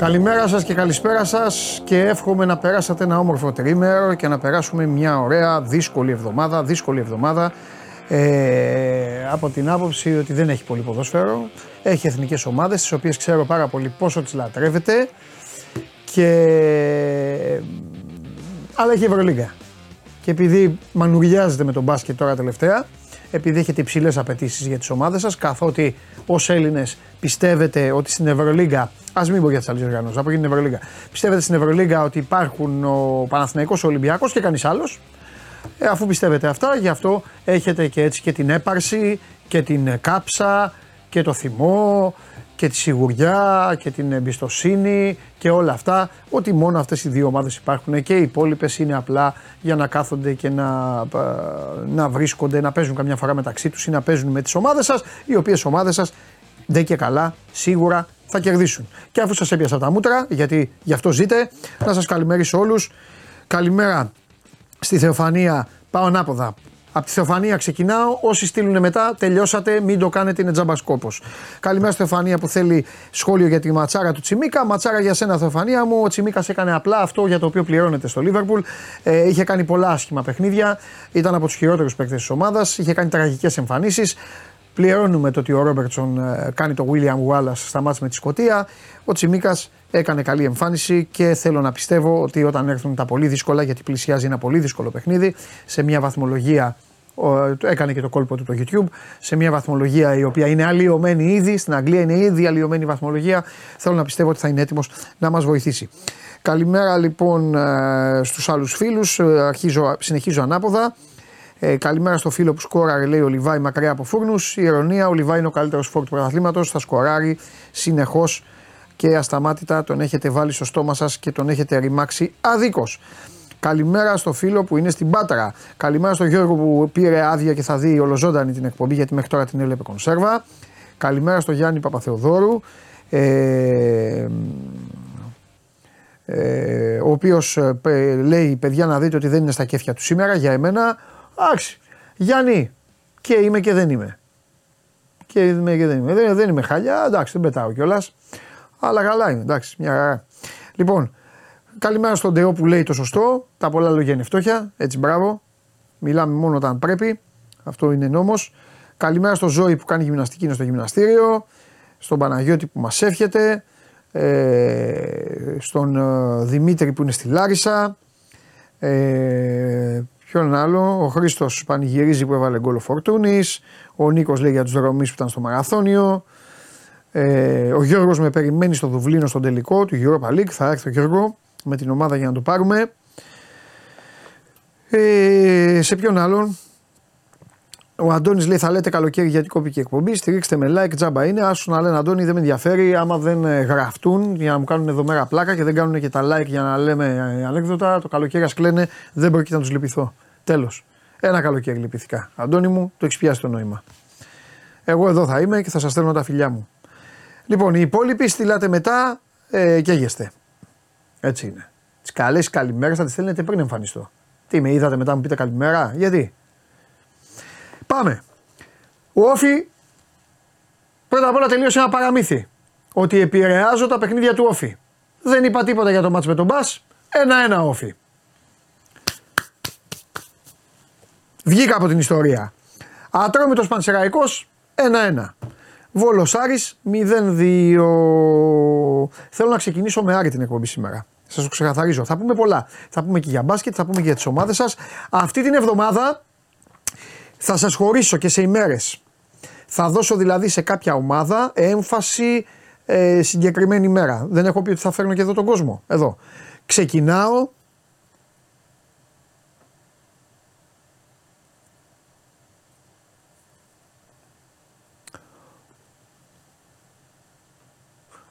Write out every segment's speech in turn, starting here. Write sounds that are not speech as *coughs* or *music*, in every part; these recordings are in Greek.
Καλημέρα σας και καλησπέρα σας και εύχομαι να περάσατε ένα όμορφο τρίμερο και να περάσουμε μια ωραία δύσκολη εβδομάδα, δύσκολη εβδομάδα ε, από την άποψη ότι δεν έχει πολύ ποδόσφαιρο, έχει εθνικές ομάδες τις οποίες ξέρω πάρα πολύ πόσο τις λατρεύετε και αλλά έχει Ευρωλίγκα. Και επειδή μανουριάζετε με τον μπάσκετ τώρα τελευταία, επειδή έχετε υψηλές απαιτήσεις για τις ομάδες σας, καθότι ως Έλληνες πιστεύετε ότι στην Ευρωλίγκα, ας μην πω για τι άλλε οργανώσει, από την Ευρωλίγκα, πιστεύετε στην Ευρωλίγκα ότι υπάρχουν ο Παναθηναϊκός, ο Ολυμπιακός και κανείς άλλος; Ε, αφού πιστεύετε αυτά, γι' αυτό έχετε και έτσι και την έπαρση και την κάψα και το θυμό και τη σιγουριά και την εμπιστοσύνη και όλα αυτά. Ότι μόνο αυτές οι δύο ομάδες υπάρχουν και οι υπόλοιπες είναι απλά για να κάθονται και να, να βρίσκονται, να παίζουν καμιά φορά μεταξύ τους ή να παίζουν με τις ομάδες σας, οι οποίες ομάδες σας δεν και καλά σίγουρα θα κερδίσουν. Και αφού σας έπιασα τα μούτρα, γιατί γι' αυτό ζείτε, να σας καλημερίσω όλους. Καλημέρα στη Θεοφανία, πάω ανάποδα. Από τη Θεοφανία ξεκινάω. Όσοι στείλουν μετά, τελειώσατε. Μην το κάνετε, είναι τζάμπα κόπο. Καλημέρα στη Θεοφανία που θέλει σχόλιο για τη ματσάρα του Τσιμίκα. Ματσάρα για σένα, Θεοφανία μου. Ο Τσιμίκας έκανε απλά αυτό για το οποίο πληρώνεται στο Λίβερπουλ. Ε, είχε κάνει πολλά άσχημα παιχνίδια. Ήταν από τους χειρότερους παίκτες της ομάδας. Είχε κάνει τραγικές εμφανίσεις. Πληρώνουμε το ότι ο Ρόμπερτσον ε, κάνει το William Wallace στα μάτια με τη Σκωτία. Ο Τσιμίκας έκανε καλή εμφάνιση και θέλω να πιστεύω ότι όταν έρθουν τα πολύ δύσκολα, γιατί πλησιάζει ένα πολύ δύσκολο παιχνίδι, σε μια βαθμολογία έκανε και το κόλπο του το YouTube σε μια βαθμολογία η οποία είναι αλλοιωμένη ήδη. Στην Αγγλία είναι ήδη αλλοιωμένη η βαθμολογία. Θέλω να πιστεύω ότι θα είναι έτοιμος να μας βοηθήσει. Καλημέρα λοιπόν ε, στους άλλους φίλους, ε, Αρχίζω, συνεχίζω ανάποδα. Ε, καλημέρα στο φίλο που σκόραρε, λέει ο Λιβάη μακριά από φούρνους. Η ηρωνία, ο Λιβάη είναι ο καλύτερος φόρ του πρωταθλήματος. Θα σκοράρει συνεχώς και ασταμάτητα τον έχετε βάλει στο στόμα σας και τον έχετε ρημάξει αδίκως. Καλημέρα στο φίλο που είναι στην Πάτρα. Καλημέρα στο Γιώργο που πήρε άδεια και θα δει ολοζώντανη την εκπομπή γιατί μέχρι τώρα την έβλεπε κονσέρβα. Καλημέρα στο Γιάννη Παπαθεοδόρου. Ε, ε, ο οποίος ε, λέει: Παιδιά, να δείτε ότι δεν είναι στα κέφια του σήμερα. Για εμένα, άξι. Γιάννη, και είμαι και δεν είμαι. Και είμαι και δεν είμαι. Δεν, δεν είμαι χάλια, εντάξει, δεν πετάω κιόλας. Αλλά καλά είναι, εντάξει, μια χαρά. Λοιπόν, καλημέρα στον Ντεό που λέει το σωστό. Τα πολλά λόγια είναι φτώχεια. Έτσι, μπράβο. Μιλάμε μόνο όταν πρέπει. Αυτό είναι νόμος. Καλημέρα στο Ζώη που κάνει γυμναστική, είναι στο γυμναστήριο. Στον Παναγιώτη που μας εύχεται. Ε, στον ε, Δημήτρη που είναι στη Λάρισα. Ε, ποιον άλλο, ο Χρήστος πανηγυρίζει που έβαλε γκολ ο Φορτούνης. Ο Νίκος λέει για τους δρομείς που ήταν στο μαραθώνιο. Ε, ο Γιώργος με περιμένει στο Δουβλίνο στον τελικό του Europa League. Θα έρθει ο Γιώργο με την ομάδα για να το πάρουμε. Ε, σε ποιον άλλον; Ο Αντώνης λέει: Θα λέτε καλοκαίρι γιατί κόπηκε η εκπομπή. Στηρίξτε με like, τζάμπα είναι. Άσου να λένε Αντώνη, δεν με ενδιαφέρει. Άμα δεν ε, γραφτούν για να μου κάνουν εδώ μέρα πλάκα και δεν κάνουν και τα like για να λέμε ε, ανέκδοτα, το καλοκαίρι ας κλαίνε, δεν πρόκειται να τους λυπηθώ. Τέλος. Ένα καλοκαίρι λυπηθήκα. Αντώνη μου, το έχεις πιάσει το νόημα. Εγώ εδώ θα είμαι και θα σας στέλνω τα φιλιά μου. Λοιπόν, οι υπόλοιποι στείλατε μετά ε, και έγεστε. Έτσι είναι. Τις καλές καλημέρες θα τις στέλνετε πριν εμφανιστώ. Τι με είδατε μετά μου πείτε καλημέρα, γιατί; Πάμε. Ο Όφη πρώτα απ' όλα τελείωσε ένα παραμύθι. Ότι επηρεάζω τα παιχνίδια του Όφη. Δεν είπα τίποτα για το μάτς με τον Μπας. Ένα-ένα Όφη. Βγήκα από την ιστορία. Ατρόμητος Πανσεραϊκός 1-1. Βόλο Άρη 0-2. Θέλω να ξεκινήσω με Άρη την εκπομπή σήμερα. Σας το ξεκαθαρίζω. Θα πούμε πολλά. Θα πούμε και για μπάσκετ, θα πούμε και για τις ομάδες σας. Αυτή την εβδομάδα θα σας χωρίσω και σε ημέρες. Θα δώσω δηλαδή σε κάποια ομάδα έμφαση ε, συγκεκριμένη ημέρα. Δεν έχω πει ότι θα φέρνω και εδώ τον κόσμο. Εδώ. Ξεκινάω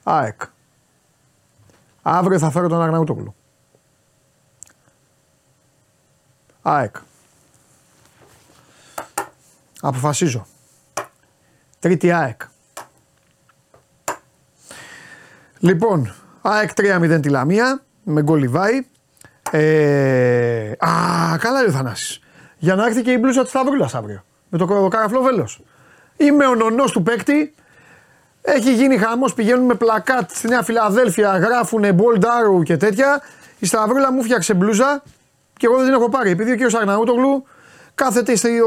ΑΕΚ. Αύριο θα φέρω τον Αγναούτογλου. ΑΕΚ. Αποφασίζω. Τρίτη ΑΕΚ. Λοιπόν, ΑΕΚ 3-0 τη Λαμία με γκολ Λιβάη. Ε, α, καλά λέει ο Θανάσης. Για να έρθει και η μπλούζα της Σταυρούλας αύριο. Με το καραφλό βέλος. Είμαι ο νονός του παίκτη Έχει γίνει χαμός, πηγαίνουν με πλακάτ στη Νέα Φιλαδέλφια, γράφουν Bold Arrow και τέτοια. Η Σταυρούλα μου φτιάξε μπλούζα και εγώ δεν την έχω πάρει. Επειδή ο κύριος Αγναούτογλου κάθεται στη,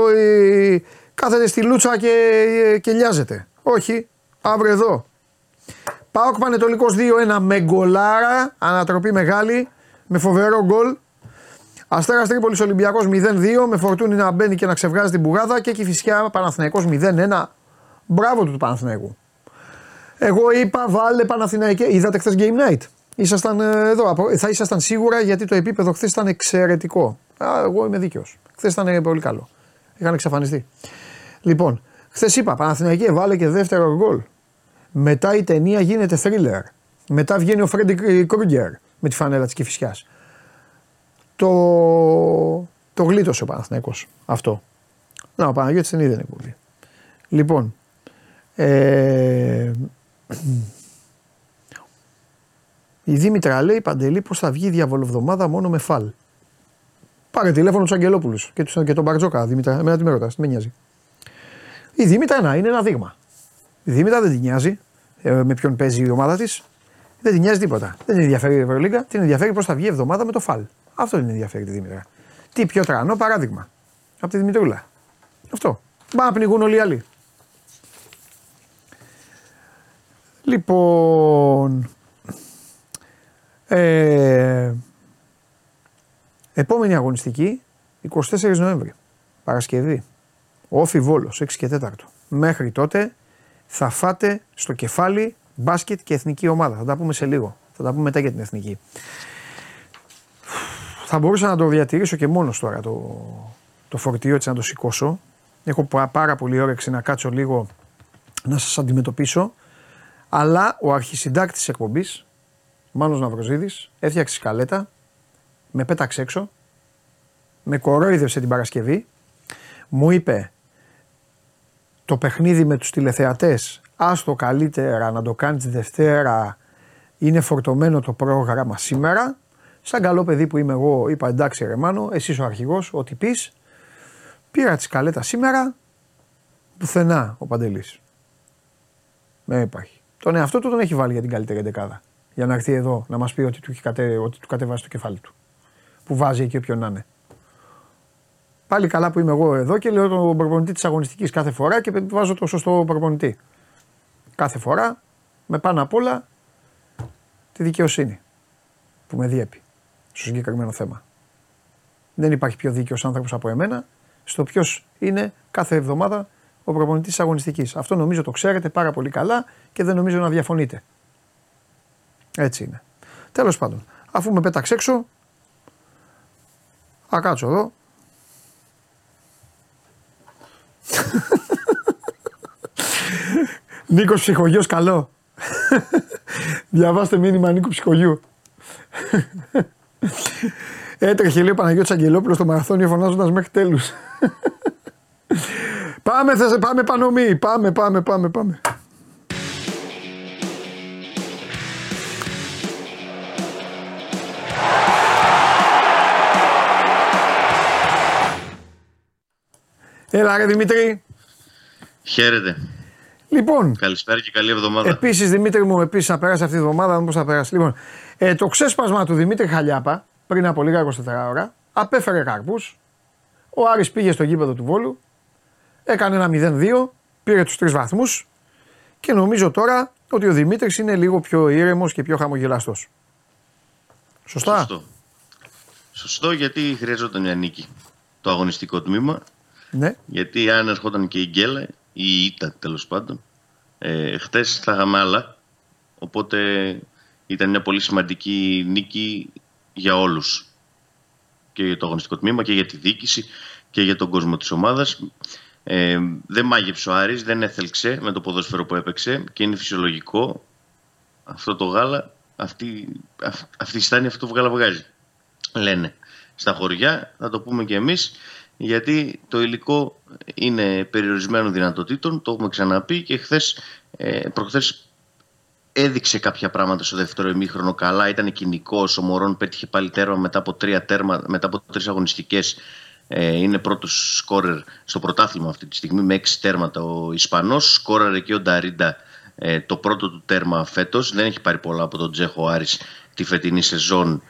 κάθεται στη λούτσα και, και λιάζεται. Όχι, αύριο εδώ. Πάοκ Πανετολικός 2-1 με γκολάρα, ανατροπή μεγάλη, με φοβερό γκολ. Αστέρας Τρίπολης Ολυμπιακός 0-2 με φορτούνι να μπαίνει και να ξεβγάζει την πουγάδα και εκεί φυσικά Παναθηναϊκός 0-1. Μπράβο του του Παναθηναϊκού. Εγώ είπα βάλε Παναθηναϊκέ. Είδατε χθες Game Night. Ήσασταν ε, εδώ. Θα ήσασταν σίγουρα γιατί το επίπεδο χθες ήταν εξαιρετικό. Α, εγώ είμαι δίκαιος. Χθες ήταν πολύ καλό. Είχαν εξαφανιστεί. Λοιπόν, χθες είπα Παναθηναϊκέ βάλε και δεύτερο γκολ. Μετά η ταινία γίνεται thriller. Μετά βγαίνει ο Φρέντι Κρούγκερ με τη φανέλα της Κυφυσιάς. Το, το γλίτωσε ο Παναθηναϊκός αυτό. Να, ο Παναγιώτης δεν είδε πολύ. Λοιπόν, ε, η Δήμητρα λέει Παντελή πώς θα βγει η διαβολοβδομάδα μόνο με φαλ. Πάρε τηλέφωνο του Αγγελόπουλους και, και τον Μπαρτζόκα. Δήμητρα, εμένα τι με ρωτάς, με νοιάζει. Η Δήμητρα ένα, είναι ένα δείγμα. Η Δήμητρα δεν την νοιάζει ε, με ποιον παίζει η ομάδα της. Δεν την νοιάζει τίποτα. Δεν την ενδιαφέρει η Ευρωλίγκα, την ενδιαφέρει πώς θα βγει η εβδομάδα με το φαλ. Αυτό την ενδιαφέρει τη Δήμητρα. Τι πιο τρανό παράδειγμα. Από τη Δημητρούλα. Αυτό. Μπα να πνιγούν όλοι οι άλλοι. Λοιπόν, ε, επόμενη αγωνιστική 24 Νοέμβρη, Παρασκευή, Όφι Βόλος 6 και 4. Μέχρι τότε θα φάτε στο κεφάλι μπάσκετ και εθνική ομάδα. Θα τα πούμε σε λίγο. Θα τα πούμε μετά για την εθνική. Θα μπορούσα να το διατηρήσω και μόνος τώρα το, το φορτίο έτσι να το σηκώσω. Έχω πάρα πολύ όρεξη να κάτσω λίγο να σας αντιμετωπίσω. Αλλά ο αρχισυντάκτης της εκπομπής, Μάνος Ναυροζίδης, έφτιαξε σκαλέτα, με πέταξε έξω, με κορόιδευσε την Παρασκευή, μου είπε το παιχνίδι με τους τηλεθεατές, άστο καλύτερα να το κάνεις Δευτέρα, είναι φορτωμένο το πρόγραμμα σήμερα. Σαν καλό παιδί που είμαι εγώ, είπα εντάξει ρε Μάνο, εσύ ο αρχηγός, ό,τι πεις. Πήρα τη σκαλέτα σήμερα, πουθενά ο Παντελής. Δεν υπάρχει. Τον εαυτό του τον έχει βάλει για την καλύτερη δεκάδα. Για να έρθει εδώ να μας πει ότι του, έχει κατε, ότι του κατεβάσει το κεφάλι του. Που βάζει εκεί όποιον να είναι. Πάλι καλά που είμαι εγώ εδώ και λέω τον προπονητή της αγωνιστικής κάθε φορά και βάζω το σωστό προπονητή. Κάθε φορά με πάνω απ' όλα τη δικαιοσύνη που με διέπει στο συγκεκριμένο θέμα. Δεν υπάρχει πιο δίκαιος άνθρωπος από εμένα στο ποιος είναι κάθε εβδομάδα ο προπονητής της αγωνιστικής. Αυτό νομίζω το ξέρετε πάρα πολύ καλά και δεν νομίζω να διαφωνείτε. Έτσι είναι. Τέλος πάντων, αφού με πέταξε έξω, θα κάτσω εδώ. Νίκος ψυχογιός καλό. Διαβάστε μήνυμα Νίκο ψυχογιού. Έτρεχε λέει ο Παναγιώτης Αγγελόπουλος στο μαραθώνιο φωνάζοντας μέχρι τέλους. Πάμε, θα σε πάμε πανομή. Πάμε, πάμε, πάμε, πάμε. Έλα ρε Δημήτρη. Χαίρετε. Λοιπόν. Καλησπέρα και καλή εβδομάδα. Επίσης, Δημήτρη μου, επίσης να περάσει αυτή τη εβδομάδα, πώς θα περάσει. Λοιπόν, ε, το ξέσπασμα του Δημήτρη Χαλιάπα πριν από λίγα 24 ώρα απέφερε καρπούς. Ο Άρης πήγε στο γήπεδο του Βόλου, Έκανε ένα 0-2, πήρε τους τρεις βαθμούς και νομίζω τώρα ότι ο Δημήτρης είναι λίγο πιο ήρεμος και πιο χαμογελαστός. Σωστά; Σωστό. Σωστό γιατί χρειαζόταν μια νίκη. Το αγωνιστικό τμήμα. Ναι. Γιατί αν ερχόταν και η γκέλα, ή η ήττα τέλος πάντων, ε, χτε θα είχαμε άλλα. Οπότε ήταν μια πολύ σημαντική νίκη για όλους. Και για το αγωνιστικό τμήμα και για τη διοίκηση και για τον κόσμο της ομάδας. Ε, δεν μάγεψε ο Άρης, δεν έθελξε με το ποδόσφαιρο που έπαιξε και είναι φυσιολογικό αυτό το γάλα, αυτή, αυτή η στάνη αυτό το γάλα βγάζει. Λένε στα χωριά, θα το πούμε και εμείς, γιατί το υλικό είναι περιορισμένων δυνατοτήτων, το έχουμε ξαναπεί και χθες, ε, προχθές έδειξε κάποια πράγματα στο δεύτερο ημίχρονο καλά, ήταν κοινικό, ο Μωρόν πέτυχε πάλι τέρμα μετά από τρία τέρμα, μετά από τρεις αγωνιστικές ε, είναι πρώτος σκόρερ στο πρωτάθλημα αυτή τη στιγμή με έξι τέρματα ο Ισπανός. Σκόραρε και ο Νταρίντα ε, το πρώτο του τέρμα φέτος. Δεν έχει πάρει πολλά από τον Τζέχο Άρης τη φετινή σεζόν.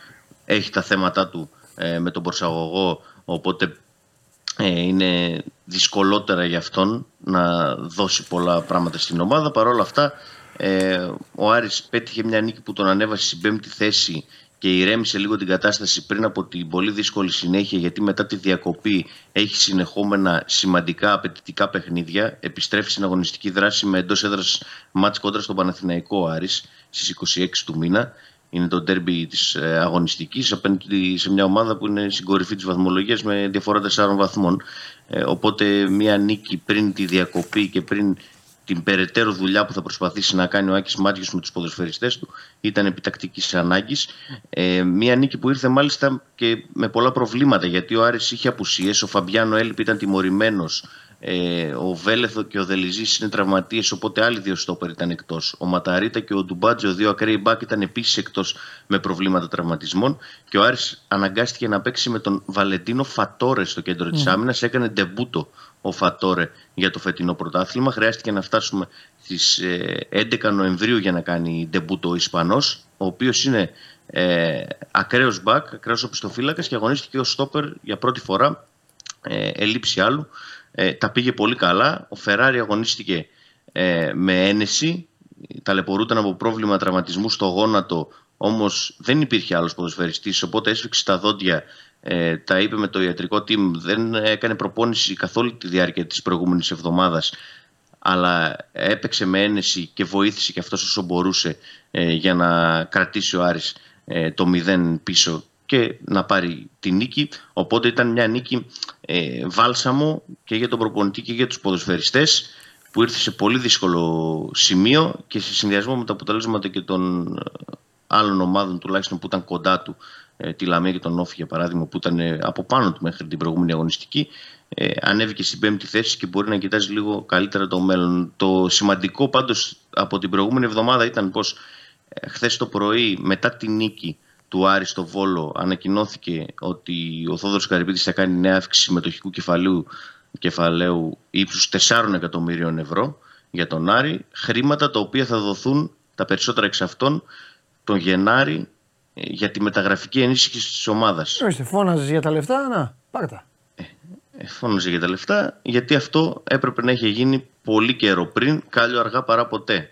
Έχει τα θέματα του ε, με τον προσαγωγό, οπότε ε, είναι δυσκολότερα για αυτόν να δώσει πολλά πράγματα στην ομάδα. Παρ' όλα αυτά, ε, ο Άρης πέτυχε μια νίκη που τον ανέβασε στην πέμπτη θέση και ηρέμησε λίγο την κατάσταση πριν από την πολύ δύσκολη συνέχεια γιατί μετά τη διακοπή έχει συνεχόμενα σημαντικά απαιτητικά παιχνίδια. Επιστρέφει στην αγωνιστική δράση με εντός έδρας μάτς κόντρα στον Παναθηναϊκό Άρης στις 26 του μήνα. Είναι το ντέρμπι της ε, αγωνιστικής απέναντι σε μια ομάδα που είναι στην κορυφή της βαθμολογίας με διαφορά 4 βαθμών. Ε, οπότε μια νίκη πριν τη διακοπή και πριν την περαιτέρω δουλειά που θα προσπαθήσει να κάνει ο Άκης Μάτζιος με τους ποδοσφαιριστές του ήταν επιτακτικής ανάγκης. Ε, μία νίκη που ήρθε μάλιστα και με πολλά προβλήματα γιατί ο Άρης είχε απουσίες, ο Φαμπιάνο Έλπ ήταν τιμωρημένος, ε, ο Βέλεθο και ο Δελιζής είναι τραυματίες οπότε άλλοι δύο στόπερ ήταν εκτός. Ο Ματαρίτα και ο Ντουμπάτζο, ο δύο ακραίοι μπάκ ήταν επίσης εκτός με προβλήματα τραυματισμών και ο Άρης αναγκάστηκε να παίξει με τον Βαλεντίνο Φατόρε στο κέντρο mm. της άμυνας, έκανε ντεμπούτο ο Φατόρε για το φετινό πρωτάθλημα. Χρειάστηκε να φτάσουμε στις 11 ε, Νοεμβρίου για να κάνει ντεμπούτο ο Ισπανός, ο οποίος είναι ε, ακραίος μπακ, ακραίος οπισθοφύλακας και αγωνίστηκε ως στόπερ για πρώτη φορά, ε, ελήψη άλλου. Ε, τα πήγε πολύ καλά. Ο Φεράρι αγωνίστηκε ε, με ένεση, ταλαιπωρούταν από πρόβλημα τραυματισμού στο γόνατο, όμως δεν υπήρχε άλλος ποδοσφαιριστής, οπότε έσφιξε τα δόντια. Ε, τα είπε με το ιατρικό team, δεν έκανε προπόνηση καθ' όλη τη διάρκεια της προηγούμενης εβδομάδας αλλά έπαιξε με ένεση και βοήθησε και αυτός όσο μπορούσε ε, για να κρατήσει ο Άρης ε, το 0 πίσω και να πάρει τη νίκη. Οπότε ήταν μια νίκη ε, βάλσαμο και για τον προπονητή και για τους ποδοσφαιριστές που ήρθε σε πολύ δύσκολο σημείο και σε συνδυασμό με τα αποτελέσματα και των άλλων ομάδων τουλάχιστον που ήταν κοντά του ε, τη Λαμία και τον Όφη για παράδειγμα που ήταν ε, από πάνω του μέχρι την προηγούμενη αγωνιστική ε, ανέβηκε στην πέμπτη θέση και μπορεί να κοιτάζει λίγο καλύτερα το μέλλον. Το σημαντικό πάντως από την προηγούμενη εβδομάδα ήταν πως ε, χθες το πρωί μετά τη νίκη του Άρη στο Βόλο ανακοινώθηκε ότι ο Θόδωρος Καρυπίδης θα κάνει νέα αύξηση συμμετοχικού κεφαλαίου, κεφαλαίου ύψους 4 εκατομμυρίων ευρώ για τον Άρη, χρήματα τα οποία θα δοθούν τα περισσότερα εξ αυτών τον Γενάρη ε, για τη μεταγραφική ενίσχυση της ομάδας. Ορίστε, φώναζες για τα λεφτά, να, πάρτα. Ε, ε, φώναζε για τα λεφτά, γιατί αυτό έπρεπε να έχει γίνει πολύ καιρό πριν, κάλιο αργά παρά ποτέ.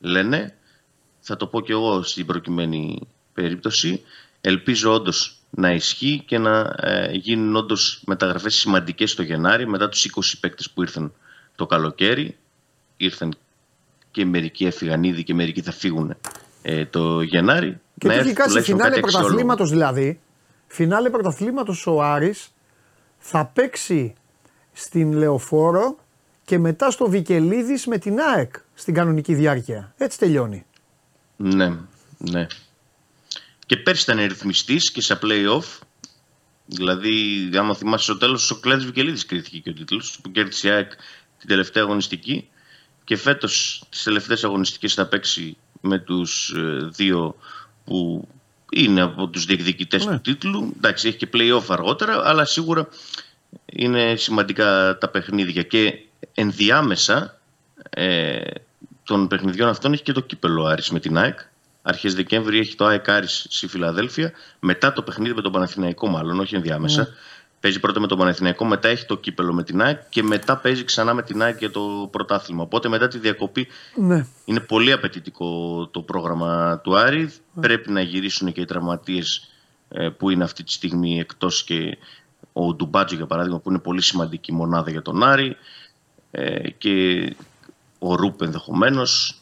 Λένε, θα το πω και εγώ στην προκειμένη περίπτωση, ελπίζω όντως να ισχύει και να ε, γίνουν όντως μεταγραφές σημαντικές το Γενάρη μετά τους 20 παίκτες που ήρθαν το καλοκαίρι. Ήρθαν και μερικοί έφυγαν ήδη και μερικοί θα φύγουν ε, το Γενάρη. Και έχει κάτσει φινάλε πρωταθλήματος δηλαδή. Φινάλε πρωταθλήματος ο Άρης θα παίξει στην Λεωφόρο και μετά στο Βικελίδης με την ΑΕΚ στην κανονική διάρκεια. Έτσι τελειώνει. Ναι, ναι. Και πέρσι ήταν ρυθμιστής και σε play-off. Δηλαδή, άμα θυμάσαι στο τέλος, ο Κλέδη Βικελίδης κρίθηκε και ο τίτλος που κέρδισε η ΑΕΚ την τελευταία αγωνιστική. Και φέτος τις τελευταίες αγωνιστικές θα παίξει με τους ε, δύο που είναι από τους διεκδικητές ναι. του τίτλου. Εντάξει, έχει και play-off αργότερα, αλλά σίγουρα είναι σημαντικά τα παιχνίδια. Και ενδιάμεσα ε, των παιχνιδιών αυτών έχει και το κύπελο Άρης με την ΑΕΚ. Αρχές Δεκέμβρη έχει το ΑΕΚ Άρης στη Φιλαδέλφια. Μετά το παιχνίδι με τον Παναθηναϊκό μάλλον, όχι ενδιάμεσα. Ναι. Παίζει πρώτα με τον Παναθηναϊκό, μετά έχει το κύπελο με την ΑΕΚ και μετά παίζει ξανά με την ΑΕΚ για το πρωτάθλημα. Οπότε μετά τη διακοπή ναι. είναι πολύ απαιτητικό το πρόγραμμα του Άρη. Ναι. Πρέπει να γυρίσουν και οι τραυματίες ε, που είναι αυτή τη στιγμή εκτός και ο Ντουμπάτζο για παράδειγμα που είναι πολύ σημαντική μονάδα για τον Άρη ε, και ο Ρούπ ενδεχομένως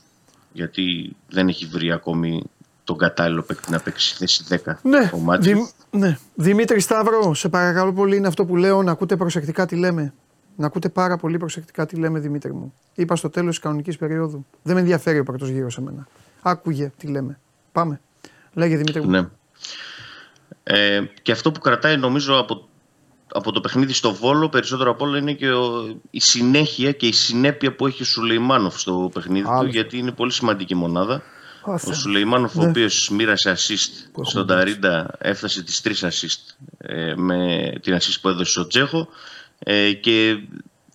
γιατί δεν έχει βρει ακόμη τον κατάλληλο παίκτη να παίξει θέση 10 ναι, ο Δη, ναι. Δημήτρη Σταύρο, σε παρακαλώ πολύ, είναι αυτό που λέω να ακούτε προσεκτικά τι λέμε. Να ακούτε πάρα πολύ προσεκτικά τι λέμε, Δημήτρη μου. Είπα στο τέλος της κανονικής περίοδου. Δεν με ενδιαφέρει ο πρώτος γύρος σε μένα. Άκουγε τι λέμε. Πάμε. Λέγε Δημήτρη μου. Ναι. Ε, και αυτό που κρατάει νομίζω από, από το παιχνίδι στο Βόλο περισσότερο από όλα είναι και η συνέχεια και η συνέπεια που έχει ο Σουλεϊμάνοφ στο παιχνίδι του γιατί είναι πολύ σημαντική μονάδα. Ο Σουλεϊμάνοφ, ναι. ο οποίος μοίρασε assist στον Ταρίντα, έφτασε τις τρεις assist ε, με την assist που έδωσε στο Τσέχο. Ε, και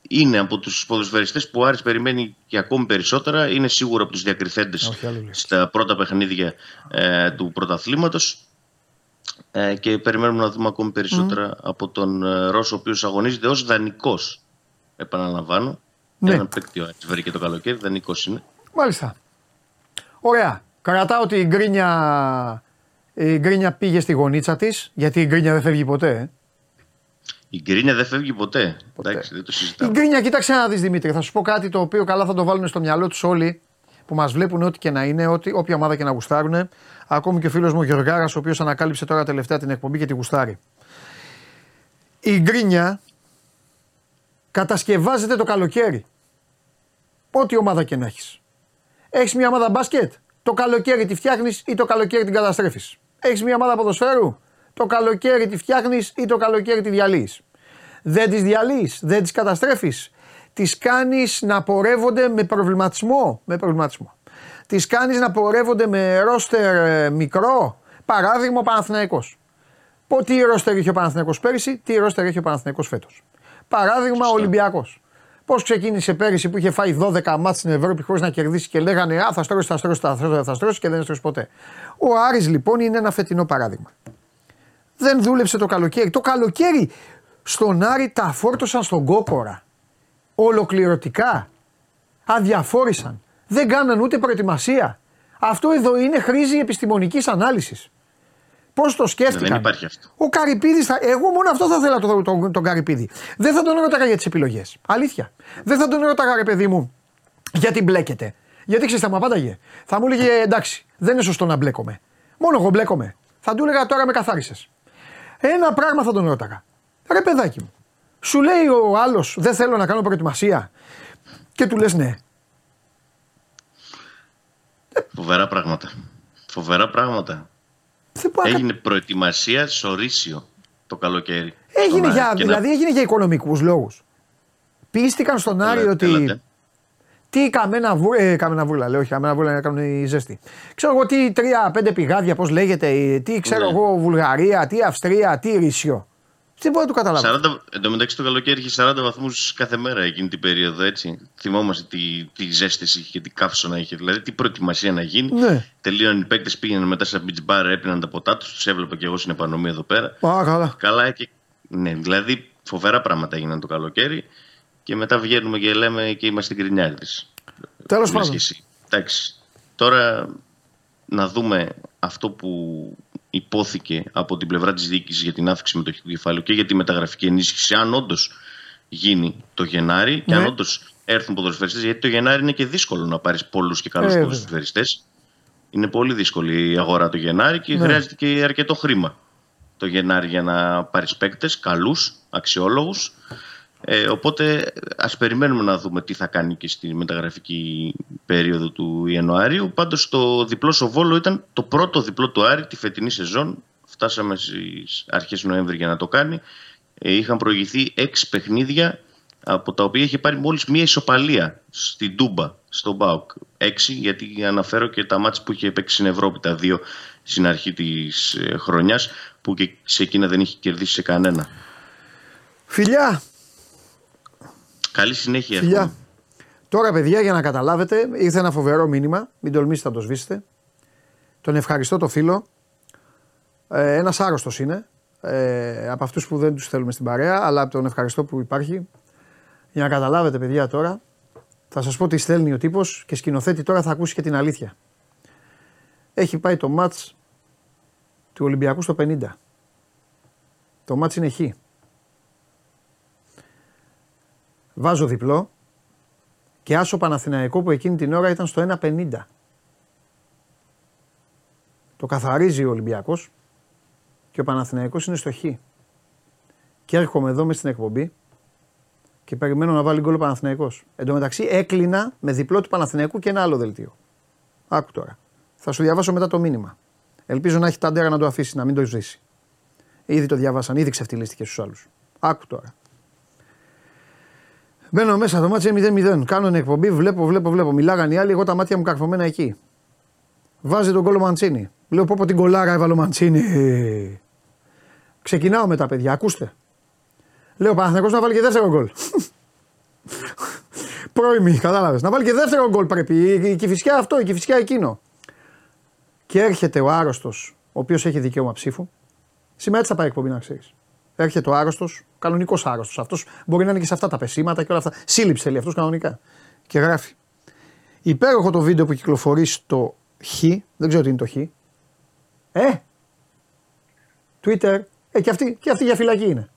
είναι από τους ποδοσφαιριστές που ο Άρης περιμένει και ακόμη περισσότερα. Είναι σίγουρα από τους διακριθέντες στα πρώτα παιχνίδια ε, του πρωταθλήματος. Ε, και περιμένουμε να δούμε ακόμη περισσότερα από τον ε, Ρώσο, ο οποίος αγωνίζεται ως δανεικός. Επαναλαμβάνω. Ναι. Έναν παίκτη ο Άρης βρήκε το καλοκαίρι, δανεικός είναι. Μάλιστα. Ωραία. Κρατάω ότι η γκρίνια, η γκρίνια πήγε στη γωνίτσα της, γιατί η γκρίνια δεν φεύγει ποτέ. Ε. Η γκρίνια δεν φεύγει ποτέ. ποτέ. Εντάξει, δεν το συζητάω. Η γκρίνια, κοίταξε να δεις Δημήτρη, θα σου πω κάτι το οποίο καλά θα το βάλουν στο μυαλό τους όλοι που μας βλέπουν ό,τι και να είναι, ό,τι, όποια ομάδα και να γουστάρουν. Ακόμη και ο φίλος μου Γεωργάρας, ο οποίος ανακάλυψε τώρα τελευταία την εκπομπή και τη γουστάρει. Η γκρίνια κατασκευάζεται το καλοκαίρι. Ό,τι ομάδα και να έχεις. Έχεις μια ομάδα μπάσκετ, το καλοκαίρι τη φτιάχνεις ή το καλοκαίρι την καταστρέφεις; Έχεις μια ομάδα ποδοσφαίρου, το καλοκαίρι τη φτιάχνεις ή το καλοκαίρι τη διαλύεις; Δεν τις διαλύεις, δεν τις καταστρέφεις; Τις κάνεις να πορεύονται με προβληματισμό; Με προβληματισμό. Τις κάνεις να πορεύονται με ρόστερ ε, μικρό; Παράδειγμα ο Παναθηναϊκός. Τι ρόστερ είχε ο Παναθηναϊκός πέρυσι, τι ρόστερ έχει ο Παναθηναϊκός φέτος. Παράδειγμα ο Ολυμπιακός. Πώς ξεκίνησε πέρυσι που είχε φάει 12 μάτς στην Ευρώπη χωρίς να κερδίσει και λέγανε Α, θα στρώσει, θα στρώσει, θα στρώσει, θα στρώσει και δεν στρώσει ποτέ. Ο Άρης λοιπόν είναι ένα φετινό παράδειγμα. Δεν δούλεψε το καλοκαίρι. Το καλοκαίρι στον Άρη τα φόρτωσαν στον Κόκορα. Ολοκληρωτικά. Αδιαφόρησαν. Δεν κάναν ούτε προετοιμασία. Αυτό εδώ είναι χρήση επιστημονικής ανάλυσης. Πώς το σκέφτηκαν. Δεν υπάρχει αυτό. Ο Καρυπίδης, θα... εγώ μόνο αυτό θα ήθελα τον, τον, τον Καρυπίδη. Δεν θα τον έρωταγα για τις επιλογές. Αλήθεια. Δεν θα τον έρωταγα, ρε παιδί μου, γιατί μπλέκεται. Γιατί ξέρεις, θα μου απάνταγε. Θα μου έλεγε εντάξει, δεν είναι σωστό να μπλέκομαι. Μόνο εγώ μπλέκομαι. Θα του έλεγα τώρα με καθάρισες. Ένα πράγμα θα τον ρώταγα. Ρε παιδάκι μου, σου λέει ο άλλος δεν θέλω να κάνω προετοιμασία και του λες ναι. Φοβερά πράγματα. Φοβερά πράγματα. Έγινε προετοιμασία σωρίσιο το καλοκαίρι. Έγινε για, δηλαδή έγινε για οικονομικούς λόγους. Πίστηκαν στον Άρη ότι. Τι καμένα, βου... ε, καμένα βούλα, λέω, όχι καμένα βούλα να κάνουν οι ζέστη. Ξέρω εγώ τι τρία-πέντε πηγάδια, πώς λέγεται, τι ξέρω ναι. εγώ, Βουλγαρία, τι Αυστρία, τι Ρήσιο. Δεν μπορώ να το καταλάβω. 40, εν τω μεταξύ το καλοκαίρι είχε 40 βαθμούς κάθε μέρα εκείνη την περίοδο, έτσι. Θυμόμαστε τι, τι ζέστηση είχε και τι καύσωνα είχε. Δηλαδή, τι προετοιμασία να γίνει. Ναι. Τελείωναν οι παίκτες, πήγαιναν μετά σε beach bar, έπιναν τα ποτά τους. Τους έβλεπα και εγώ στην επανομή εδώ πέρα. Α, καλά. Καλά, και, ναι, δηλαδή φοβερά πράγματα έγιναν το καλοκαίρι. Και μετά βγαίνουμε και λέμε και είμαστε γκρινιάριδε. Τέλος πάντων. Εντάξει. Τώρα να δούμε αυτό που υπόθηκε από την πλευρά της διοίκησης για την αύξηση μετοχικού κεφάλαιου και για τη μεταγραφική ενίσχυση, αν όντως γίνει το Γενάρη και αν ναι. όντως έρθουν ποδοσφαιριστές, γιατί το Γενάρη είναι και δύσκολο να πάρεις πολλούς και καλούς ε, ποδοσφαιριστές. Είναι πολύ δύσκολη η αγορά το Γενάρη και ναι. χρειάζεται και αρκετό χρήμα το Γενάρη για να πάρεις παίκτες καλούς, αξιόλογους. Ε, οπότε ας περιμένουμε να δούμε τι θα κάνει και στη μεταγραφική περίοδο του Ιανουαρίου. Πάντως το διπλό στο Βόλο ήταν το πρώτο διπλό του Άρη τη φετινή σεζόν. Φτάσαμε στις αρχές Νοέμβρη για να το κάνει. Ε, είχαν προηγηθεί έξι παιχνίδια από τα οποία είχε πάρει μόλις μία ισοπαλία στην Τούμπα, στον Μπάουκ. Έξι, γιατί αναφέρω και τα μάτια που είχε παίξει στην Ευρώπη, τα δύο στην αρχή της ε, χρονιάς, που και σε εκείνα δεν είχε κερδίσει σε κανένα. Φιλιά, Καλή συνέχεια. Φιλιά. Τώρα, παιδιά, για να καταλάβετε, ήρθε ένα φοβερό μήνυμα. Μην τολμήσετε να το σβήσετε. Τον ευχαριστώ το φίλο. Ε, Ένας άρρωστος είναι. Ε, από αυτούς που δεν τους θέλουμε στην παρέα, αλλά τον ευχαριστώ που υπάρχει. Για να καταλάβετε, παιδιά, τώρα θα σας πω τι στέλνει ο τύπος και σκηνοθέτη τώρα θα ακούσει και την αλήθεια. Έχει πάει το μάτς του Ολυμπιακού στο 50. Το μάτς είναι χ. Βάζω διπλό και άσο Παναθηναϊκό που εκείνη την ώρα ήταν στο 1.50. Το καθαρίζει ο Ολυμπιακός και ο Παναθηναϊκός είναι στο Χ. Και έρχομαι εδώ μες στην εκπομπή και περιμένω να βάλει γκολ ο Παναθηναϊκός. Εν τω μεταξύ έκλεινα με διπλό του Παναθηναϊκού και ένα άλλο δελτίο. Άκου τώρα. Θα σου διαβάσω μετά το μήνυμα. Ελπίζω να έχει τα αντέρα να το αφήσει, να μην το ζήσει. Ήδη το διαβάσαν, ήδη ξεφτυλίστηκε στους άλλους. Άκου τώρα. Μπαίνω μέσα, το μάτι είναι 0-0. Κάνω εκπομπή, βλέπω, βλέπω, βλέπω. Μιλάγαν οι άλλοι, εγώ τα μάτια μου καρφωμένα εκεί. Βάζει τον κόλλο Μαντσίνη. Λέω πω πω την κολάρα έβαλε ο Μαντσίνη. Ξεκινάω με τα παιδιά, ακούστε. Λέω Παναθηναϊκός να βάλει και δεύτερο γκολ. *laughs* Πρώιμη, κατάλαβες. Να βάλει και δεύτερο γκολ πρέπει. Η, η φυσικά αυτό, η φυσικά εκείνο. Και έρχεται ο άρρωστος, ο οποίος έχει δικαίωμα ψήφου. Σήμερα έτσι θα πάει εκπομπή να ξέρεις. Έρχεται ο άρρωστος, κανονικός άρρωστος. Αυτός μπορεί να είναι και σε αυτά τα πεσήματα και όλα αυτά. Σύλληψη θέλει αυτός κανονικά. Και γράφει. Υπέροχο το βίντεο που κυκλοφορεί στο Χ. Δεν ξέρω τι είναι το Χ. Ε! Twitter. Ε, και αυτή, και αυτή για φυλακή είναι.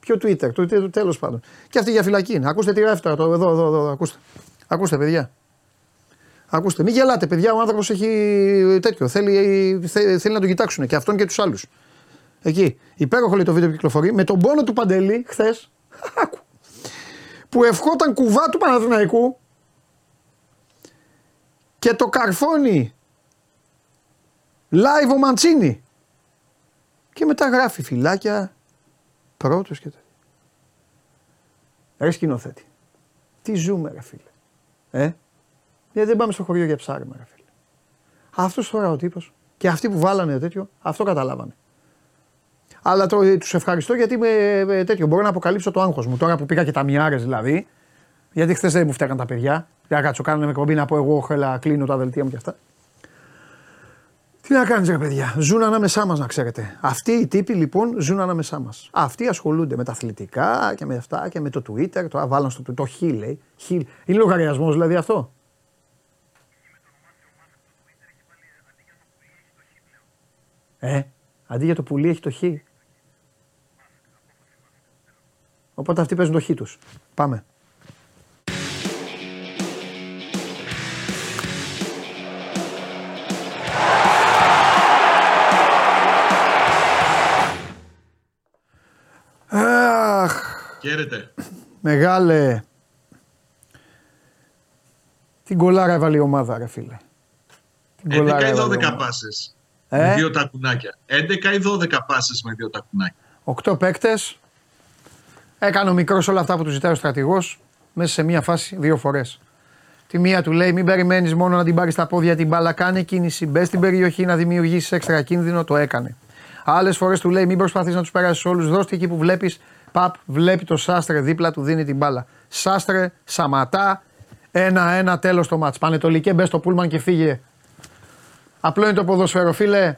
Ποιο Twitter, το Twitter τέλος πάντων. Και αυτή για φυλακή είναι. Ακούστε τι γράφει τώρα. Το, εδώ, εδώ, εδώ, ακούστε. Ακούστε, παιδιά. Ακούστε, μην γελάτε, παιδιά. Ο άνθρωπος έχει τέτοιο. Θέλει, θέλει, θέλει να το κοιτάξουν και αυτόν και τους άλλους. Εκεί. Υπέροχο λέει το βίντεο που κυκλοφορεί με τον πόνο του Παντελή χθες. *laughs* που ευχόταν κουβά του Παναθηναϊκού και το καρφώνει live ο Μαντσίνη. Και μετά γράφει φυλάκια πρώτος και τέτοια. Ρε σκηνοθέτη. Τι ζούμε ρε φίλε. Ε; Γιατί δεν πάμε στο χωριό για ψάρεμα ρε φίλε. Αυτός τώρα ο τύπος και αυτοί που βάλανε τέτοιο αυτό καταλάβανε. Αλλά το, τους ευχαριστώ γιατί με, με, τέτοιο. Μπορώ να αποκαλύψω το άγχος μου. Τώρα που πήγα και τα μιάρες δηλαδή. Γιατί χθες δεν μου φταίγαν τα παιδιά. Για να κάτσω, κάνανε με κομπή να πω εγώ, έλα, κλείνω τα δελτία μου και αυτά. Τι να κάνεις, ρε παιδιά, ζουν ανάμεσά μας, να ξέρετε. Αυτοί οι τύποι λοιπόν ζουν ανάμεσά μας. Αυτοί ασχολούνται με τα αθλητικά και με αυτά και με το Twitter. Το βάλαν στο το χ, λέει. Είναι λογαριασμός δηλαδή αυτό. Ε, αντί για το πουλί έχει το χ. Οπότε αυτοί παίζουν το χ τους. Πάμε. Χαίρετε. Μεγάλε. Την κολάρα έβαλε η ομάδα, ρε φίλε. Την 11 ή 12 πάσες. Ε; Με δύο τακουνάκια. 11 ή 12 πάσες με δύο τακουνάκια. 8 παίκτες. Έκανε ο μικρός όλα αυτά που του ζητάει ο στρατηγός μέσα σε μία φάση δύο φορές. Τη μία του λέει: Μην περιμένεις μόνο να την πάρεις στα πόδια την μπάλα. Κάνε κίνηση. Μπες στην περιοχή να δημιουργήσεις έξτρα κίνδυνο. Το έκανε. Άλλες φορές του λέει: Μην προσπαθείς να τους περάσεις όλους. Δώστε εκεί που βλέπεις Παπ βλέπει το Σάστρε δίπλα του, δίνει την μπάλα. Σάστρε, Σαματά, ένα-ένα τέλος το μάτς. Πανετολικέ, μπες στο πούλμαν και φύγε. Απλό είναι το ποδοσφαίρο, φίλε.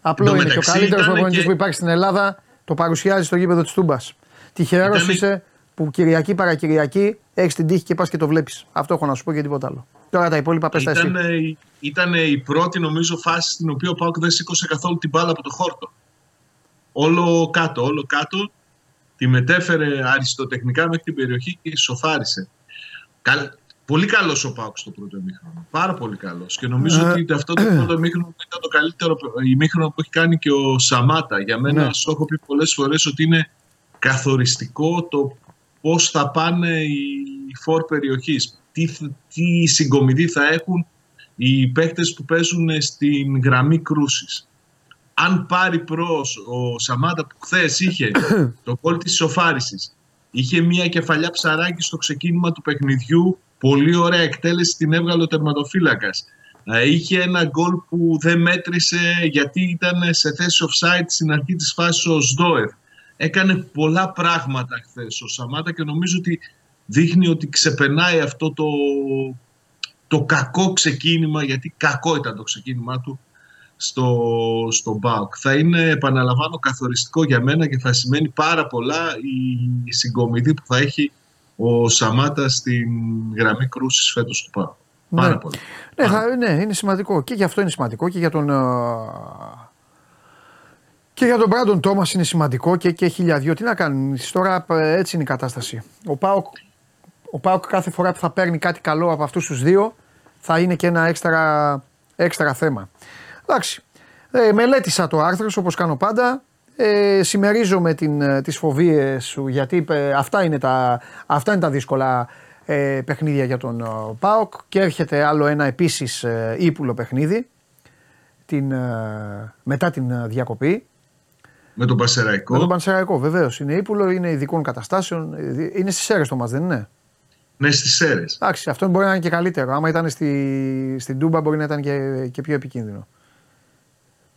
Απλό είναι. Και ο καλύτερος προπονητής και... που υπάρχει στην Ελλάδα το παρουσιάζει στο γήπεδο της Τούμπας. Τυχερό ήταν... είσαι που Κυριακή παρακυριακή έχεις την τύχη και πας και το βλέπεις. Αυτό έχω να σου πω και τίποτα άλλο. Τώρα τα υπόλοιπα πες ήταν, ήταν η πρώτη νομίζω φάση στην οποία ο Πάουκ δεν σήκωσε καθόλου την μπάλα από το χόρτο. Όλο κάτω, όλο κάτω τη μετέφερε αριστοτεχνικά μέχρι την περιοχή και σοφάρισε. Πολύ καλός ο Πάουκ στο πρώτο ημίχρονο. Πάρα πολύ καλός. Και νομίζω ε, ότι αυτό το πρώτο ημίχρονο ήταν το καλύτερο ημίχρονο που έχει κάνει και ο Σαμάτα. Για μένα, ναι. σου έχω πει πολλές φορές ότι είναι καθοριστικό το πώς θα πάνε οι φορ περιοχής. Τι, τι συγκομιδή θα έχουν οι παίχτες που παίζουν στην γραμμή κρούσης αν πάρει προς ο Σαμάτα που χθες είχε *coughs* το κόλ της σοφάριση, είχε μια κεφαλιά ψαράκι στο ξεκίνημα του παιχνιδιού, πολύ ωραία εκτέλεση την έβγαλε ο τερματοφύλακας. Ε, είχε ένα γκολ που δεν μέτρησε γιατί ήταν σε θέση offside στην αρχή της φάσης ο Σδόεφ. Έκανε πολλά πράγματα χθες ο Σαμάτα και νομίζω ότι δείχνει ότι ξεπερνάει αυτό το, το κακό ξεκίνημα, γιατί κακό ήταν το ξεκίνημά του, στο, στο ΜΠΑΟΚ. Θα είναι, επαναλαμβάνω, καθοριστικό για μένα και θα σημαίνει πάρα πολλά η συγκομιδή που θα έχει ο Σαμάτα στην γραμμή κρούσης φέτος του ΠΑΟΚ. Ναι. Πάρα πολύ. Ναι, θα, ναι, είναι σημαντικό. Και γι' αυτό είναι σημαντικό και για τον. Και για τον Μπράντον Τόμας είναι σημαντικό και, και χιλιαδιο. Τι να κάνει, τώρα έτσι είναι η κατάσταση. Ο Πάοκ, ο Πάοκ κάθε φορά που θα παίρνει κάτι καλό από αυτούς τους δύο θα είναι και ένα έξτρα, έξτρα θέμα. Εντάξει. Ε, μελέτησα το άρθρος σου όπως κάνω πάντα. Ε, συμμερίζομαι την, ε, τις φοβίες σου γιατί ε, αυτά, είναι τα, αυτά είναι τα δύσκολα ε, παιχνίδια για τον ε, ΠΑΟΚ και έρχεται άλλο ένα επίσης ε, ύπουλο παιχνίδι την, μετά την διακοπή. Με τον Πασεραϊκό. Με τον Πασεραϊκό, βεβαίως. Είναι ύπουλο, είναι ειδικών καταστάσεων. Είναι στις αίρες το μα, δεν είναι; Ναι, στις αίρες. Εντάξει, αυτό μπορεί να είναι και καλύτερο. Άμα ήταν στη, στην Τούμπα, μπορεί να ήταν και, και πιο επικίνδυνο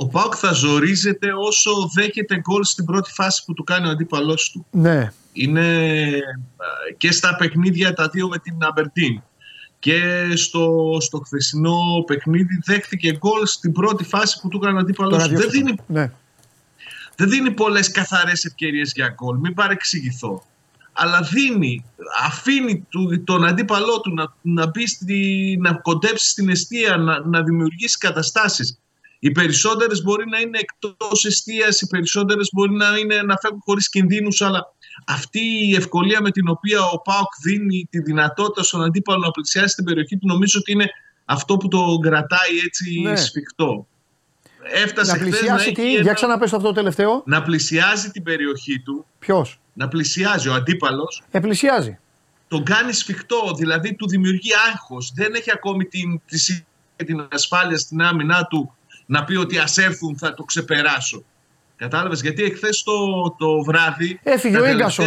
ο Πάουκ θα ζορίζεται όσο δέχεται γκολ στην πρώτη φάση που του κάνει ο αντίπαλός του. Ναι. Είναι ε, και στα παιχνίδια τα δύο με την Αμπερτίν και στο, στο χθεσινό παιχνίδι δέχτηκε γκολ στην πρώτη φάση που του έκανε αντίπαλο. Δεν δίνει, ναι. Δεν δίνει πολλές καθαρές ευκαιρίες για γκολ, μην παρεξηγηθώ. Αλλά δίνει, αφήνει τον αντίπαλό του να, να, μπει στη, να κοντέψει στην αιστεία, να, να δημιουργήσει καταστάσεις. Οι περισσότερες μπορεί να είναι εκτός αιστείας, οι περισσότερες μπορεί να, είναι, να φεύγουν χωρίς κινδύνους, αλλά αυτή η ευκολία με την οποία ο Πάοκ δίνει τη δυνατότητα στον αντίπαλο να πλησιάσει την περιοχή του, νομίζω ότι είναι αυτό που το κρατάει έτσι ναι. σφιχτό. Έφτασε να πλησιάσει τι, για ξαναπες αυτό το τελευταίο. Να πλησιάζει την περιοχή του. Ποιος; Να πλησιάζει ο αντίπαλος. Ε, πλησιάζει. Τον κάνει σφιχτό, δηλαδή του δημιουργεί άγχος. Δεν έχει ακόμη την, την ασφάλεια στην άμυνά του να πει ότι ας έρθουν θα το ξεπεράσω. Κατάλαβες γιατί εχθές το, το βράδυ. Έφυγε ο γκασον.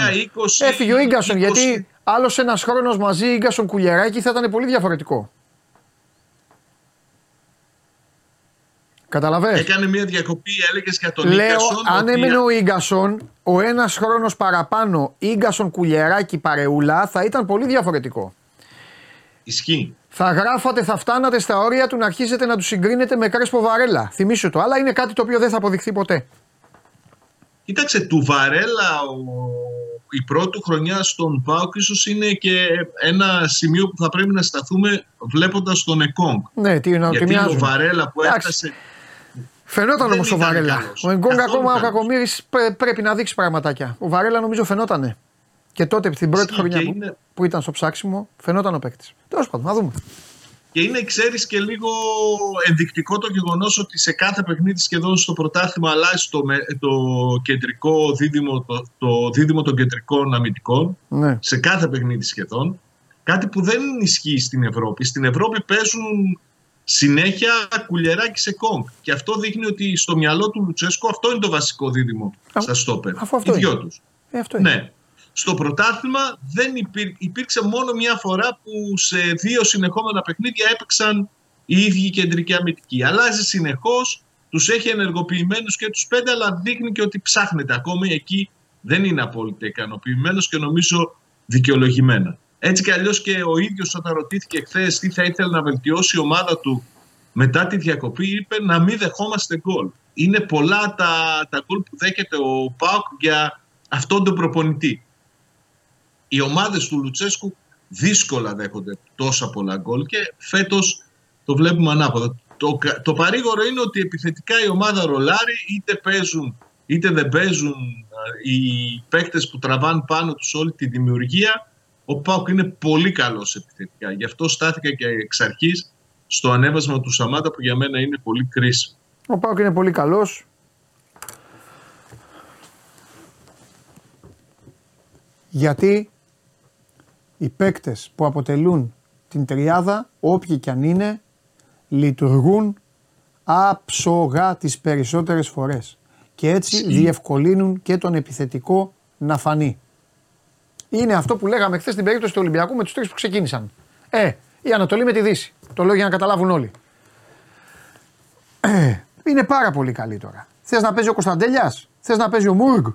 Έφυγε ο γκασον γιατί άλλος ένας χρόνος μαζί γκασον κουλιαράκι θα ήταν πολύ διαφορετικό. Καταλαβες; Έκανε μια διακοπή, έλεγες για τον Λέω, αν έμενε ο γκασον, ο ένας χρόνος παραπάνω γκασον κουλιαράκι παρεούλα θα ήταν πολύ διαφορετικό. Ισχύει θα γράφατε, θα φτάνατε στα όρια του να αρχίσετε να τους συγκρίνετε με Κρέσπο Βαρέλα. Θυμήσου το, αλλά είναι κάτι το οποίο δεν θα αποδειχθεί ποτέ. Κοίταξε, του Βαρέλα ο... η πρώτη χρονιά στον ΠΑΟΚ ίσως είναι και ένα σημείο που θα πρέπει να σταθούμε βλέποντας τον Εκόνγκ. Ναι, τι είναι Γιατί ο Βαρέλα που έφτασε. Φαινόταν όμως ο Βαρέλα. Ο Εκόνγκ ακόμα ο Κακομήρη πρέπει να δείξει πραγματάκια. Ο Βαρέλα νομίζω φαινότανε. Και τότε στην πρώτη χρονιά είναι... που ήταν στο ψάξιμο φαινόταν ο παίκτης. Τέλος πάντων, να δούμε. Και είναι, ξέρεις, και λίγο ενδεικτικό το γεγονός ότι σε κάθε παιχνίδι σχεδόν στο πρωτάθλημα αλλάζει το, το κεντρικό δίδυμο, το, το δίδυμο των κεντρικών αμυντικών. Ναι. Σε κάθε παιχνίδι σχεδόν. Κάτι που δεν ισχύει στην Ευρώπη. Στην Ευρώπη παίζουν συνέχεια κουλιεράκι σε κόγκ. Και αυτό δείχνει ότι στο μυαλό του Λουτσέσκο αυτό είναι το βασικό δίδυμο Α, στα στόπερ. Αφού αυτό Οι δυο τους. Ε, αυτό είναι. Ναι. Στο πρωτάθλημα δεν υπήρξε μόνο μια φορά που σε δύο συνεχόμενα παιχνίδια έπαιξαν οι ίδιοι κεντρικοί αμυντικοί. Αλλάζει συνεχώς, τους έχει ενεργοποιημένους και τους πέντε, αλλά δείχνει και ότι ψάχνεται. Ακόμη εκεί δεν είναι απόλυτα ικανοποιημένος και νομίζω δικαιολογημένα. Έτσι κι αλλιώς και ο ίδιος όταν ρωτήθηκε χθες τι θα ήθελε να βελτιώσει η ομάδα του μετά τη διακοπή, είπε να μην δεχόμαστε γκολ. Είναι πολλά τα, τα γκολ που δέχεται ο Πάουκ για αυτόν τον προπονητή οι ομάδες του Λουτσέσκου δύσκολα δέχονται τόσα πολλά γκολ και φέτος το βλέπουμε ανάποδα. Το, το παρήγορο είναι ότι επιθετικά η ομάδα ρολάρει, είτε παίζουν είτε δεν παίζουν οι παίκτες που τραβάνε πάνω τους όλη τη δημιουργία. Ο Πάουκ είναι πολύ καλός επιθετικά. Γι' αυτό στάθηκα και εξ αρχής στο ανέβασμα του Σαμάτα που για μένα είναι πολύ κρίσιμο. Ο Πάουκ είναι πολύ καλός. Γιατί οι παίκτες που αποτελούν την τριάδα, όποιοι κι αν είναι, λειτουργούν άψογα τις περισσότερες φορές. Και έτσι διευκολύνουν και τον επιθετικό να φανεί. Είναι αυτό που λέγαμε χθες στην περίπτωση του Ολυμπιακού με τους τρεις που ξεκίνησαν. Ε, η Ανατολή με τη Δύση. Το λέω για να καταλάβουν όλοι. Ε, είναι πάρα πολύ καλή τώρα. Θες να παίζει ο Κωνσταντέλιας, θες να παίζει ο Μούργκ,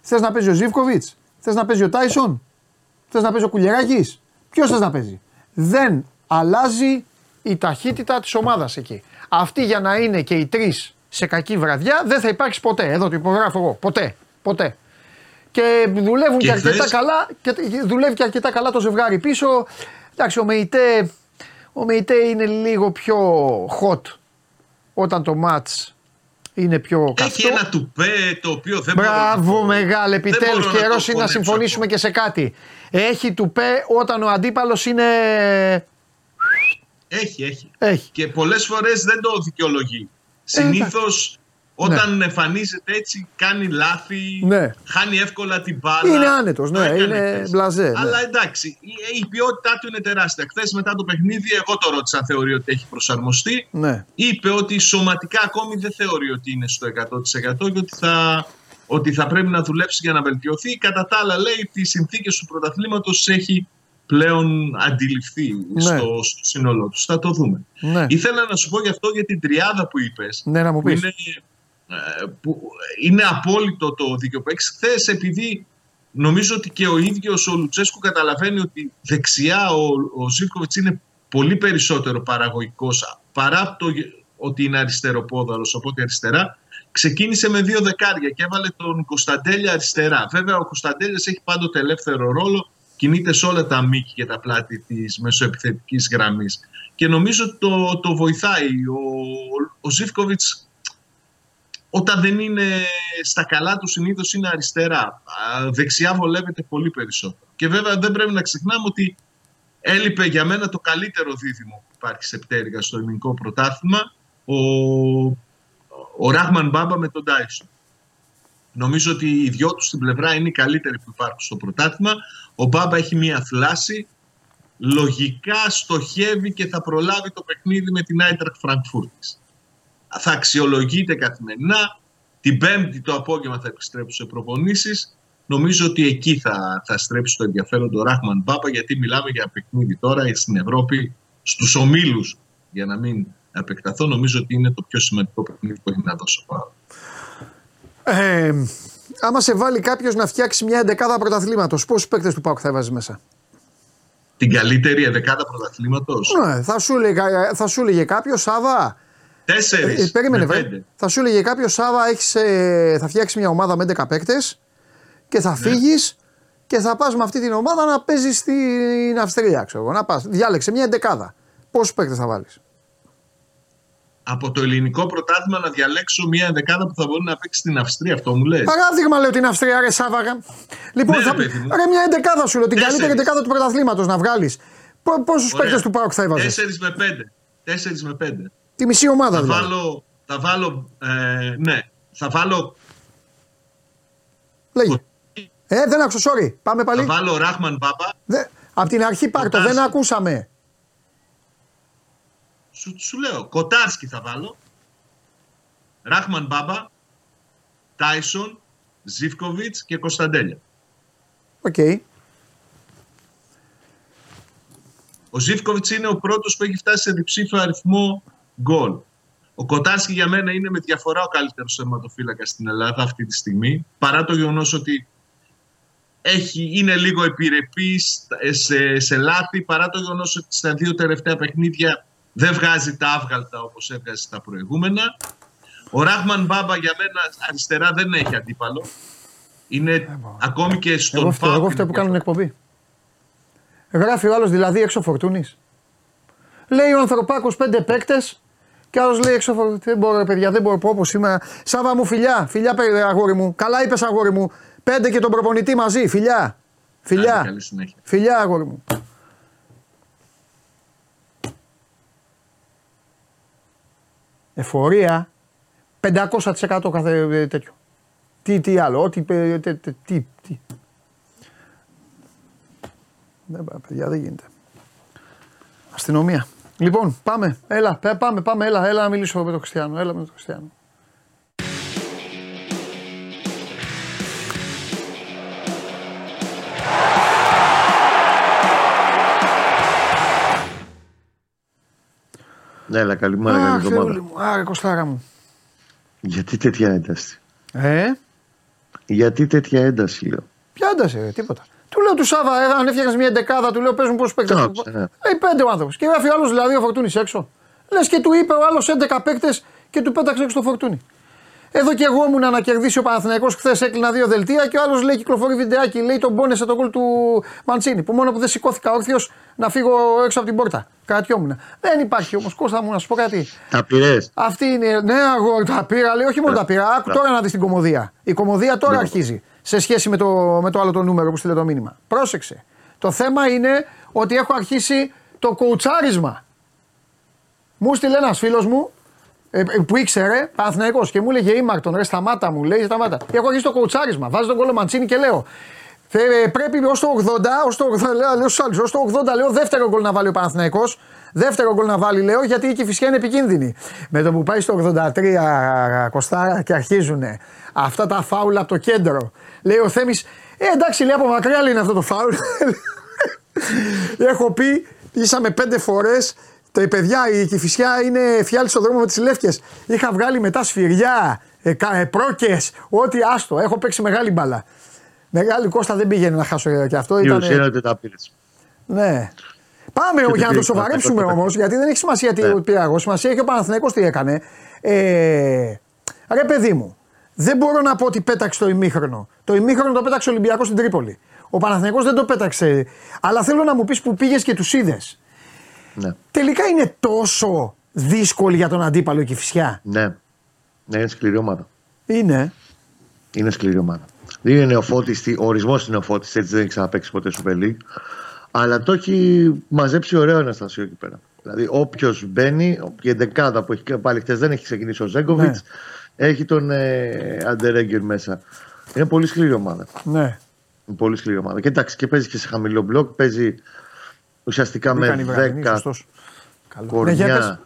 θες να παίζει ο Ζήφκοβιτς, θες να παίζει ο Τάισον, Θες να παίζει ο Κουλιαράκης; Ποιος θες να παίζει; Δεν αλλάζει η ταχύτητα της ομάδας εκεί. Αυτή για να είναι και οι τρεις σε κακή βραδιά δεν θα υπάρξει ποτέ. Εδώ το υπογράφω εγώ. Ποτέ. Ποτέ. Και δουλεύουν και, και αρκετά καλά. Και δουλεύει και αρκετά καλά το ζευγάρι πίσω. Εντάξει, ο Μεϊτέ, ο Μεϊτέ είναι λίγο πιο hot όταν το match είναι πιο καυτό. Έχει ένα τουπέ το οποίο δεν Μπράβο, μπορώ μεγάλε, επιτέλους. Καιρός είναι να συμφωνήσουμε και σε κάτι. Έχει τουπέ όταν ο αντίπαλος είναι. Έχει, έχει. έχει. Και πολλές φορές δεν το δικαιολογεί. Συνήθως όταν ναι. εμφανίζεται έτσι, κάνει λάθη, ναι. χάνει εύκολα την μπάλα. Είναι άνετος, ναι, είναι μπλαζέ. Ναι. Αλλά εντάξει, η ποιότητά του είναι τεράστια. Χθες μετά το παιχνίδι, εγώ το ρώτησα αν θεωρεί ότι έχει προσαρμοστεί. Ναι. Είπε ότι σωματικά ακόμη δεν θεωρεί ότι είναι στο 100% και ότι θα, ότι θα πρέπει να δουλέψει για να βελτιωθεί. Κατά τα άλλα, λέει, τις συνθήκες του πρωταθλήματος έχει πλέον αντιληφθεί ναι. στο, στο σύνολό του. Θα το δούμε. Ναι. Ήθελα να σου πω γι' αυτό για την τριάδα που είπες. Ναι, να μου πεις. Είναι ε, που είναι απόλυτο το δίκαιο που έχεις χθες, επειδή νομίζω ότι και ο ίδιος ο Λουτσέσκου καταλαβαίνει ότι δεξιά ο, ο Ζήφκοβιτς είναι πολύ περισσότερο παραγωγικός παρά το ότι είναι αριστεροπόδαρος, οπότε αριστερά. Ξεκίνησε με δύο δεκάρια και έβαλε τον Κωνσταντέλια αριστερά. Βέβαια ο Κωνσταντέλιας έχει πάντοτε ελεύθερο ρόλο, κινείται σε όλα τα μήκη και τα πλάτη της μεσοεπιθετικής γραμμής. Και νομίζω ότι το, το βοηθάει. Ο, ο Ζήφκοβιτς όταν δεν είναι στα καλά του συνήθως είναι αριστερά. Δεξιά βολεύεται πολύ περισσότερο. Και βέβαια δεν πρέπει να ξεχνάμε ότι έλειπε για μένα το καλύτερο δίδυμο που υπάρχει σε πτέρυγα στο ελληνικό πρωτάθλημα ο, ο Ράχμαν Μπάμπα με τον Τάισον. Νομίζω ότι οι δυο τους στην πλευρά είναι οι καλύτεροι που υπάρχουν στο πρωτάθλημα. Ο Μπάμπα έχει μία θλάση. Λογικά στοχεύει και θα προλάβει το παιχνίδι με την Άιτρακ Φραγκφούρτης θα αξιολογείται καθημερινά. Την Πέμπτη το απόγευμα θα επιστρέψει σε προπονήσεις. Νομίζω ότι εκεί θα, θα στρέψει το ενδιαφέρον του Ράχμαν Μπάπα γιατί μιλάμε για παιχνίδι τώρα στην Ευρώπη στους ομίλους για να μην επεκταθώ. Νομίζω ότι είναι το πιο σημαντικό παιχνίδι που έχει να δώσει ο ε, άμα σε βάλει κάποιος να φτιάξει μια εντεκάδα πρωταθλήματος, πόσους παίκτες του Πάουκ θα έβαζε μέσα; Την καλύτερη εντεκάδα πρωταθλήματος; Ναι, θα σου, έλεγε, θα σου έλεγε κάποιος Σάβα, Τέσσερις. Ε, περίμενε, πέντε. Θα σου έλεγε κάποιος Σάβα, έχεις, ε, θα φτιάξεις μια ομάδα με 11 παίκτες και θα ναι. φύγεις και θα πας με αυτή την ομάδα να παίζεις στην Αυστρία. Ξέρω, να πας. Διάλεξε μια εντεκάδα. Πόσους παίκτες θα βάλεις; Από το ελληνικό πρωτάθλημα να διαλέξω μια εντεκάδα που θα μπορεί να παίξει στην Αυστρία, αυτό μου λες; Παράδειγμα λέω την Αυστρία, ρε Σάβα. Λοιπόν, ναι, θα... ρε, μια εντεκάδα σου λέω, την καλύτερη εντεκάδα του πρωταθλήματος να βγάλεις. Πόσους παίκτες του Πάουκ θα έβαζες; 4 με 5. 4 με 5. Τη μισή ομάδα θα δηλαδή. Βάλω, θα βάλω, ε, ναι, θα βάλω... Λέγε. Ε, δεν άκουσα, sorry. Πάμε πάλι. Θα βάλω Ράχμαν Μπάμπα. Δε, απ' την αρχή πάρτο, δεν ακούσαμε. Σου, σου λέω, Κοτάρσκι θα βάλω. Ράχμαν Μπάμπα, Τάισον, Ζιφκοβιτς και Κωνσταντέλια. OK. Okay. Ο Ζίβκοβιτς είναι ο πρώτος που έχει φτάσει σε διψήφιο αριθμό γκολ. Ο Κοτάρσκι για μένα είναι με διαφορά ο καλύτερος τερματοφύλακας στην Ελλάδα αυτή τη στιγμή. Παρά το γεγονός ότι έχει, είναι λίγο επιρρεπή σε, σε λάθη, παρά το γεγονός ότι στα δύο τελευταία παιχνίδια δεν βγάζει τα άβγαλτα όπως έβγαζε στα προηγούμενα. Ο Ράχμαν Μπάμπα για μένα αριστερά δεν έχει αντίπαλο. Είναι ε, ακόμη και στον εγώ φταίω, εγώ φταίω που κάνουν εκπομπή. Γράφει ο άλλος δηλαδή έξω φορτούνης. Λέει ο Ανθρωπάκος πέντε παίκτες και άλλος λέει έξω. Δεν μπορώ, παιδιά, δεν μπορώ. Όπω είμαι. Σάβα μου, φιλιά, φιλιά, αγόρι μου. Καλά είπες, αγόρι μου. Πέντε και τον προπονητή μαζί, φιλιά. Φιλιά. Φιλιά, αγόρι μου. Εφορία 500% κάθε ε, τέτοιο. Τι, τι άλλο, ό,τι. Τι, τι, τι. Δεν παιδιά, δεν γίνεται. Αστυνομία. Λοιπόν, πάμε. Έλα, πάμε, πάμε, έλα, έλα να μιλήσω με τον Χριστιανό. Έλα με τον Χριστιανό. Ναι, έλα, καλημέρα, καλή εβδομάδα. μου, άρε, κοστάρα μου. Γιατί τέτοια ένταση; Ε; Γιατί τέτοια ένταση, λέω. Ποια ένταση, ρε, τίποτα. Του λέω του Σάβα, ε, αν έφτιαχνε μια δεκάδα, του λέω παίζουν πόσου παίκτες. Ε, πέντε ο άνθρωπος. Και γράφει ο άλλος δηλαδή ο Φορτούνης έξω. Λες και του είπε ο άλλος 11 παίκτες και του πέταξε έξω το Φορτούνη. Εδώ και εγώ ήμουν να κερδίσει ο Παναθηναϊκός χθες έκλεινα δύο δελτία και ο άλλος λέει κυκλοφορεί βιντεάκι, λέει τον πόνεσε τον κόλ του Μαντσίνη. Που μόνο που δεν σηκώθηκα όρθιος να φύγω έξω από την πόρτα. Κρατιόμουν. Δεν υπάρχει όμως, Κώστα μου να σου πω κάτι. Τα πήρες. Αυτή είναι. Ναι, εγώ τα πήρα, λέει, όχι μόνο τα πήρα. Άκου τώρα να δεις την κομμωδία. Η κομμωδία τώρα ναι. αρχίζει σε σχέση με το, με το άλλο το νούμερο που στείλε το μήνυμα. Πρόσεξε. Το θέμα είναι ότι έχω αρχίσει το κοουτσάρισμα. Μου στείλε ένας φίλος μου ε, ε, που ήξερε, Παναθυναϊκό, και μου έλεγε Ήμαρτον, ρε σταμάτα μου, λέει σταμάτα. Και έχω αρχίσει το κοουτσάρισμα. Βάζω τον κόλλο Μαντσίνη και λέω. Ε, πρέπει ως το 80, ως το 80, λέω, λέω άλλου, ως το 80 λέω δεύτερο γκολ να βάλει ο Παναθηναϊκός. Δεύτερο γκολ να βάλει, λέω, γιατί η Κυφυσιά είναι επικίνδυνη. Με το που πάει στο 83 κοστάρα και αρχίζουν αυτά τα φάουλα από το κέντρο. Λέει ο Θέμης, ε, εντάξει, λέει από μακριά λέει αυτό το φάουλ. *laughs* Έχω πει, ήσαμε πέντε φορές. Τα παιδιά, η Κυφυσιά είναι φιάλτη στο δρόμο με τις λεύκες. Είχα βγάλει μετά σφυριά, ε, ε, πρόκες, ό,τι άστο. Έχω παίξει μεγάλη μπαλά. Μεγάλη Κώστα δεν πήγαινε να χάσω και αυτό. Η Ήταν... ουσία είναι ότι τα πήρες. Ναι. Πάμε Και για να το το σοβαρέψουμε πήγε, όμως, γιατί δεν έχει σημασία τι Ναι. πήρα εγώ. Σημασία έχει ο Παναθηναϊκός τι έκανε. Ε, ρε παιδί μου, δεν μπορώ να πω ότι πέταξε το ημίχρονο. Το ημίχρονο το πέταξε ο Ολυμπιακός στην Τρίπολη. Ο Παναθηναϊκός δεν το πέταξε. Αλλά θέλω να μου πεις που πήγες και τους είδες. Ναι. Τελικά είναι τόσο δύσκολη για τον αντίπαλο η Κηφισιά. ναι. Ναι, είναι σκληρή ομάδα. Είναι. Είναι σκληρή ομάδα. Δεν είναι νεοφώτιστη, ο ορισμός είναι νεοφώτιστη, έτσι δεν έχει ξαναπέξει ποτέ Super League. Αλλά το έχει μαζέψει ωραίο Αναστασίο εκεί πέρα. Δηλαδή, όποιος μπαίνει, η εντεκάδα που έχει πάλι χτες δεν έχει ξεκινήσει ο Ζέγκοβιτς, Ναι. έχει τον ε, Αντερέγκερ μέσα. Είναι πολύ σκληρή ομάδα. Ναι. Είναι πολύ σκληρή ομάδα. Και εντάξει, και παίζει και σε χαμηλό μπλοκ, παίζει ουσιαστικά Μπήκαν οι με Βραδινοί, 10 σωστός. Καλό. Ναι, για πες. κορμιά.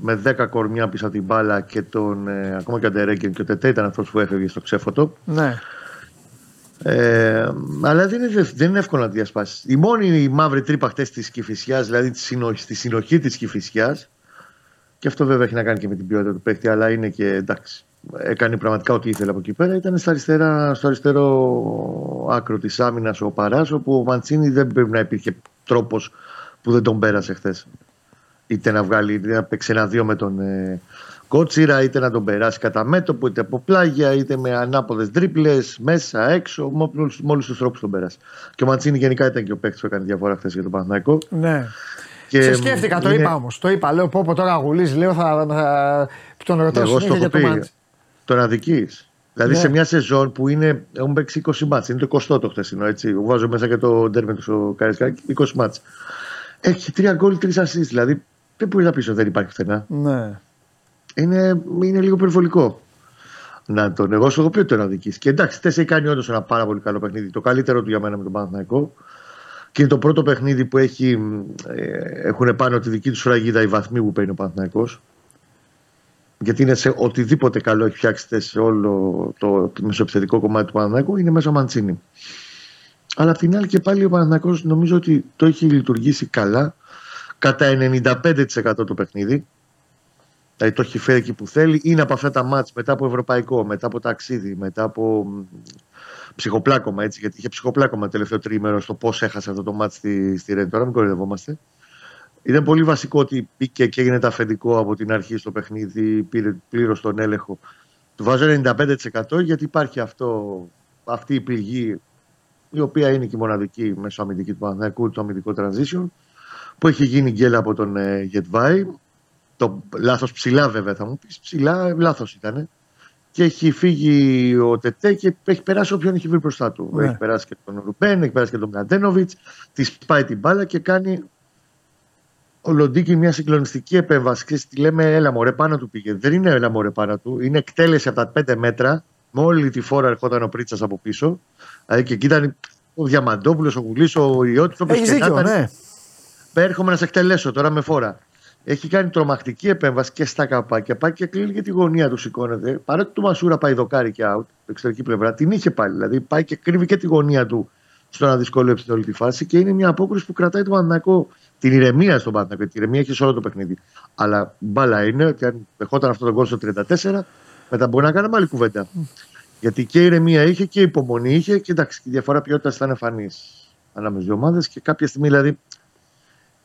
με 10 κορμιά πίσω από την μπάλα και τον. Ε, ακόμα και ο Αντερέγκερ και ο Τετέ ήταν αυτός που έφευγε στο ξέφωτο. Ναι. Ε, αλλά δεν είναι, δεν είναι εύκολο να τη διασπάσεις. Η μόνη μαύρη τρύπα χτες της Κυφυσιάς, δηλαδή τη συνοχή, στη συνοχή της Κυφυσιάς, και αυτό βέβαια έχει να κάνει και με την ποιότητα του παίκτη, αλλά είναι και εντάξει. Έκανε πραγματικά ό,τι ήθελε από εκεί πέρα. Ήταν στα αριστερά, στο αριστερό άκρο της άμυνας ο Παράς, όπου ο Μαντσίνη δεν πρέπει να υπήρχε τρόπος που δεν τον πέρασε χθες. Είτε να βγάλει, είτε να παίξει ένα-δύο με τον ε, Κότσιρα, είτε να τον περάσει κατά μέτωπο, είτε από πλάγια, είτε με ανάποδες τρίπλε, μέσα, έξω. Με όλου τους τρόπους τον πέρασε. Και ο Μαντσίνη γενικά ήταν και ο παίκτης που έκανε διαφορά χθες για τον Παναθηναϊκό. ναι. Και Σε σκέφτηκα, το είναι- είπα όμως. Το είπα, λέω πω, πω τώρα γουλή, λέω θα, θα τον ρωτάω Εγώ στο συνέχεια έχω για το πει. μάτς. Τον αδική. Δηλαδή Ναι. σε μια σεζόν που είναι, έχουν παίξει 20 μάτς, είναι το 20 το χθεσινό, έτσι. Βάζω μέσα και το ντέρμι του στο Καρισκάκη, 20 μάτς. Έχει 3 γκολ, 3 assists. Δηλαδή δεν μπορεί να πει ότι δεν υπάρχει πουθενά. Ναι. Είναι, είναι λίγο περιβολικό. Να τον, εγώ σου έχω πει ότι τον αδική. Και εντάξει, χθες έχει κάνει όντως ένα πάρα πολύ καλό παιχνίδι. Το καλύτερο του για μένα με τον Παναθηναϊκό. Και είναι το πρώτο παιχνίδι που έχει, ε, έχουν πάνω τη δική του φραγίδα οι βαθμοί που παίρνει ο Παναθηναϊκός. Γιατί είναι σε οτιδήποτε καλό έχει φτιάξει χθες σε όλο το μεσοεπιθετικό κομμάτι του Παναθηναϊκού είναι μέσα ο Μαντσίνη. Αλλά απ' την άλλη και πάλι ο Παναθηναϊκός νομίζω ότι το έχει λειτουργήσει καλά. Κατά 95% το παιχνίδι. Δηλαδή το έχει φέρει εκεί που θέλει. Είναι από αυτά τα μάτς μετά από ευρωπαϊκό, μετά από ταξίδι, μετά από μ, ψυχοπλάκωμα. Έτσι, γιατί είχε ψυχοπλάκωμα το τελευταίο τρίμερο στο πώς έχασε αυτό το μάτς στη, στη Ρεν. Τώρα μην κοροϊδευόμαστε. Ήταν πολύ βασικό ότι μπήκε και έγινε τα αφεντικό από την αρχή στο παιχνίδι, πήρε πλήρως τον έλεγχο. Του βάζω 95% γιατί υπάρχει αυτό, αυτή η πληγή η οποία είναι και η μοναδική μέσω αμυντική του Παναθηναϊκού, το αμυντικό transition, που έχει γίνει γκέλα από τον ε, Γετβάη. Το λάθος ψηλά, βέβαια, θα μου πεις. Ψηλά, λάθος ήταν. Και έχει φύγει ο Τετέ και έχει περάσει όποιον έχει βρει μπροστά του. Ναι. Έχει περάσει και τον Ρουμπέν, έχει περάσει και τον Μλαντένοβιτ. Της πάει την μπάλα και κάνει ο Λοντίκη μια συγκλονιστική επέμβαση. Ξέρεις τι λέμε, έλα μωρέ πάνω του πήγε. Δεν είναι έλα μωρέ πάνω του. Είναι εκτέλεση από τα 5 μέτρα. Με όλη τη φόρα ερχόταν ο Πρίτσας από πίσω. Δηλαδή και εκεί ήταν ο Διαμαντόπουλος, ο Γουλής, ο Ιώτης. Έχεις δίκιο, ναι. Έρχομαι να σε εκτελέσω τώρα με φόρα. Έχει κάνει τρομακτική επέμβαση και στα καπάκια. Πάει και κλείνει και τη γωνία του, σηκώνεται. Παρότι του Μασούρα πάει δοκάρι και out, εξωτερική πλευρά, την είχε πάλι. Δηλαδή πάει και κρύβει και τη γωνία του στο να δυσκολέψει όλη τη φάση και είναι μια απόκριση που κρατάει τον Παναθηναϊκό. Την ηρεμία στον Παναθηναϊκό. Την ηρεμία έχει σε όλο το παιχνίδι. Αλλά μπάλα είναι ότι αν δεχόταν αυτό το γκολ στο 34, μετά μπορεί να κάνουμε άλλη κουβέντα. Γιατί και ηρεμία είχε και υπομονή είχε και εντάξει, η διαφορά ποιότητας ήταν εμφανής ανάμεσα στις δύο ομάδες και κάποια στιγμή δηλαδή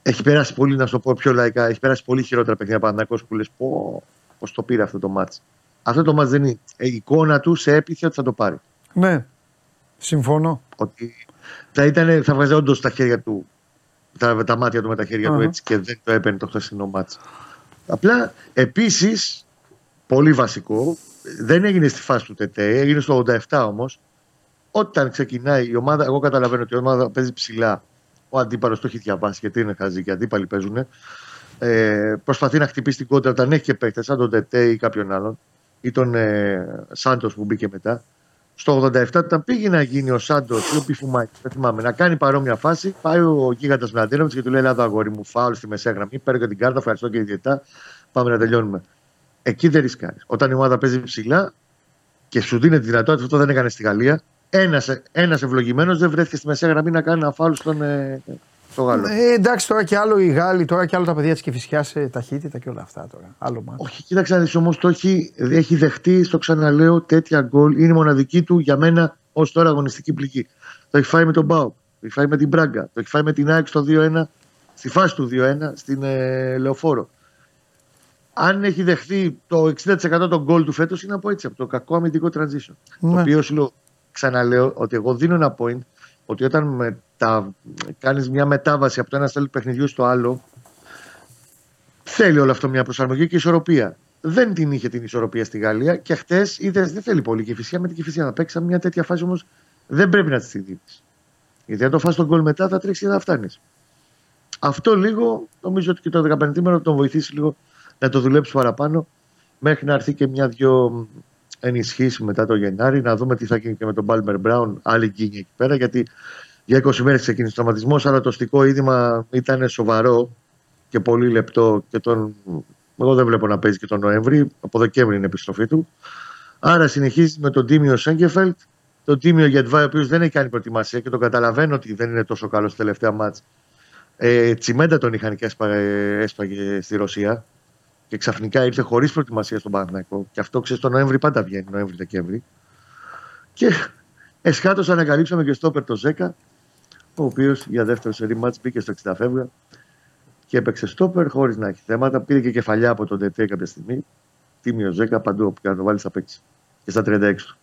έχει περάσει πολύ, να σου το πω πιο λαϊκά, έχει περάσει πολύ χειρότερα παιχνίδια Παναθηναϊκός που λες πω, πώς το πήρε αυτό το μάτς. Αυτό το μάτς δεν είναι. Η εικόνα του σε έπειθε ότι θα το πάρει. Ναι. Συμφωνώ. Ότι θα, ήταν, θα βγάζει όντως τα χέρια του, τα, τα μάτια του με τα χέρια του Αχα. έτσι και δεν το έπαιρνε το χθεσινό μάτς. Απλά επίσης, πολύ βασικό, δεν έγινε στη φάση του ΤΕΤΕ, έγινε στο 87 όμως. Όταν ξεκινάει η ομάδα, εγώ καταλαβαίνω ότι η ομάδα παίζει ψηλά. Ο αντίπαλος το έχει διαβάσει γιατί είναι χαζί και οι αντίπαλοι παίζουν. Ε, προσπαθεί να χτυπήσει την κόντρα όταν έχει και παίχτε, σαν τον Τετέ ή κάποιον άλλον, ή τον ε, Σάντος που μπήκε μετά. Στο 87, όταν πήγε να γίνει ο Σάντος ή ο Πιφουμάκη, δεν θυμάμαι, να κάνει παρόμοια φάση, πάει ο γίγαντας Μλαντένοβιτ και του λέει: Ελλάδα, αγόρι μου, φάουλ στη μεσαία γραμμή. Παίρνω και την κάρτα, ευχαριστώ και ιδιαίτερα. Πάμε να τελειώνουμε. Εκεί δεν ρισκάρεις. Όταν η ομάδα παίζει ψηλά και σου δίνει τη δυνατότητα, αυτό δεν έκανε στη Γαλλία. Ένας ένας ευλογημένος δεν βρέθηκε στη μεσαία γραμμή να κάνει ένα φάουλ στον ε, στο Γάλλο. Ε, εντάξει, τώρα και άλλο οι Γάλλοι, τώρα και άλλο τα παιδιά της Κυφυσιά, ε, ταχύτητα και όλα αυτά τώρα. Άλλο μάτι. Όχι, κοίταξε να δεις όμως το έχει, έχει δεχτεί, στο ξαναλέω, τέτοια γκολ. Είναι η μοναδική του για μένα ως τώρα αγωνιστική πληγή. Το έχει φάει με τον Μπάουκ, το έχει φάει με την Μπράγκα, το έχει φάει με την ΑΕΚ στο 2-1, στη φάση του 2-1 στην ε, Λεωφόρο. Αν έχει δεχθεί το 60% των γκολ του φέτος, είναι από έτσι, από το κακό αμυντικό transition. Ναι. Το οποίο σου λέω, ξαναλέω ότι εγώ δίνω ένα point ότι όταν μετα... κάνεις μια μετάβαση από το ένα στέλνο παιχνιδιού στο άλλο, θέλει όλο αυτό μια προσαρμογή και ισορροπία. Δεν την είχε την ισορροπία στη Γαλλία και χτες είδες δεν θέλει πολύ και φυσικά με την Κυφυσία να παίξει. Μια τέτοια φάση όμως δεν πρέπει να τη δίνεις. Γιατί αν το φας τον γκολ μετά θα τρέξεις και θα φτάνεις. Αυτό λίγο νομίζω ότι και το 15 μέρο τον βοηθήσει λίγο να το δουλέψει παραπάνω μέχρι να έρθει και μια-δυο ενισχύσει μετά το Γενάρη, να δούμε τι θα γίνει και με τον Πάλμερ Μπράουν, άλλη γκίνη εκεί πέρα. Γιατί για 20 μέρες ξεκίνησε ο τραυματισμός, αλλά το οστικό είδημα ήταν σοβαρό και πολύ λεπτό και τον. Εγώ δεν βλέπω να παίζει και τον Νοέμβρη. Από Δεκέμβρη είναι η επιστροφή του. Άρα συνεχίζει με τον Τίμιο Σέγκεφελτ. Τον Τίμιο Γετβάη, ο οποίος δεν έχει κάνει προετοιμασία και τον καταλαβαίνω ότι δεν είναι τόσο καλός στη τελευταία μάτς. Ε, τσιμέντα τον είχαν και έσπαγε, έσπαγε στη Ρωσία και ξαφνικά ήρθε χωρίς προετοιμασία στον Παναθηναϊκό. Και αυτό ξέρεις, τον Νοέμβρη πάντα βγαίνει, Νοέμβρη-Δεκέμβρη. Και εσχάτως ανακαλύψαμε και στο το Ζέκα, ο οποίος για δεύτερο σερή μάτς μπήκε στο 60 φεύγα και έπαιξε στόπερ χωρίς να έχει θέματα. Πήρε και κεφαλιά από τον ΤΕΤΕ κάποια στιγμή. Τίμιο Ζέκα παντού όπου και να το βάλεις θα παίξεις. Και στα 36 του.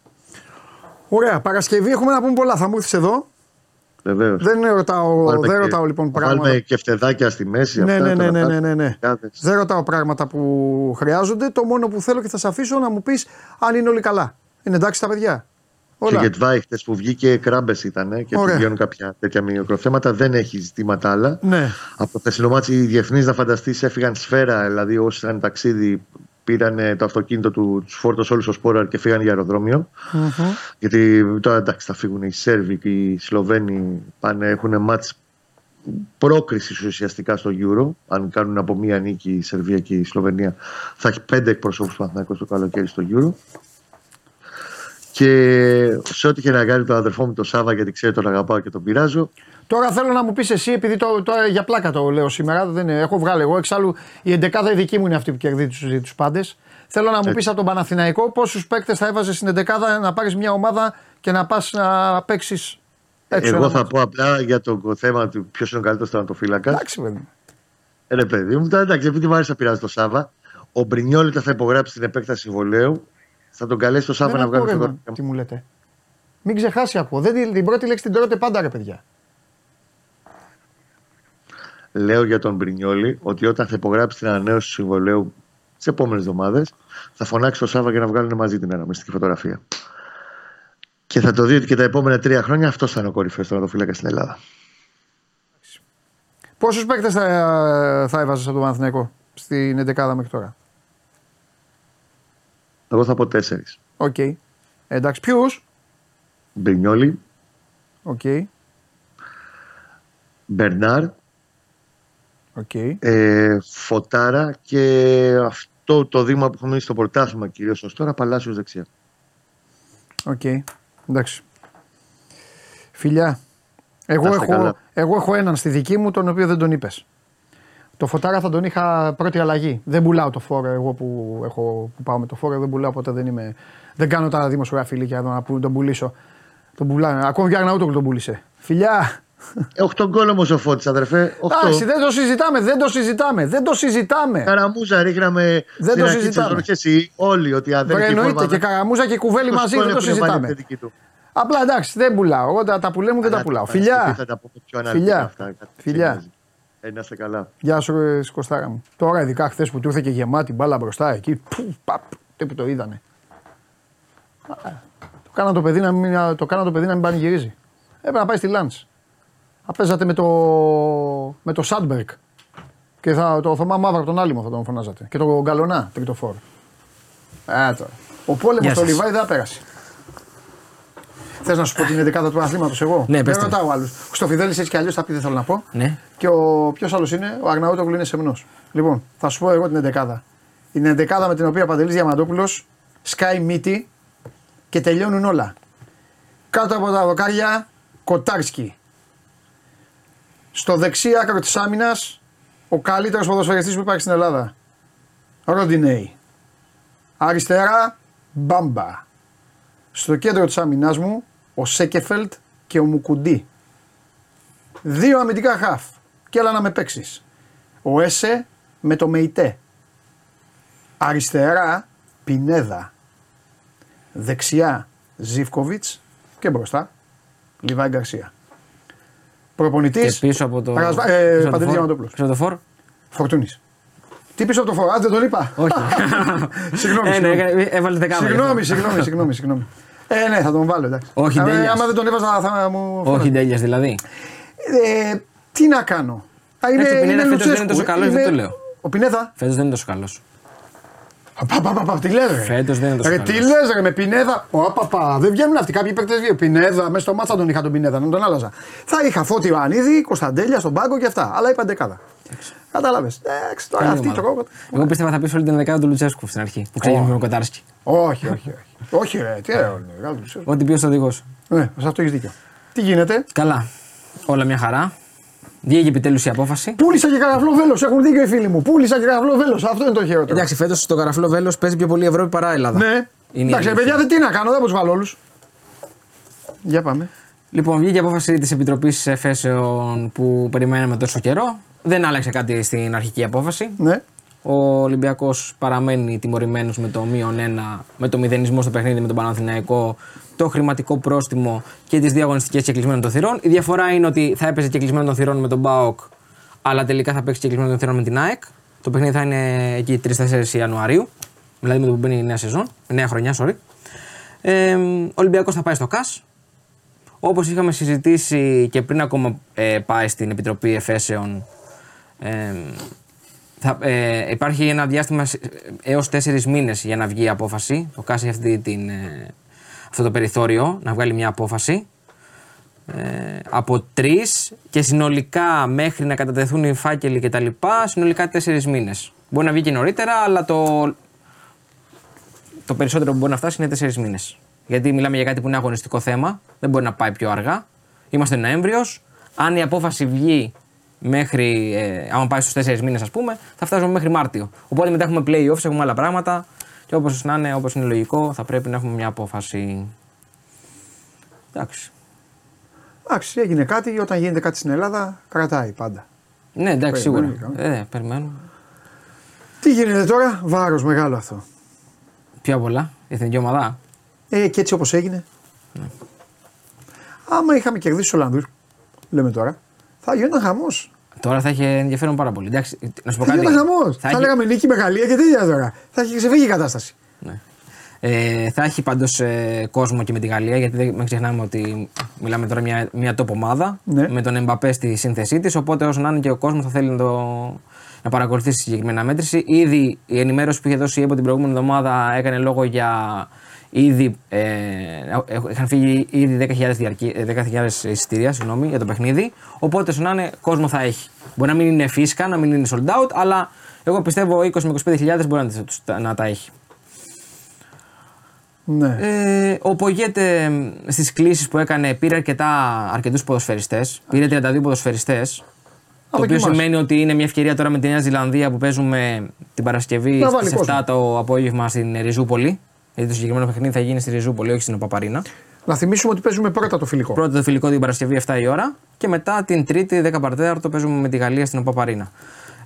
Ωραία, Παρασκευή έχουμε να πούμε πολλά. Θα μου έρθεις εδώ. Βεβαίως. Δεν ρωτάω, Βάλουμε δεν και- ρωτάω λοιπόν θα πράγματα. Βάλουμε και φτεδάκια στη μέση. Ναι, αυτά, ναι, ναι, τώρα ναι, τα- ναι, ναι. κάδες. Δεν ρωτάω πράγματα που χρειάζονται. Το μόνο που θέλω και θα σε αφήσω να μου πεις αν είναι όλοι καλά. Είναι εντάξει τα παιδιά. Και Όλα. για Τβάη χτες που βγήκε κράμπες ήταν και του Ωραία. βγαίνουν κάποια τέτοια μικροφέματα. Δεν έχει ζητήματα άλλα. Ναι. Από το χθεσινό μάτσι οι διεθνεί να φανταστείς έφυγαν σφαίρα. Δηλαδή όσοι είχαν ταξίδι πήραν ε, το αυτοκίνητο του, τους φόρτωσε όλους στο σπόρα και φύγαν για αεροδρόμιο. Μμμ. Γιατί τώρα εντάξει θα φύγουν οι Σέρβοι και οι Σλοβαίνοι πάνε, έχουν μάτς πρόκρισης ουσιαστικά στο Euro. Αν κάνουν από μία νίκη η Σερβία και η Σλοβενία, θα έχει πέντε εκπροσώπους Παναθηναϊκός το καλοκαίρι στο Euro. Και σε ό,τι και να κάνει τον αδερφό μου τον Σάβα, γιατί ξέρει τον αγαπάω και τον πειράζω, Τώρα θέλω να μου πεις εσύ, επειδή το, τώρα για πλάκα το λέω σήμερα, δεν είναι, έχω βγάλει εγώ. Εξάλλου η εντεκάδα η δική μου είναι αυτή που κερδίζει τους πάντες. Θέλω να μου πεις από τον Παναθηναϊκό πόσους παίκτες θα έβαζες στην εντεκάδα να πάρεις μια ομάδα και να πας να παίξεις έξω. εγώ ένα θα μάτς. πω απλά για το θέμα του ποιος είναι ο καλύτερος τερματοφύλακα. Εντάξει, παιδί. μου. Ε, ρε παιδί μου, τώρα εντάξει, επειδή μου άρεσε να πειράζει το Σάβα, ο Μπρινιόλιτα θα υπογράψει την επέκταση συμβολέου. Θα τον καλέσει το Σάβα Δεν να ακούω, βγάλει ρε, φωτογραφία. μα, Τι μου λέτε. Μην ξεχάσει ακούω. Δεν, την- την πρώτη λέξη την τρώτε πάντα, ρε παιδιά. Λέω για τον Μπρινιόλι ότι όταν θα υπογράψει την ανανέωση του συμβολαίου τις επόμενες εβδομάδες, θα φωνάξει το Σάβα για να βγάλουν μαζί την αναμνηστική φωτογραφία. Και θα το δει ότι και τα επόμενα τρία χρόνια αυτό θα είναι ο κορυφαίος τερματοφύλακας στην Ελλάδα. Πόσους παίκτες θα, θα έβαζες από τον Παναθηναϊκό στην εντεκάδα μέχρι τώρα; Εγώ θα πω τέσσερις. Οκ. Ε, εντάξει, ποιους; Μπρινιόλι, Οκ. Μπερνάρ, Οκ. ε, Φωτάρα και αυτό το δείγμα που έχουμε μείνει στο πρωτάθλημα κυρίως ως τώρα, Παλάσιος δεξιά. Οκ. Εντάξει. Φιλιά. Εγώ Να είστε έχω, καλά. εγώ έχω έναν στη δική μου τον οποίο δεν τον είπες. Το φωτάρα θα τον είχα πρώτη αλλαγή. Δεν πουλάω το φόρο. Εγώ που, έχω, που πάω με το φόρο δεν πουλάω ποτέ. Δεν, είμαι, δεν κάνω τα δημοσιογραφιλίκια εδώ να που- τον πουλήσω. Τον πουλάνε. Ακόμη και Αγναούτογλου τον πούλησε. Φιλιά. Ε, 8 γκολ όμως ο Φώτης αδερφέ. 8. Εντάξει, δεν το συζητάμε, δεν το συζητάμε, δεν το συζητάμε. Καραμούζα ρίχναμε Δεν στην το αρχή της συζητάμε. σεζόν και εσύ όλοι ότι αν δεν Βρε, έχει εννοείται φόρμα, και καραμούζα και κουβέλι το μαζί, δεν το σκόνη έχουν βάλει συζητάμε. θετική του. Απλά εντάξει, δεν πουλάω. Εγώ τα, τα που λέμε δεν τα Αλλά πουλάω. την Παρασκευή Φιλιά. Θα τα πούμε πιο αναλυτικά Φιλιά. αυτά. κάτι Φιλιά. ξενίζει. Ε, να είστε καλά. Γεια σου, ρε, Κωστάρα μου. Τώρα, ειδικά χθες που του ήρθε και γεμάτη μπάλα μπροστά εκεί. Που, παπ, τι που το είδανε. Α, Το κάνα το παιδί να μην, το κάνα το παιδί να μην πανηγυρίζει. Έπρεπε να πάει στη Λάντ. Απέζατε με το, με το Σάντμπερκ. Και θα, το Θωμά Μαύρα από τον Άλυμο θα τον φωνάζατε. Και τον Γκαλονά, τρίτο φόρ. Α, τώρα. Ο πόλεμος Γεια στο σας. Λιβάι δεν πέρασε. Θες να σου πω την 11η του αθλήματος εγώ; Ναι, δεν πες το. ρωτάω άλλους. Στο Φιδέλη έτσι κι αλλιώς θα πει δεν θέλω να πω. Ναι. Και ο ποιος άλλος είναι, ο Αγναούτογλου είναι σεμνός. Λοιπόν, θα σου πω εγώ την 11η. Είναι 11η με την οποία ο Παντελής Διαμαντόπουλος σκάει μύτη και τελειώνουν όλα. Κάτω από τα δοκάρια, Κοτάρσκι. Στο δεξί άκρο της άμυνας, ο καλύτερος ποδοσφαιριστής που υπάρχει στην Ελλάδα. Ροντινέη. Αριστερά, Μπάμπα. Στο κέντρο της άμυνάς μου, ο Σέκεφελτ και ο Μουκουντή. Δύο αμυντικά χαφ. Και έλα να με παίξεις. Ο Έσε με το Μεϊτέ. Αριστερά Πινέδα. Δεξιά Ζιβκοβιτ και μπροστά Λιβάη Γκαρσία. Προπονητής. Και πίσω από το. Παρασβα- πίσω ε, από το Παντελής φόρ. Διαμαντόπουλος. Πίσω από το φόρ. Φορτούνης. Τι πίσω από το φορά, δεν τον είπα. Όχι. *laughs* Συγγνώμη. Ε, ναι, συγγνώμη. έκανε- έβαλε δεκάμα. Συγγνώμη, συγγνώμη, συγγνώμη, συγγνώμη. Ε, ναι, θα τον βάλω, εντάξει. Όχι, άμα, Ντέλιας. άμα δεν τον έβαζα θα μου. Όχι τέλεια δηλαδή. Ε, τι να κάνω. Α, είναι, Εντάξει, ο Πινέδα είναι φέτος δεν Λουτσέσκου. είναι τόσο καλός, Είμαι- δεν το λέω. Ο Πινέδα. Φέτος δεν είναι τόσο καλός. Πα, πα, πα, πα, τι λες ρε. Φέτος δεν είναι τόσο ρε, καλός. τι λες ρε με Πινέδα. Ο, πα, πα, δεν βγαίνουν αυτοί. Κάποιοι παίκτες βγαίνουν. Πινέδα, μέσα στο μάτσα τον είχα τον Πινέδα, να τον άλλαζα. Θα είχα Φώτη Ιωαννίδη, Κωνσταντέλια στον πάγκο και αυτά. Αλλά είπα δεκάδα. Κατάλαβες. Εντάξει, τώρα Καλή αυτή ομάδα. τρώγω. Εγώ πίστευα θα πεις όλη την δεκάδα του Λουτσέσκου στην αρχή που ξεκίνησε με τον Κοτάρσκι. Όχι, όχι, όχι. όχι, ρε, τι ρε, μεγάλο του ξέρεις. Ό,τι πει ο οδηγό. Ναι, σε αυτό έχεις δίκιο. Τι γίνεται; Καλά. Όλα μια χαρά. Βγήκε επιτέλους η απόφαση. Πούλησα και καραφλό βέλος. Έχουν δίκιο οι φίλοι μου. Πούλησα και καραφλό βέλος. Αυτό είναι το χειρότερο. Εντάξει, φέτος στο καραφλό βέλος παίζει πιο πολύ Ευρώπη παρά Ελλάδα. Ναι. Είναι Εντάξει, η ρε, παιδιά, δεν τι να κάνω, δεν μπορούσα να βάλω όλους. Για πάμε. Λοιπόν, βγήκε η απόφαση της Επιτροπής Εφέσεων που περιμέναμε τόσο καιρό. Δεν άλλαξε κάτι στην αρχική απόφαση. Ναι. Ο Ολυμπιακός παραμένει τιμωρημένος με το μείον ένα, με το μηδενισμό στο παιχνίδι με τον Παναθηναϊκό, το χρηματικό πρόστιμο και τις δύο αγωνιστικέ και κλεισμένων των θυρών. Η διαφορά είναι ότι θα έπαιζε και κλεισμένο των θυρών με τον Μπάοκ, αλλά τελικά θα παίξει και κλεισμένο των θυρών με την ΑΕΚ. Το παιχνίδι θα είναι εκεί 3-4 Ιανουαρίου, δηλαδή με το που μπαίνει η νέα σεζόν, η νέα χρονιά, sorry. Ε, ο Ολυμπιακός θα πάει στο ΚΑΣ. Όπως είχαμε συζητήσει και πριν ακόμα ε, πάει στην Επιτροπή Εφέσεων, ε, θα, ε, υπάρχει ένα διάστημα σ- έως τέσσερις μήνες για να βγει η απόφαση. Το ΚΑΣ έχει αυτή την, ε, αυτό το περιθώριο να βγάλει μια απόφαση. Ε, από τρεις και συνολικά μέχρι να κατατεθούν οι φάκελοι και τα λοιπά, συνολικά τέσσερις μήνες. Μπορεί να βγει και νωρίτερα, αλλά το, το περισσότερο που μπορεί να φτάσει είναι τέσσερις μήνες. Γιατί μιλάμε για κάτι που είναι αγωνιστικό θέμα, δεν μπορεί να πάει πιο αργά. Είμαστε Νοέμβριος. Αν η απόφαση βγει μέχρι. Ε, άμα πάει στους 4 μήνες, ας πούμε, θα φτάσουμε μέχρι Μάρτιο. Οπότε μετά έχουμε playoffs, έχουμε άλλα πράγματα. Και όπως να είναι, όπως είναι λογικό, θα πρέπει να έχουμε μια απόφαση. Εντάξει. Εντάξει, έγινε κάτι. Όταν γίνεται κάτι στην Ελλάδα, κρατάει πάντα. Ναι, εντάξει, σίγουρα. Περιμένουμε, Ε, περιμένουμε. Τι γίνεται τώρα, βάρος μεγάλο αυτό. Πιο πολλά, η εθνική ομάδα. Ε, και έτσι όπως έγινε. Ναι. Άμα είχαμε κερδίσει τους Ολλανδούς, λέμε τώρα, θα γινόταν χαμός. Τώρα θα έχει ενδιαφέρον πάρα πολύ. Εντάξει, να σου πω Θα κάτι. γινόταν χαμός. Θα, έχει- λέγαμε νίκη Μεγαλία και τέτοια τώρα. Θα έχει ξεφύγει η κατάσταση. Ναι. Ε, θα έχει πάντω ε, κόσμο και με τη Γαλλία, γιατί δεν μην ξεχνάμε ότι μιλάμε τώρα μια, μια top ομάδα Ναι. με τον Εμπαπέ στη σύνθεσή της. Οπότε όσο να είναι και ο κόσμος θα θέλει να, το, να παρακολουθήσει τη συγκεκριμένη αναμέτρηση. Ήδη η ενημέρωση που είχε δώσει η ΕΠΟ την προηγούμενη εβδομάδα έκανε λόγο για. Ήδη ε, έχ- είχαν φύγει ήδη 10.000 διαρκή- ε, 10.000 εισιτήρια συγγνώμη, για το παιχνίδι. Οπότε όσο να είναι, κόσμο θα έχει. Μπορεί να μην είναι φύσκα, να μην είναι sold out, αλλά εγώ πιστεύω 20 με 25.000 μπορεί να, τους- να τα έχει. Ναι. Ε, ο Πογέτε στις κλήσεις που έκανε πήρε αρκετά, αρκετούς ποδοσφαιριστές. Πήρε 32 ποδοσφαιριστές. Το οποίο δοκιμάσει. σημαίνει ότι είναι μια ευκαιρία τώρα με τη Νέα Ζηλανδία που παίζουμε την Παρασκευή Να βάλει στις 7 κόσμο. το απόγευμα στην Ριζούπολη. Γιατί το συγκεκριμένο παιχνίδι θα γίνει στη Ριζούπολη, όχι στην Παπαρίνα. Να θυμίσουμε ότι παίζουμε πρώτα το φιλικό. Πρώτο το φιλικό την Παρασκευή 7 η ώρα και μετά την Τρίτη 10 παρτέταρτο παίζουμε με τη Γαλλία στην Παπαρίνα.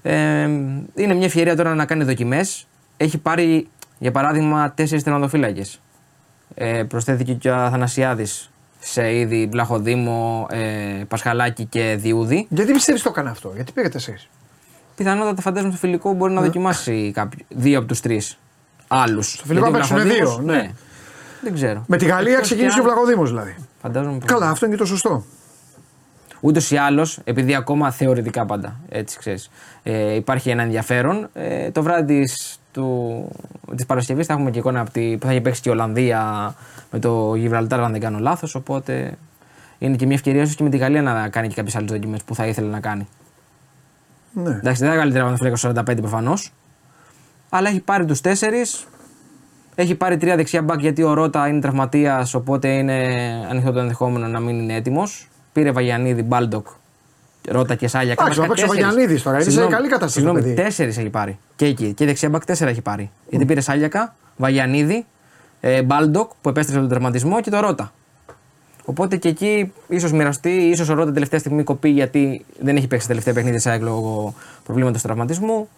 Ε, είναι μια ευκαιρία τώρα να κάνει δοκιμές. Έχει πάρει για παράδειγμα τέσσερις τερματοφύλακες. Ε, προσθέθηκε και ο Αθανασιάδης σε είδη Βλαχοδήμο, ε, Πασχαλάκη και Διούδη. Γιατί πιστεύεις το έκανε αυτό, Γιατί πήρε τέσσερις; Πιθανότατα φαντάζομαι στο φιλικό μπορεί να δοκιμάσει κάποιοι, δύο από τους τρεις άλλους. Στο Ναι. φιλικό να παίξουν δύο, ναι. Δεν ξέρω. Με τη Γαλλία Εκτός ξεκίνησε κι ο αν- Βλαγοδήμο δηλαδή. Φαντάζομαι. Καλά, αυτό είναι και το σωστό. Ούτως ή άλλως, επειδή ακόμα θεωρητικά πάντα έτσι ξέρεις, ε, υπάρχει ένα ενδιαφέρον, ε, το βράδυ της, του, της Παρασκευής θα έχουμε και εικόνα από τη, που θα έχει παίξει και η Ολλανδία με το Γιβραλτάρ, αν δεν κάνω λάθος. Οπότε είναι και μια ευκαιρία ίσως και με τη Γαλλία να κάνει και κάποιες άλλες δοκιμές που θα ήθελε να κάνει. Ναι. Εντάξει, δεν θα κάνει τερματοφύλακα στο 45 προφανώς. Αλλά έχει πάρει τους τέσσερις. Έχει πάρει τρία δεξιά μπακ γιατί ο Ρότα είναι τραυματίας, οπότε είναι ανοιχτό το ενδεχόμενο να μην είναι έτοιμος. Πήρε Βαγιανίδη, Μπάλντοκ, Ρότα και Σάλιακα. Εντάξει, θα παίξει ο Βαγιανίδης τώρα, είναι σε καλή κατάσταση το Συγγνώμη, παιδί. τέσσερις έχει πάρει. Και εκεί. Και δεξιά μπακ τέσσερα έχει πάρει. Γιατί πήρε Σάλιακα, Βαγιανίδη, ε, Μπάλντοκ που επέστρεψε από τον τερματισμό και το Ρότα. Οπότε και εκεί ίσως μοιραστεί, ίσως ο Ρότα τελευταία στιγμή κοπεί γιατί δεν έχει παίξει τελευταία παιχνίδι σε λόγω προβλήματος τραυματισμού.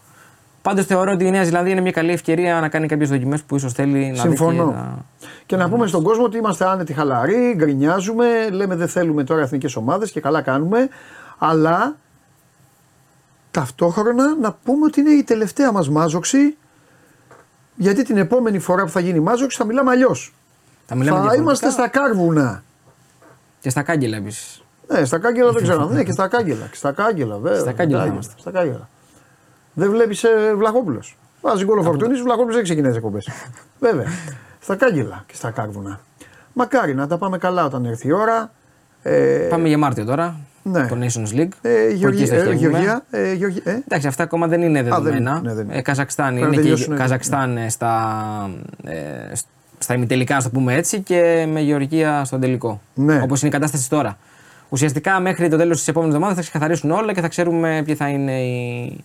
Πάντως θεωρώ ότι η Νέα Ζηλανδία είναι μια καλή ευκαιρία να κάνει κάποιες δοκιμές που ίσως θέλει να Συμφωνώ. δει. και να- Και να πούμε στον κόσμο ότι είμαστε άνετοι χαλαροί, γκρινιάζουμε, λέμε δεν θέλουμε τώρα εθνικές ομάδες και καλά κάνουμε. Αλλά ταυτόχρονα να πούμε ότι είναι η τελευταία μας μάζοξη. Γιατί την επόμενη φορά που θα γίνει μάζοξη θα μιλάμε αλλιώς. Θα μιλάμε Θα διαφορετικά. είμαστε στα κάρβουνα. Και στα κάγκελα επίσης. Ναι, στα κάγκελα δεν ξέρω. Ναι, και στα κάγκελα. Και στα κάγκελα, βέβαια. Στα κάγκελα θα Κάγκελα, είμαστε. Στα κάγκελα. Δεν βλέπεις ε, Βλαχόπουλος. Βάζεις γκολ ο Φορτούνης, ο Βλαχόπουλος δεν ξεκινάει τις εκπομπές. βέβαια. Στα κάγκελα και στα κάρβουνα. Μακάρι να τα πάμε καλά όταν έρθει η ώρα. Ε, Πάμε για Μάρτιο τώρα. ναι. Το Nations League. ε, που εκεί Γεωργία, ε, στοχεύουμε. Γεωργία, ε, Γεωργία, ε, Εντάξει, αυτά ακόμα δεν είναι δεν είναι, δεδομένα. ναι, δεν είναι. Ε, Καζακστάν Πρέπει να είναι και τελειώσουν, ναι. Καζακστάν ε, στα, ε, στα ημιτελικά, ας το πούμε έτσι, και με Γεωργία στον τελικό. Ναι. Όπως είναι η κατάσταση τώρα. Ουσιαστικά μέχρι το τέλος της επόμενης εβδομάδας θα ξεκαθαρίσουν όλα και θα ξέρουμε ποιοι θα είναι οι,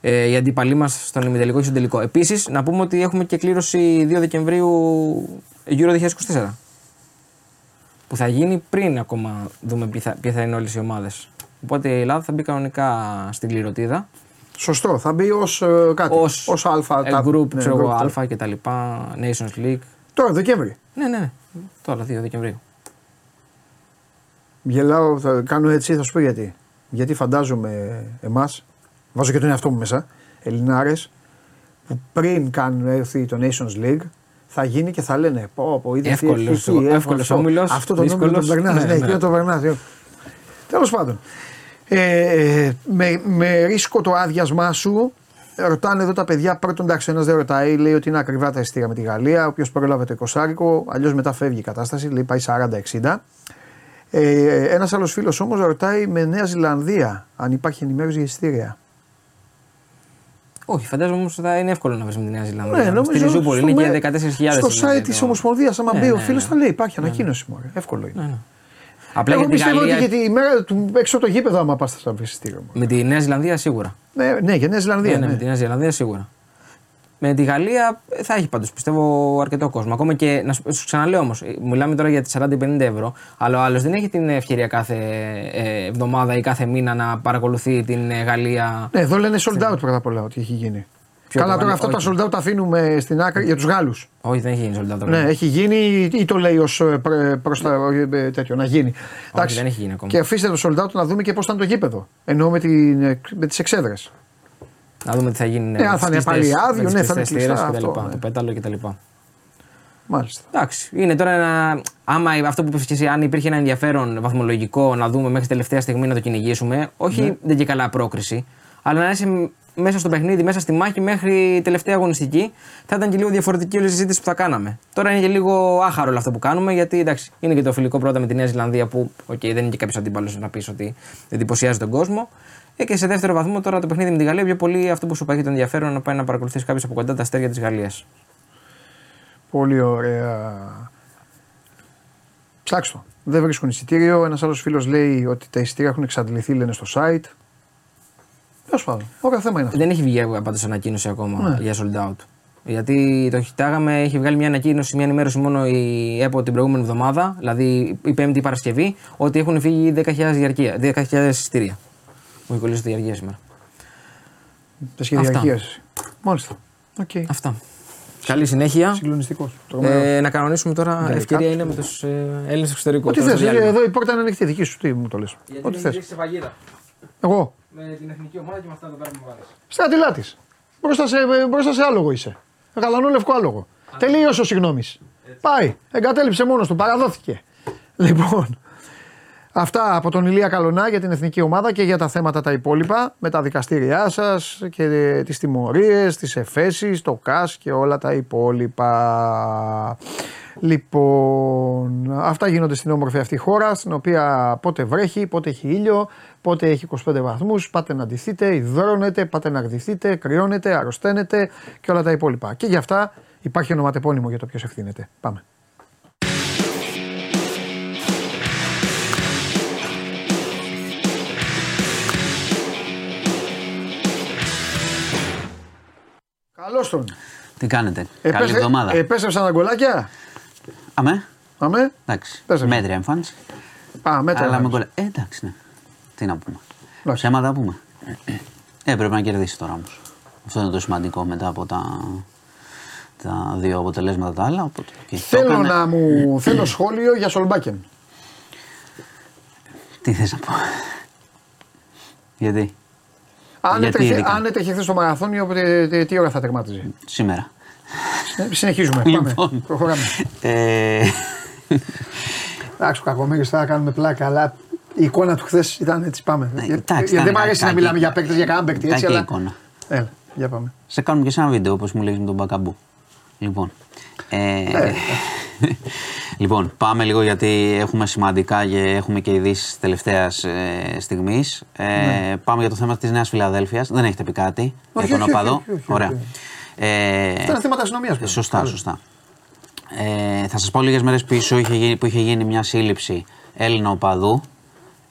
ε, οι αντίπαλοι μας στον ημιτελικό και στον τελικό. Επίσης, να πούμε ότι έχουμε και κλήρωση 2 Δεκεμβρίου Euro 2024. Που θα γίνει πριν ακόμα δούμε ποιοι θα, ποιοι θα είναι όλες οι ομάδες. Οπότε η Ελλάδα θα μπει κανονικά στην κληρωτίδα. σωστό, θα μπει ως κάτι. Ως ως αλφα. ε, τα- group, ναι, ξέρω εγώ, group. αλφα και τα λοιπά, Nations League. Τώρα, Δεκέμβρη. Ναι, ναι, ναι. Τώρα 2 Δεκεμβρίου. Γελάω, θα κάνω έτσι, θα σου πω γιατί. Γιατί φαντάζομαι εμάς, βάζω και τον εαυτό μου μέσα, Ελληνάρες, που πριν κάνουν έρθει το Nations League, θα γίνει και θα λένε Πω, πω, είδε Εύκολος ο- εύκολος όμιλος, Αυτό το νόμιλο τον δύσκολος. περνά. Ναι, Ναι, ναι. εκεί να το περνά. Τέλος πάντων. Ε, με, με ρίσκο το άδειασμά σου, ρωτάνε εδώ τα παιδιά. Πρώτον, εντάξει, ένας δεν ρωτάει, λέει ότι είναι ακριβά τα εισιτήρια με τη Γαλλία. Όποιο πρόλαβε το 20, αλλιώς μετά φεύγει η κατάσταση, λέει πάει 40-60. Ε, Ένας άλλος φίλος όμως ρωτάει με Νέα Ζηλανδία αν υπάρχει ενημέρωση για εισιτήρια. Όχι, φαντάζομαι όμως θα είναι εύκολο να βρει με τη Νέα Ζηλανδία. Ναι, νομίζω Στη Ριζούπολη στο είναι με- και 14.000. Στο site της Ομοσπονδίας, άμα Ναι, μπει ο ναι, φίλος, ναι. θα λέει: Υπάρχει ανακοίνωση. μωρέ. Εύκολο είναι. Ναι, ναι. Απλά Εγώ για τη πιστεύω ότι Γαλλία. και τη μέρα του έξω από το γήπεδο, άμα πας θα βρεις εισιτήριο. μωρέ. Με τη Νέα Ζηλανδία σίγουρα. Ναι, ναι, για Νέα Ζηλανδία. Ναι, ναι, ναι. με τη Νέα Ζηλανδία σίγουρα. Με τη Γαλλία ε, θα έχει πάντως πιστεύω αρκετό κόσμο. Ακόμα και να σου σου ξαναλέω όμως, μιλάμε τώρα για τις 40-50 ευρώ, αλλά ο άλλος δεν έχει την ευκαιρία κάθε ε, εβδομάδα ή κάθε μήνα να παρακολουθεί την ε, Γαλλία. Ναι, εδώ λένε sold out πρώτα απ' όλα ότι έχει γίνει. Ποιο Καλά, το τώρα κάνει, αυτά τα όχι. sold out τα αφήνουμε στην άκρη για τους Γάλλους. Όχι, δεν έχει γίνει soldat. Ναι, έχει γίνει ή το λέει ως προς τα ε, τέτοιο, να γίνει. Εντάξει. δεν έχει γίνει ακόμα. Και αφήστε το sold out να δούμε και πώς ήταν το γήπεδο. Ενώ με, την, με τις εξέδρες. Να δούμε τι θα γίνει. Ναι, αν θα είναι πάλι άδειο, ναι, θα είναι κλειστά αυτό, ναι. Το πέταλο κτλ. Μάλιστα. Εντάξει, είναι τώρα ένα. Άμα αυτό που είπες και εσύ, αν υπήρχε ένα ενδιαφέρον βαθμολογικό να δούμε μέχρι τελευταία στιγμή να το κυνηγήσουμε, όχι Ναι. δεν και καλά πρόκριση, αλλά να είσαι μέσα στο παιχνίδι, μέσα στη μάχη μέχρι τελευταία αγωνιστική, θα ήταν και λίγο διαφορετική όλη η συζήτηση που θα κάναμε. Τώρα είναι και λίγο άχαρο όλο αυτό που κάνουμε, γιατί εντάξει, είναι και το φιλικό πρώτα με τη Νέα Ζηλανδία που οκ, δεν είναι και κάποιος αντίπαλος να πεις ότι εντυπωσιάζει τον κόσμο. Ε, και σε δεύτερο βαθμό τώρα το παιχνίδι με τη Γαλλία, πιο πολύ αυτό που σου πάει το ενδιαφέρον να πάει να παρακολουθήσει κάποιος από κοντά τα αστέρια της Γαλλίας. Πολύ ωραία. Ψάξτε το. Δεν βρίσκουν εισιτήριο. Ένας άλλος φίλος λέει ότι τα εισιτήρια έχουν εξαντληθεί, λένε στο site. Τέλος πάντων. Ωραία θέμα είναι αυτό. Δεν έχει βγει πάντω ανακοίνωση ακόμα Ναι. για sold out. Γιατί το κοιτάγαμε, έχει βγάλει μια ανακοίνωση, μια ενημέρωση μόνο η ΕΠΟ την προηγούμενη εβδομάδα, δηλαδή η Πέμπτη Παρασκευή, ότι έχουν φύγει 10.000 διαρκεία, 10.000 εισιτήρια. Μου έχει κολλήσει τη διαρκεία σήμερα. Τα σχέδια Αυτά. αρχείας. Μάλιστα. Οκ. Αυτά. Καλή συνέχεια. Συγκλονιστικός. Ε, να κανονίσουμε τώρα. Γκαλικά. Ευκαιρία είναι με τους ε, Έλληνες του εξωτερικούς. Ό,τι Τώρα θες. στο διάλειμμα. Εδώ η πόρτα είναι ανοιχτή. Δική σου. Τι μου το λες. Ό,τι θες. σε παγίδα. Εγώ. Με την εθνική ομάδα και με αυτά εδώ πέρα που μου βάλει. Στρατηλά τη. Μπροστά σε, μπροστά σε άλογο είσαι. Γαλανό λευκό άλογο. Τελείωσες ο συγγνώμης. Πάει. Εγκατέλειψε μόνος του. Παραδόθηκε. Λοιπόν. Αυτά από τον Ηλία Καλονά για την εθνική ομάδα και για τα θέματα τα υπόλοιπα με τα δικαστήριά σας και τις τιμωρίες, τις εφέσεις, το ΚΑΣ και όλα τα υπόλοιπα. Λοιπόν, αυτά γίνονται στην όμορφη αυτή χώρα, στην οποία πότε βρέχει, πότε έχει ήλιο, πότε έχει 25 βαθμούς, πάτε να ντυθείτε, υδρώνετε, πάτε να γδυθείτε, κρυώνετε, αρρωσταίνετε και όλα τα υπόλοιπα. Και γι' αυτά υπάρχει ονοματεπώνυμο για το ποιος ευθύνεται. Πάμε. Καλώς τον. Τι κάνετε, καλή Επέστρε- εβδομάδα. Επέστρεψαν τα γκολάκια. Αμέ, Πάμε. Εντάξει. Πες, ρε. Μέτρια εμφάνιση. Α, μέτρα. Αλλά με εμφάνιση. κολλά. Ε, εντάξει, ναι. Τι να πούμε. Εντάξει. Ψέματα πούμε. Ε, πρέπει να κερδίσει τώρα όμως. Αυτό είναι το σημαντικό μετά από τα, τα δύο αποτελέσματα τα άλλα. Οπότε, οκ. Το Θέλω έκανε. να μου. *clears throat* θέλω σχόλιο για Σολμπάκεν. Τι θες να πω. Γιατί; Αν Γιατί έτρεχε, ειδικά; αν έτρεχε χθες στο μαραθώνιο, τι, τι, τι ώρα θα τερμάτιζε. σήμερα. Ε, συνεχίζουμε. Πάμε. Λοιπόν. Προχωράμε. Ε, Εντάξει, ο Κακομοίρη θα κάνουμε πλάκα, αλλά η εικόνα του χθες ήταν έτσι. Πάμε. Ναι, Για- εντάξει, γιατί δεν ήταν μου αρέσει να κακή. μιλάμε για παίκτες, για κανέναν παίκτη έτσι, κακή αλλά. εικόνα. Έλα, για πάμε. Σε κάνουμε και σε ένα βίντεο όπως μου λέγεις με τον Μπακαμπού. Λοιπόν. Ε, *laughs* λοιπόν, πάμε λίγο γιατί έχουμε σημαντικά και έχουμε και ειδήσεις τελευταίας ε, στιγμής. Ε, Πάμε για το θέμα της Νέας Φιλαδέλφιας. Δεν έχετε πει κάτι Ναι. Όχι, για τον όχι, οπαδό. όχι, όχι, όχι, Ωραία. όχι. Ε, Αυτά είναι θέματα αστυνομίας. Σωστά, σωστά. Ε, θα σας πω λίγες μέρες πίσω είχε γίνει, που είχε γίνει μια σύλληψη Έλληνα οπαδού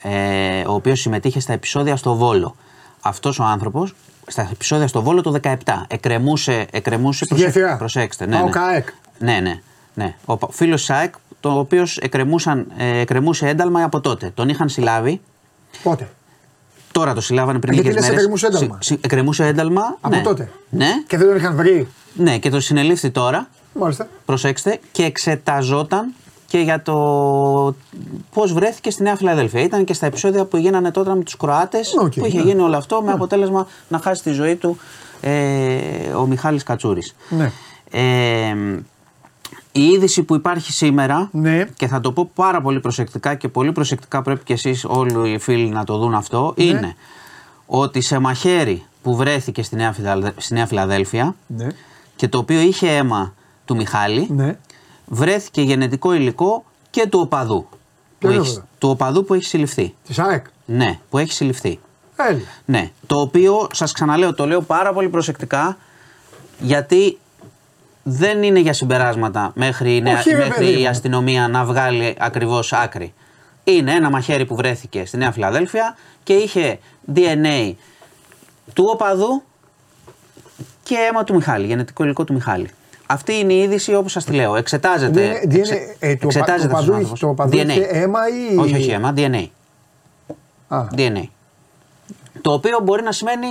ε, ο οποίος συμμετείχε στα επεισόδια στο Βόλο. Αυτός ο άνθρωπος στα επεισόδια στο Βόλο το 17 εκκρεμούσε, εκκρεμούσε Στη γέφυρα. προσέξτε. Ναι, Πάοκ ναι. ΑΕΚ. Ναι, ναι. Ναι. Ο πα- φίλος ΣΑΕΚ, το οποίος εκκρεμούσαν, ε, εκκρεμούσε ένταλμα από τότε. Τον είχαν συλλάβει. Πότε; Τώρα το συλλάβανε πριν Γιατί λίγες λες μέρες. εκκρεμούσε ένταλμα; Συ- συ- εκκρεμούσε ένταλμα. Από ναι. τότε; Ναι, Και δεν τον είχαν βρει; ναι, και το συνελήφθη τώρα Μάλιστα. προσέξτε, και εξεταζόταν και για το πώς βρέθηκε στη Νέα Φιλαδέλφια. Ήταν και στα επεισόδια που γίνανε τότε με τους Κροάτες, Οκ, που είχε ναι. γίνει όλο αυτό με αποτέλεσμα να χάσει τη ζωή του ε, ο Μιχάλης Κατσούρης. Ναι. Ε, η είδηση που υπάρχει σήμερα Ναι. και θα το πω πάρα πολύ προσεκτικά και πολύ προσεκτικά πρέπει και εσείς όλοι οι φίλοι να το δουν αυτό Ναι. είναι ότι σε μαχαίρι που βρέθηκε στη Νέα, Φιλαδε- στη Νέα Φιλαδέλφια Ναι. και το οποίο είχε αίμα του Μιχάλη Ναι. βρέθηκε γενετικό υλικό και του οπαδού. Που Ποιο είναι έχει, αυτό; του οπαδού που έχει συλληφθεί. Της ΑΕΚ. Ναι, που έχει συλληφθεί. Έλα. Ναι, το οποίο σας ξαναλέω, το λέω πάρα πολύ προσεκτικά γιατί δεν είναι για συμπεράσματα μέχρι, η νέα- Όχι, ρε μέχρι παιδί η μου. αστυνομία να βγάλει ακριβώς άκρη. Είναι ένα μαχαίρι που βρέθηκε στη Νέα Φιλαδέλφια και είχε DNA του οπαδού και αίμα του Μιχάλη, γενετικό υλικό του Μιχάλη. Αυτή είναι η είδηση όπως σας τη λέω. Εξετάζεται. DNA, εξε- ε, του οπα- εξετάζεται του αυτός οπαδού ο είχε- άνθρωπος. του οπαδού DNA. είχε αίμα ή- Όχι, όχι αίμα, DNA. Α, DNA. Το οποίο μπορεί να σημαίνει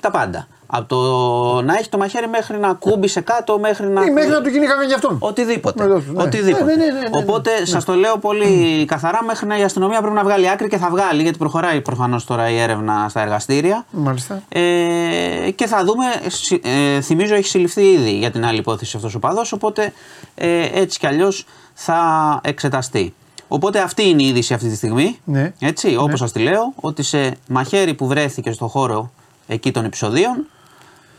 τα πάντα. Από το να έχει το μαχαίρι μέχρι να κούμπησε κάτω, μέχρι να. ή μέχρι να του γίνει κακά για αυτόν. Οτιδήποτε. Ναι, ναι, ναι. Οτιδήποτε. Ναι, ναι, ναι, ναι, ναι. Οπότε σας το λέω πολύ καθαρά μέχρι να η αστυνομία πρέπει να βγάλει άκρη και θα βγάλει γιατί προχωράει προφανώς τώρα η έρευνα στα εργαστήρια. Μάλιστα. Ε, και θα δούμε, συ- ε, θυμίζω έχει συλληφθεί ήδη για την άλλη υπόθεση αυτός ο παδός, οπότε ε, έτσι κι αλλιώς θα εξεταστεί. Οπότε αυτή είναι η είδηση αυτή τη στιγμή, Ναι. έτσι, όπως σας τη λέω, ότι σε μαχαίρι που βρέθηκε στο χώρο εκεί των επεισοδίων,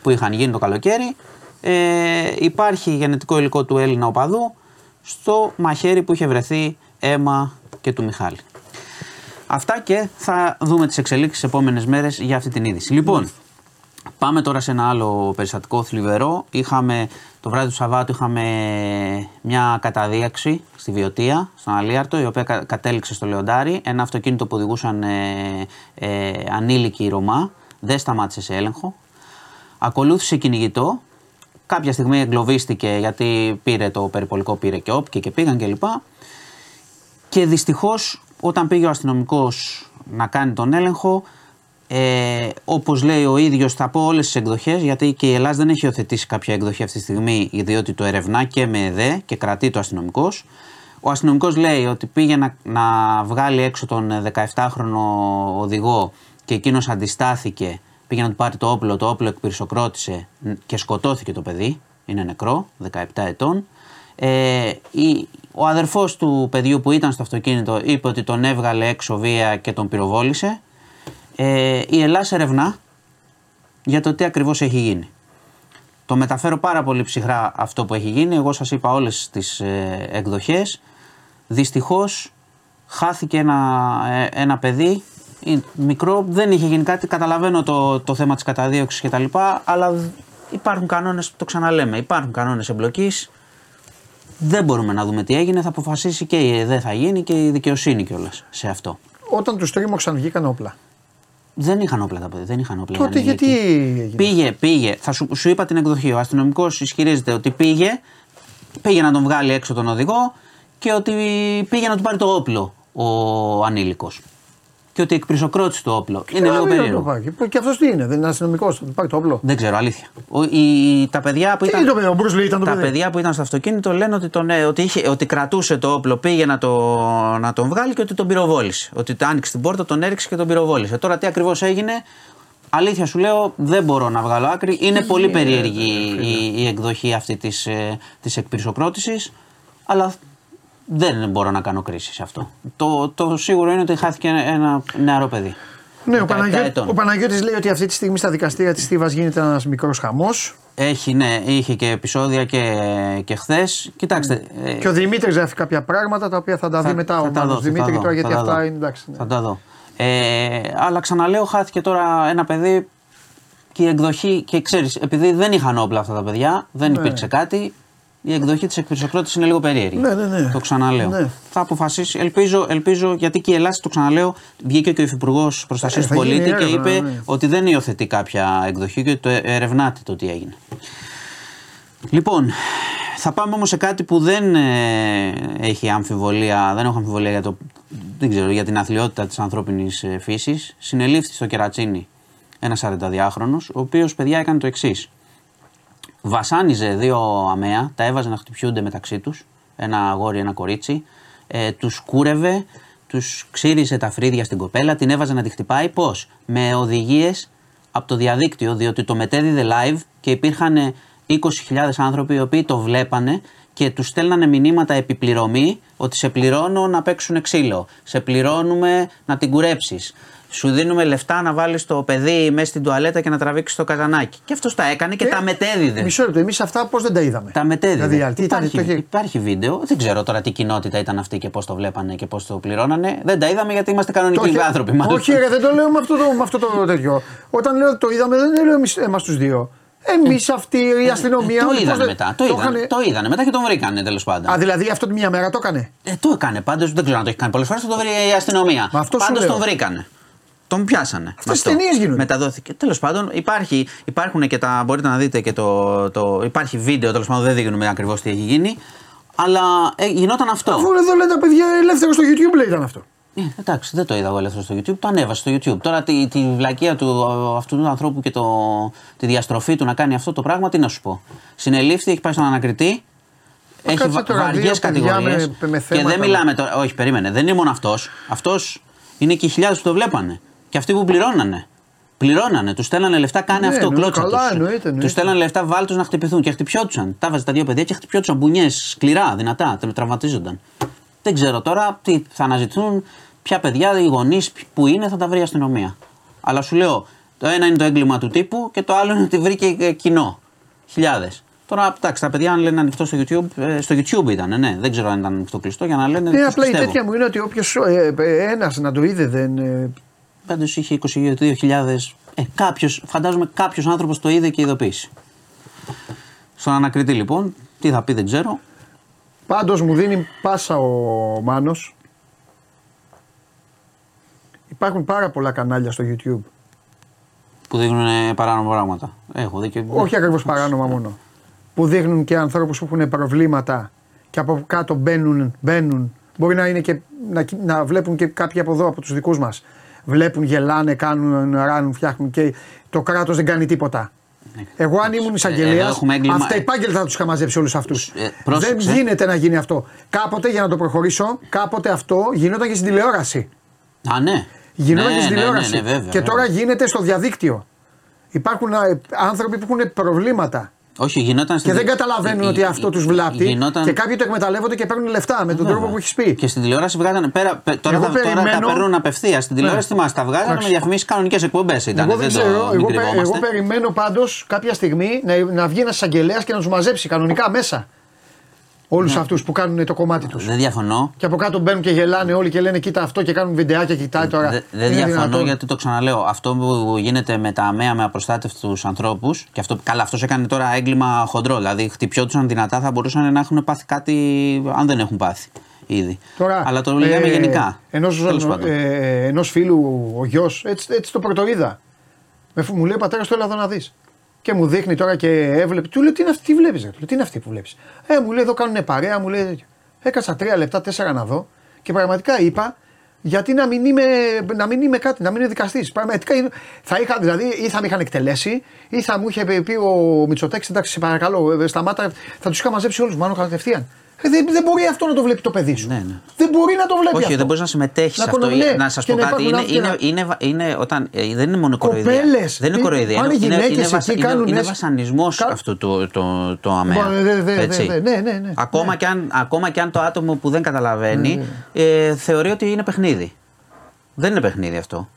που είχαν γίνει το καλοκαίρι, ε, υπάρχει γενετικό υλικό του Έλληνα οπαδού στο μαχαίρι που είχε βρεθεί αίμα και του Μιχάλη. Αυτά και θα δούμε τις εξελίξεις τις επόμενες μέρες για αυτή την είδηση. Λοιπόν, πάμε τώρα σε ένα άλλο περιστατικό θλιβερό. Είχαμε, το βράδυ του Σαββάτου είχαμε μια καταδίαξη στη Βιωτία, στον Αλίαρτο, η οποία κα- κατέληξε στο Λεοντάρι. Ένα αυτοκίνητο που οδηγούσαν ε, ε, ανήλικοι Ρωμά, δεν σταμάτησε σε έλεγχο. Ακολούθησε κυνηγητό. Κάποια στιγμή εγκλωβίστηκε γιατί πήρε το περιπολικό, πήρε και όπ και, και πήγαν κλπ. Και δυστυχώς, όταν πήγε ο αστυνομικός να κάνει τον έλεγχο, ε, όπως λέει ο ίδιος, θα πω όλες τις εκδοχές, γιατί και η Ελλάδα δεν έχει υιοθετήσει κάποια εκδοχή αυτή τη στιγμή, διότι το ερευνά και με ΕΔΕ και κρατεί το αστυνομικός. Ο αστυνομικός λέει ότι πήγε να, να βγάλει έξω τον 17χρονο οδηγό και εκείνος αντιστάθηκε, πήγε να του πάρει το όπλο, το όπλο εκπυρσοκρότησε και σκοτώθηκε το παιδί. Είναι νεκρό, 17 ετών. Ε, η, ο αδερφός του παιδιού που ήταν στο αυτοκίνητο είπε ότι τον έβγαλε έξω βία και τον πυροβόλησε. Ε, η Ελλάς ερευνά για το τι ακριβώς έχει γίνει. Το μεταφέρω πάρα πολύ ψυχρά αυτό που έχει γίνει. Εγώ σας είπα όλες τις ε, εκδοχές. Δυστυχώς χάθηκε ένα, ε, ένα παιδί ε, μικρό, δεν είχε γίνει κάτι. Καταλαβαίνω το, το θέμα της καταδίωξης κτλ. Αλλά υπάρχουν κανόνες, το ξαναλέμε, υπάρχουν κανόνες εμπλοκής. Δεν μπορούμε να δούμε τι έγινε. Θα αποφασίσει και η ΕΔΕ θα γίνει και η δικαιοσύνη κιόλας σε αυτό. Όταν τους τρίμωξαν βγήκαν όπλα. Δεν είχαν όπλα τα παιδιά. Δεν είχαν όπλα. Τότε οι γιατί ανήλικοι. έγινε. Πήγε, πήγε. Θα σου, σου είπα την εκδοχή. Ο αστυνομικός ισχυρίζεται ότι πήγε, πήγε να τον βγάλει έξω τον οδηγό και ότι πήγε να του πάρει το όπλο ο ανήλικος. Και ότι εκπρισοκρότησε το όπλο. Είναι λίγο Α, μην το περίεργο. πάρει. Και αυτός τι είναι, δεν είναι αστυνομικός, θα του πάρει το όπλο. Δεν ξέρω, αλήθεια. Ο, η, τα παιδιά που Τι ήταν. είναι το παιδί, ο Μπρουσ Λί ήταν το Τα παιδί; παιδιά που ήταν στο αυτοκίνητο λένε ότι, τον, ε, ότι, είχε, ότι κρατούσε το όπλο, πήγε να, το, να τον βγάλει και ότι τον πυροβόλησε. Ότι το άνοιξε την πόρτα, τον έριξε και τον πυροβόλησε. Τώρα τι ακριβώς έγινε, αλήθεια σου λέω, δεν μπορώ να βγάλω άκρη. Είναι πολύ περίεργη η, η εκδοχή αυτή της της εκπυρσοκρότηση, αλλά δεν μπορώ να κάνω κρίση σε αυτό. Το, το σίγουρο είναι ότι χάθηκε ένα, ένα νεαρό παιδί. Ναι, ο, 17 Παναγιώ... ετών. ο Παναγιώτης λέει ότι αυτή τη στιγμή στα δικαστήρια της Στίβας γίνεται ένας μικρός χαμός. Έχει, ναι, είχε και επεισόδια και, και χθες. Κοιτάξτε. ε, Και ο Δημήτρης γράφει κάποια πράγματα τα οποία θα τα δει μετά ο τα Μάνος δω, Δημήτρη θα τώρα δω, γιατί θα αυτά δω. είναι εντάξει. ναι. Θα τα δω. Ε, αλλά ξαναλέω, χάθηκε τώρα ένα παιδί και η εκδοχή. Και ξέρεις, επειδή δεν είχαν όπλα αυτά τα παιδιά, δεν υπήρξε κάτι. Η εκδοχή της εκπροσωπρότη είναι λίγο περίεργη. Ναι, ναι, ναι. Το ξαναλέω. Ναι. Θα αποφασίσει. Ελπίζω, ελπίζω, γιατί και η Ελλάδα, το ξαναλέω, βγήκε και ο Υφυπουργός Προστασίας Ε, του θα γίνει Πολίτη και έρευνα, είπε ναι. ότι δεν υιοθετεί κάποια εκδοχή και ότι το ερευνάται το τι έγινε. Λοιπόν, θα πάμε όμως σε κάτι που δεν ε, έχει αμφιβολία, δεν έχω αμφιβολία για, το, δεν ξέρω, για την αθλειότητα της ανθρώπινης ε, φύσης. Συνελήφθη στο Κερατσίνι ένας 42χρονος, ο οποίος παιδιά έκανε το εξής. Βασάνιζε δύο αμαία, τα έβαζε να χτυπιούνται μεταξύ τους, ένα αγόρι, ένα κορίτσι, ε, τους κούρευε, τους ξύρισε τα φρύδια στην κοπέλα, την έβαζε να τη χτυπάει. Πώς; Με οδηγίες από το διαδίκτυο, διότι το μετέδιδε live και υπήρχαν ε, 20.000 άνθρωποι οι οποίοι το βλέπανε και τους στέλνανε μηνύματα επιπληρωμή ότι σε πληρώνω να παίξουν ξύλο. Σε πληρώνουμε να την κουρέψεις. Σου δίνουμε λεφτά να βάλεις το παιδί μέσα στην τουαλέτα και να τραβήξεις το καζανάκι. Και αυτός τα έκανε και Ε, τα μετέδιδε. Μισό λεπτό, εμείς αυτά πώς δεν τα είδαμε. Τα μετέδιδε. Δηλαδή, τι ήταν, υπάρχει, το είχε- υπάρχει βίντεο. Δεν ξέρω τώρα τι κοινότητα ήταν αυτή και πώς το βλέπανε και πώς το πληρώνανε. Δεν τα είδαμε γιατί είμαστε κανονικοί είχε- άνθρωποι. μάλλον. Όχι, ρε, δεν το λέω με αυτό το, με αυτό το τέτοιο. Όταν λέω το είδαμε, δεν λέω εμάς τους δύο. Εμείς αυτοί, η αστυνομία. Ε, το όλοι πώς είδανε δεν- μετά. Το, είδανε, είχανε- το είδανε μετά και τον βρήκανε τέλος πάντων. Α, δηλαδή αυτό τη μία μέρα το έκανε. Ε, το έκανε πάντως, δεν ξέρω αν το έχει κάνει πολλές φορές. Θα το βρει η αστυνομία. Μα αυτό σου Πάντως λέω. τον βρήκανε. Τον πιάσανε. Αυτές Με οι αυτό. ταινίες γίνονται. Μεταδόθηκε. Τέλος πάντων, υπάρχει, υπάρχουν και τα. Μπορείτε να δείτε και το. το υπάρχει βίντεο, τέλος πάντων δεν δείχνουμε ακριβώς τι έχει γίνει. Αλλά ε, γινόταν αυτό. Αφού εδώ λένε τα παιδιά ελεύθερο στο YouTube λέει ήταν αυτό. Ε, εντάξει, δεν το είδα εγώ ελεύθερο στο YouTube. Το ανέβασε στο YouTube. Τώρα τη, τη βλακεία του αυτού του ανθρώπου και το, τη διαστροφή του να κάνει αυτό το πράγμα, τι να σου πω. Συνελήφθη, έχει πάει στον ανακριτή. Έχει κάτσε βα, τώρα, βαριές δύο παιδιά κατηγορίες. με- με Και θέματα. δεν μιλάμε τώρα. Όχι, περίμενε. Δεν είναι μόνο αυτός. Αυτός είναι και οι χιλιάδες που το βλέπανε. Και αυτοί που πληρώνανε. Πληρώνανε, τους στέλνανε λεφτά, κάνε Ναι, αυτό, εννοείται, κλώτσα καλά, τους. εννοείται, εννοείται. Τους στέλνανε λεφτά, βάλ να χτυπηθούν και χτυπιόντουσαν. Τα βάζε τα δύο παιδιά και χτυπιόντουσαν μπουνιές σκληρά, δυνατά, τε- τραυματίζονταν. Δεν ξέρω τώρα τι θα αναζητούν, ποια παιδιά, οι γονείς που είναι, θα τα βρει η αστυνομία. Αλλά σου λέω, το ένα είναι το έγκλημα του τύπου και το άλλο είναι ότι βρήκε ε, κοινό. Χιλιάδες. Τώρα, εντάξει, τα παιδιά αν λένε ανοιχτό στο YouTube, ε, στο YouTube ήταν, ναι, δεν ξέρω αν ήταν ανοιχτό κλειστό για να λένε. Ναι, τους απλά η πιστεύω. τέτοια μου είναι ότι όποιος ένας να το είδε δεν. ε, Πάντω είχε 22.000. Ε, κάποιος, φαντάζομαι κάποιος άνθρωπος το είδε και ειδοποίησε. Στον ανακριτή λοιπόν, τι θα πει δεν ξέρω. Πάντως μου δίνει πάσα ο Μάνος. Υπάρχουν πάρα πολλά κανάλια στο YouTube. Που δείχνουν ε, παράνομα πράγματα. Έχω δει και. Όχι ακριβώς παράνομα μόνο. Που δείχνουν και ανθρώπους που έχουν προβλήματα και από κάτω μπαίνουν, μπαίνουν. Μπορεί να, είναι και, να, να βλέπουν και κάποιοι από εδώ, από τους δικούς μας. Βλέπουν, γελάνε, κάνουν, ράνουν, φτιάχνουν και το κράτος δεν κάνει τίποτα. Εγώ, αν ήμουν εισαγγελέας, Ναι. Εδώ έχουμε έγκλημα- αυτά επάγγελτα θα τους είχα μαζέψει όλους αυτούς. Ε, δεν πρόσεξε. γίνεται να γίνει αυτό. Κάποτε, για να το προχωρήσω, κάποτε αυτό γινόταν και στην τηλεόραση. Α, ναι. Γινόταν ναι, και στην ναι, τηλεόραση. Ναι, ναι, βέβαια, και τώρα βέβαια. γίνεται στο διαδίκτυο. Υπάρχουν α, ε, άνθρωποι που έχουν προβλήματα. Όχι, γινόταν στην Και δεν τη- καταλαβαίνουν γι- ότι αυτό τους βλάπτει. Γινόταν... Και κάποιοι το εκμεταλλεύονται και παίρνουν λεφτά με τον Βέβαια. τρόπο που έχεις πει. Και στην τηλεόραση βγάζανε. Πέρα, πε- τώρα, Εγώ τα, τώρα τα περιμένω- παίρνουν απευθεία. Στην τηλεόραση Ναι. τι μας τα βγάζανε με Εντάξει. διαφημίσεις κανονικές εκπομπές. Ήταν. Εγώ δεν το- ξέρω. μην Εγώ, πε- κρυβόμαστε. εγώ περιμένω πάντως κάποια στιγμή να, να βγει ένας εισαγγελέας και να τους μαζέψει κανονικά μέσα. Όλους Ναι. αυτούς που κάνουν το κομμάτι τους. Δεν διαφωνώ. Και από κάτω μπαίνουν και γελάνε όλοι και λένε κοίτα αυτό και κάνουν βιντεάκια και κοιτάει τώρα. Δε- Δεν Είναι διαφωνώ δυνατόν. γιατί το ξαναλέω. Αυτό που γίνεται με τα αμαία με απροστάτευτους ανθρώπους, και αυτό, καλά, αυτός έκανε τώρα έγκλημα χοντρό. Δηλαδή, χτυπιόντουσαν δυνατά, θα μπορούσαν να έχουν πάθει κάτι αν δεν έχουν πάθει ήδη. Τώρα, Αλλά το λέμε ε, γενικά. Ενός, Τέλος πάντων. ε, ενός φίλου ο γιος, έτσι, έτσι το πρωτοείδα. Με, φου- μου λέει πατέρας το έλα εδώ να δεις. Και μου δείχνει τώρα και έβλεπε. Του λέω τι είναι αυτή, τι βλέπεις, ρε;» Του λέω, τι είναι αυτή που βλέπεις. Ε, μου λέει εδώ κάνουν παρέα, μου λέει. τέτοιο. Έκατσα τρία λεπτά, τέσσερα να δω και πραγματικά είπα γιατί να μην είμαι, να μην είμαι κάτι, να μην είμαι δικαστής. Πραγματικά είναι- θα είχα, δηλαδή, ή θα με είχαν εκτελέσει, ή θα μου είχε πει ο Μητσοτάκης, εντάξει, σε παρακαλώ, ε, σταμάτα, θα τους είχα μαζέψει όλους μάλλον κατευθείαν. Ε, δεν, δεν μπορεί αυτό να το βλέπει το παιδί σου. Ναι, ναι. Δεν μπορεί να το βλέπει Όχι, αυτό. δεν μπορείς να συμμετέχεις σε Να αυτό. κονο- ναι, να σας και πω να κάτι. υπάρχουν Είναι, είναι, αυτιά. είναι, είναι, όταν, ε, δεν είναι μόνο κοροϊδία. Κοπέλες, δεν είναι τι- κοροϊδία. πάνε είναι, είναι, γυναίκες είναι, βασα- εκεί, είναι, κάνουν είναι έτσι. βασανισμός Κα- αυτό το, το, το αμαία. Μπα, δε- δε- Έτσι. δε- δε- ναι, ναι, ναι. Ακόμα, Ναι. Και αν, ακόμα και αν το άτομο που δεν καταλαβαίνει ε, θεωρεί ότι είναι παιχνίδι. Δεν είναι παιχνίδι αυτό.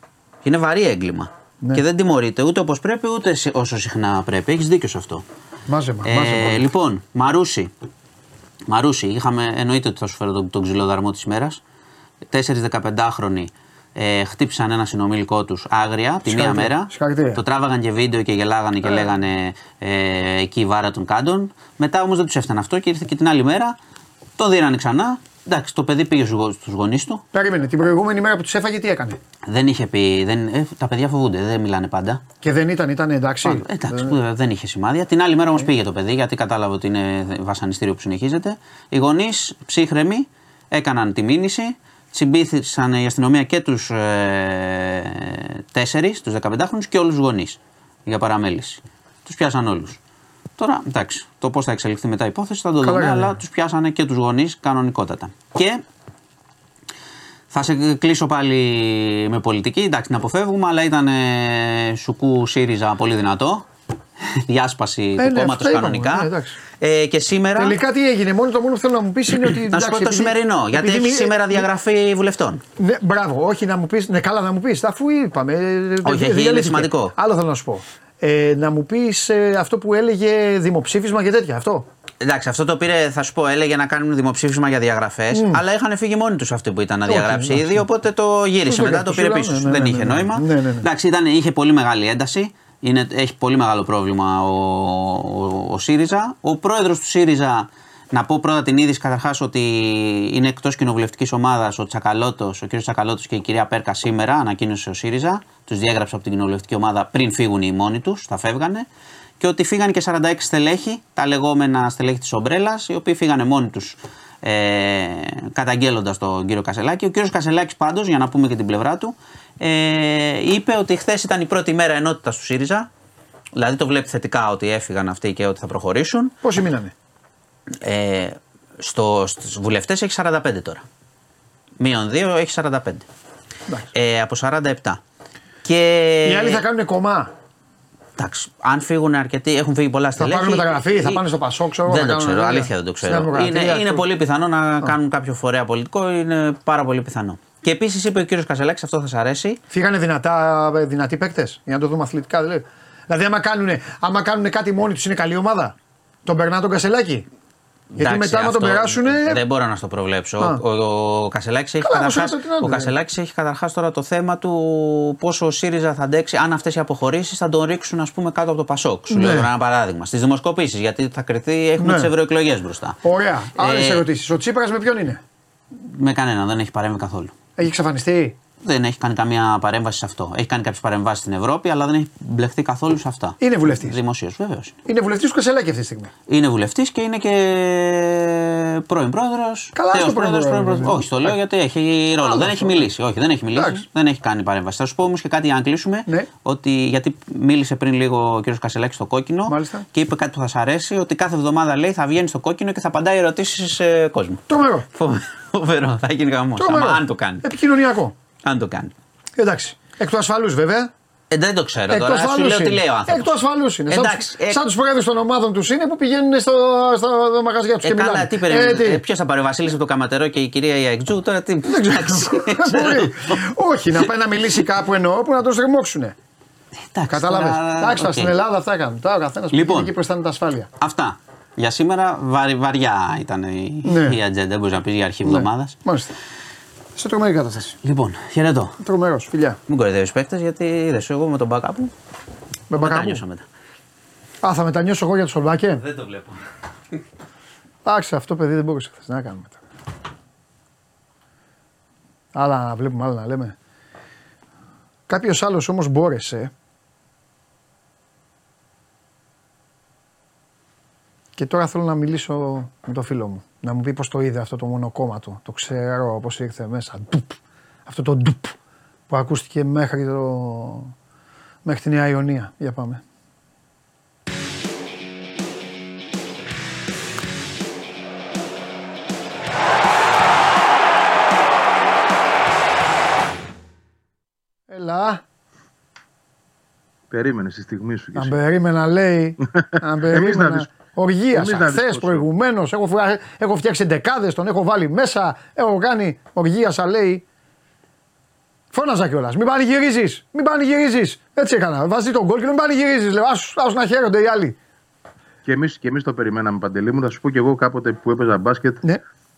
Είναι βαρύ έγκλημα. Ναι. Και δεν τιμωρείται ούτε όπως πρέπει ούτε σε- όσο συχνά πρέπει. Έχεις δίκιο σε αυτό. Μάζεμα, Ε, μάζεμα. λοιπόν, Μαρούσι. Μαρούσι, είχαμε, εννοείται ότι θα σου φέρω τον, τον ξυλό δαρμό της ημέρας. 4-15χρονοι ε, χτύπησαν ένα συνομιλικό τους άγρια τη μία Συγχαρητήρια, μέρα. συγχαρητήρια. Το τράβαγαν και βίντεο και γελάγανε και λέγανε ε, εκεί η βάρα των κάντων. Μετά όμως δεν τους έφτανε αυτό και ήρθε και την άλλη μέρα. Το δίνανε ξανά. Εντάξει, το παιδί πήγε στους γονείς του. Περίμενε, την προηγούμενη μέρα που τους έφαγε τι έκανε; Δεν είχε πει. Δεν, ε, τα παιδιά φοβούνται, δεν μιλάνε πάντα. Και δεν ήταν, ήταν εντάξει. Πάντα. Εντάξει, που δεν είχε σημάδια. Την άλλη μέρα όμως πήγε το παιδί γιατί κατάλαβε ότι είναι βασανιστήριο που συνεχίζεται. Οι γονείς ψύχρεμοι έκαναν τη μήνυση. Συμπήθησαν η αστυνομία και τους ε, τέσσερις, τους 15χρονου και όλους τους γονείς για παραμέληση. Τους πιάσαν όλους. Τώρα, εντάξει, το πώς θα εξελιχθεί μετά η υπόθεση θα το Καλά δούμε, κάνανε. αλλά τους πιάσανε και τους γονείς κανονικότατα. Και θα σε κλείσω πάλι με πολιτική. Εντάξει, την αποφεύγουμε, αλλά ήταν ε, σουκού ΣΥΡΙΖΑ πολύ δυνατό. *laughs* Διάσπαση ναι, του κόμματος αυτό είπαμε, κανονικά. ναι, εντάξει. ε, και σήμερα. Τελικά τι έγινε, μόνο το μόνο που θέλω να μου πεις είναι ότι. να σου πω εντάξει, το επειδή- σημερινό, γιατί επειδή έχεις μη- σήμερα διαγραφή βουλευτών. Ναι, μπράβο, όχι να μου πεις. Ναι, καλά να μου πεις, αφού είπαμε. ε, Όχι, δι- έχει, είναι διαλύθηκε. σημαντικό. Άλλο θέλω να σου πω. Ε, να μου πεις αυτό που έλεγε δημοψήφισμα και τέτοια. Αυτό. Εντάξει, αυτό το πήρε, θα σου πω, έλεγε να κάνουν δημοψήφισμα για διαγραφές, αλλά είχαν φύγει μόνοι τους αυτοί που ήταν να Όχι, διαγράψει εντάξει. ήδη, οπότε το γύρισε Τους μετά, το πήρε έκανα, πίσω. ναι, σου. ναι, Δεν ναι, είχε ναι, νόημα. ναι, ναι, ναι. Εντάξει, ήταν, είχε πολύ μεγάλη ένταση. Είναι, έχει πολύ μεγάλο πρόβλημα ο, ο, ο ΣΥΡΙΖΑ. Ο πρόεδρος του ΣΥΡΙΖΑ, να πω πρώτα την είδηση καταρχάς ότι είναι εκτός κοινοβουλευτικής ομάδας ο Τσακαλώτος, ο κ. Τσακαλώτος και η κυρία Πέρκα σήμερα, ανακοίνωσε ο ΣΥΡΙΖΑ. Τους διέγραψε από την κοινοβουλευτική ομάδα πριν φύγουν οι μόνοι τους, θα φεύγανε. Και ότι φύγανε και 46 στελέχη, τα λεγόμενα στελέχη της Ομπρέλας, οι οποίοι φύγανε μόνοι τους ε, καταγγέλλοντας τον κύριο Κασελάκη. Ο κύριος Κασελάκης, πάντως, για να πούμε και την πλευρά του, ε, είπε ότι χθες ήταν η πρώτη μέρα ενότητας του ΣΥΡΙΖΑ. Δηλαδή το βλέπει θετικά ότι έφυγαν αυτοί και ότι θα προχωρήσουν. Πόσοι μείνανε; Ε, στο, στους βουλευτές έχει 45 τώρα. Μείον 2 έχει 45. Εντάξει. Ε, από 47. Και... Οι άλλοι θα κάνουν κομμά. Εντάξει, αν φύγουν αρκετοί, έχουν φύγει πολλά Θα στελέχη. πάρουν μεταγραφή, θα ή- πάνε στο Πασόκ, ξέρω εγώ, Δεν θα το κάνουν ξέρω, τέτοια. αλήθεια δεν το Στην ξέρω. Δημοκρατία, Είναι, είναι αυτό. πολύ πιθανό να κάνουν κάποιο φορέα πολιτικό, είναι πάρα πολύ πιθανό. Και επίσης είπε ο κύριος Κασελάκης, αυτό θα σα αρέσει. Φύγανε δυνατά, δυνατοί παίκτες για να το δούμε αθλητικά δηλαδή. Δηλαδή, άμα κάνουν, άμα κάνουν κάτι μόνοι τους, είναι καλή ομάδα. Τον περνά τον Κασελάκη. Γιατί Εντάξει, μετά, άμα τον αυτό περάσουν. Δεν μπορώ να στο προβλέψω. Α. Ο, ο, ο Κασελάκης έχει Καλά, όμως καταρχάς, έτσι, τι να ο δούμε. Κασελάκης έχει καταρχάς τώρα το θέμα του πόσο ο ΣΥΡΙΖΑ θα αντέξει, αν αυτές οι αποχωρήσεις θα τον ρίξουν ας πούμε, κάτω από το Πασόκ. Σου Ναι. λέω τώρα ένα παράδειγμα. Στις δημοσκοπήσεις, γιατί θα κρυθεί, έχουμε Ναι. τις ευρωεκλογές μπροστά. Ωραία. Άλλες Ε, ερωτήσεις. Ο Τσίπρας με ποιον είναι; Με κανένα, δεν έχει παρέμβει καθόλου. Έχει εξαφανιστεί; Δεν έχει κάνει καμία παρέμβαση σε αυτό. Έχει κάνει κάποιες παρεμβάσεις στην Ευρώπη, αλλά δεν έχει μπλεχτεί καθόλου σε αυτά. Είναι βουλευτής. Δημοσίως, βεβαίως. Είναι βουλευτής του Κασελάκη αυτή τη στιγμή. Είναι βουλευτής και είναι και πρώην πρόεδρος. Καλά, στο πρώην πρόεδρος, ναι. Όχι, το λέω γιατί έχει ρόλο. Άλλο δεν έχει αυτό. μιλήσει. Όχι, δεν έχει μιλήσει. Εντάξει. Δεν έχει κάνει παρέμβαση. Θα σου πω όμως και κάτι για να κλείσουμε. Ναι. Ότι, γιατί μίλησε πριν λίγο ο κ. Κασελάκης στο κόκκινο Μάλιστα. και είπε κάτι που θα σα αρέσει. Ότι κάθε εβδομάδα λέει θα βγαίνει στο κόκκινο και θα απαντάει ερωτήσεις σε κόσμο. Τρομερό. Φοβερό, θα γίνει χαμός. Τρομερό. Αν το κάνει. Επικοινωνιακό. Αν το κάνει. Εντάξει. Εκ του ασφαλούς βέβαια. Ε, δεν το ξέρω Εκ του τώρα. Σου ασφαλούς λέω τι είναι. λέει ο άνθρωπος. Εκ του ασφαλούς είναι. Σαν Εντάξει, τους- ε, Σαν τους προέδρους των ομάδων τους είναι που πηγαίνουν στο, στο μαγαζιά τους Ε, και καλά, μιλάνε. τι περιμένει. τι; Ε, Ποιος θα πάρει, ο Βασίλης από το Καματερό και η κυρία Ιακτζού, τώρα τι. Δεν ξέρω. Εντάξει, Μπορεί. Όχι, να πάει να μιλήσει κάπου εννοώ που να το στριμώξουν. Εντάξει, Κατάλαβες; τώρα, Εντάξει, τώρα οκ. στην Ελλάδα αυτά κάνουν. Τώρα ο καθένας Λοιπόν. εκεί που αισθάνεται ασφάλεια. Αυτά. Για σήμερα βαρ, βαριά ήταν η, Ναι. η ατζέντα, μπορείς να πεις για αρχή εβδομάδας. Μάλιστα. Σε τρομερή κατάσταση. Λοιπόν, χαιρετώ. Τρομερός, φιλιά. Μην κοροϊδεύεις παίκτες γιατί είδες εγώ με τον μπακάπου. Με Μετάνιωσα μπακαμπού. μετά. Α, θα μετανιώσω εγώ για το Σολμπάκε; Δεν το βλέπω. Εντάξει, αυτό παιδί δεν μπορούσε χθες να κάνουμε μετά. Άλλα να βλέπουμε, άλλα να λέμε. Κάποιος άλλος όμως μπόρεσε Και τώρα θέλω να μιλήσω με το φίλο μου. Να μου πει πώ το είδε αυτό το μονοκόμματο. Το ξέρω πώ ήρθε μέσα. Ντουπ. Αυτό το ντουπ που ακούστηκε μέχρι, το... μέχρι τη Νέα Ιωνία. Για πάμε. Έλα. Περίμενες στη στιγμή σου. κι Αν εσύ. περίμενα, λέει. *laughs* Αν Εμείς να περίμενα. δεις- Οργίασα εμείς να δεις χθε πόσο. προηγουμένως. Έχω, φρα- έχω φτιάξει δεκάδες, τον έχω βάλει μέσα. Έχω κάνει. Οργίασα, λέει. Φώναζα κιόλας. Μην πανηγυρίζεις. Μην πανηγυρίζεις. Έτσι έκανα. Βάζει τον γκολ και μην πανηγυρίζεις. Λέω άσου άσου να χαίρονται οι άλλοι. Και εμείς και εμείς το περιμέναμε παντελή μου. Θα σου πω και εγώ κάποτε που έπαιζα μπάσκετ. Ναι,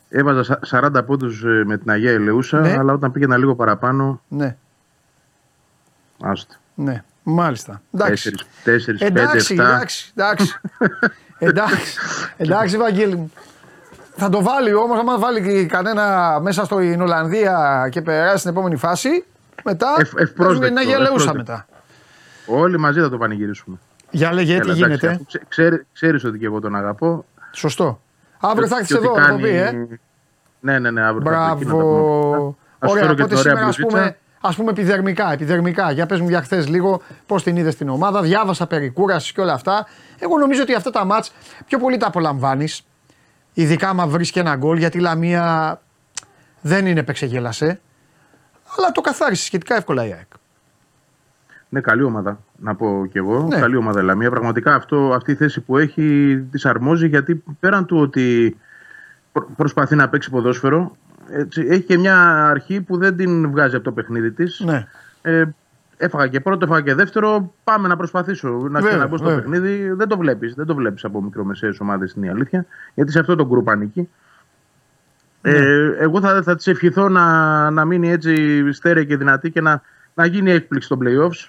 Έβαζα σα- 40 πόντους με την Αγία Ελεούσα, Ναι. αλλά όταν πήγαινα λίγο παραπάνω. ναι, Άστο. ναι. Μάλιστα. Εντάξει. 4, 5, 7. Εντάξει, εντάξει, *laughs* εντάξει. εντάξει, εντάξει, Βαγγέλη μου. Θα το βάλει όμως, άμα βάλει και κανένα μέσα στην Ολλανδία και περάσει στην επόμενη φάση, μετά. Ευ- ευπρόσδεκτο, παίζουμε την Αγία Ελεούσα ευπρόσδεκτο. μετά. Όλοι μαζί θα το πανηγυρίσουμε. Για λέγε, τι Έλα, εντάξει, γίνεται. αφού ξέ- ξέρει- ξέρεις ότι και εγώ τον αγαπώ. Σωστό. Αύριο θα Και έρθει ότι εδώ, κάνει- θα το πει, ε. Ναι, ναι, ναι, αύριο θα έρθει εκεί να τα πούμε. Μπράβο. Θα σου Ωραία, φέρω και οπότε την ωραία σήμερα ας μπλουζίτσα. πούμε, ας πούμε επιδερμικά, επιδερμικά. Για πες μου για χθες λίγο πώς την είδες στην ομάδα, διάβασα περί κούρασης και όλα αυτά. Εγώ νομίζω ότι αυτά τα μάτς πιο πολύ τα απολαμβάνεις. Ειδικά άμα βρεις και ένα γκολ, γιατί η Λαμία δεν είναι επεξεγέλασε. Αλλά το καθάρισες σχετικά εύκολα η ΑΕΚ. Ναι, καλή ομάδα, να πω κι εγώ. Ναι. Καλή ομάδα η Λαμία. Πραγματικά αυτό, αυτή η θέση που έχει της αρμόζει γιατί πέραν του ότι προ- προσπαθεί να παίξει ποδόσφαιρο, έτσι, έχει και μια αρχή που δεν την βγάζει από το παιχνίδι της. Ναι. Ε, έφαγα και πρώτο, έφαγα και δεύτερο. Πάμε να προσπαθήσω να Βέβαια, ξαναμπω στο βέβαια. παιχνίδι. Δεν το βλέπεις. Δεν το βλέπεις από μικρομεσαίες ομάδες είναι η αλήθεια. Γιατί σε αυτό το γκρουπ ανήκει. Ναι. Ε, εγώ θα, θα της ευχηθώ να, να μείνει έτσι στέρεα και δυνατή και να, να γίνει έκπληξη των playoffs.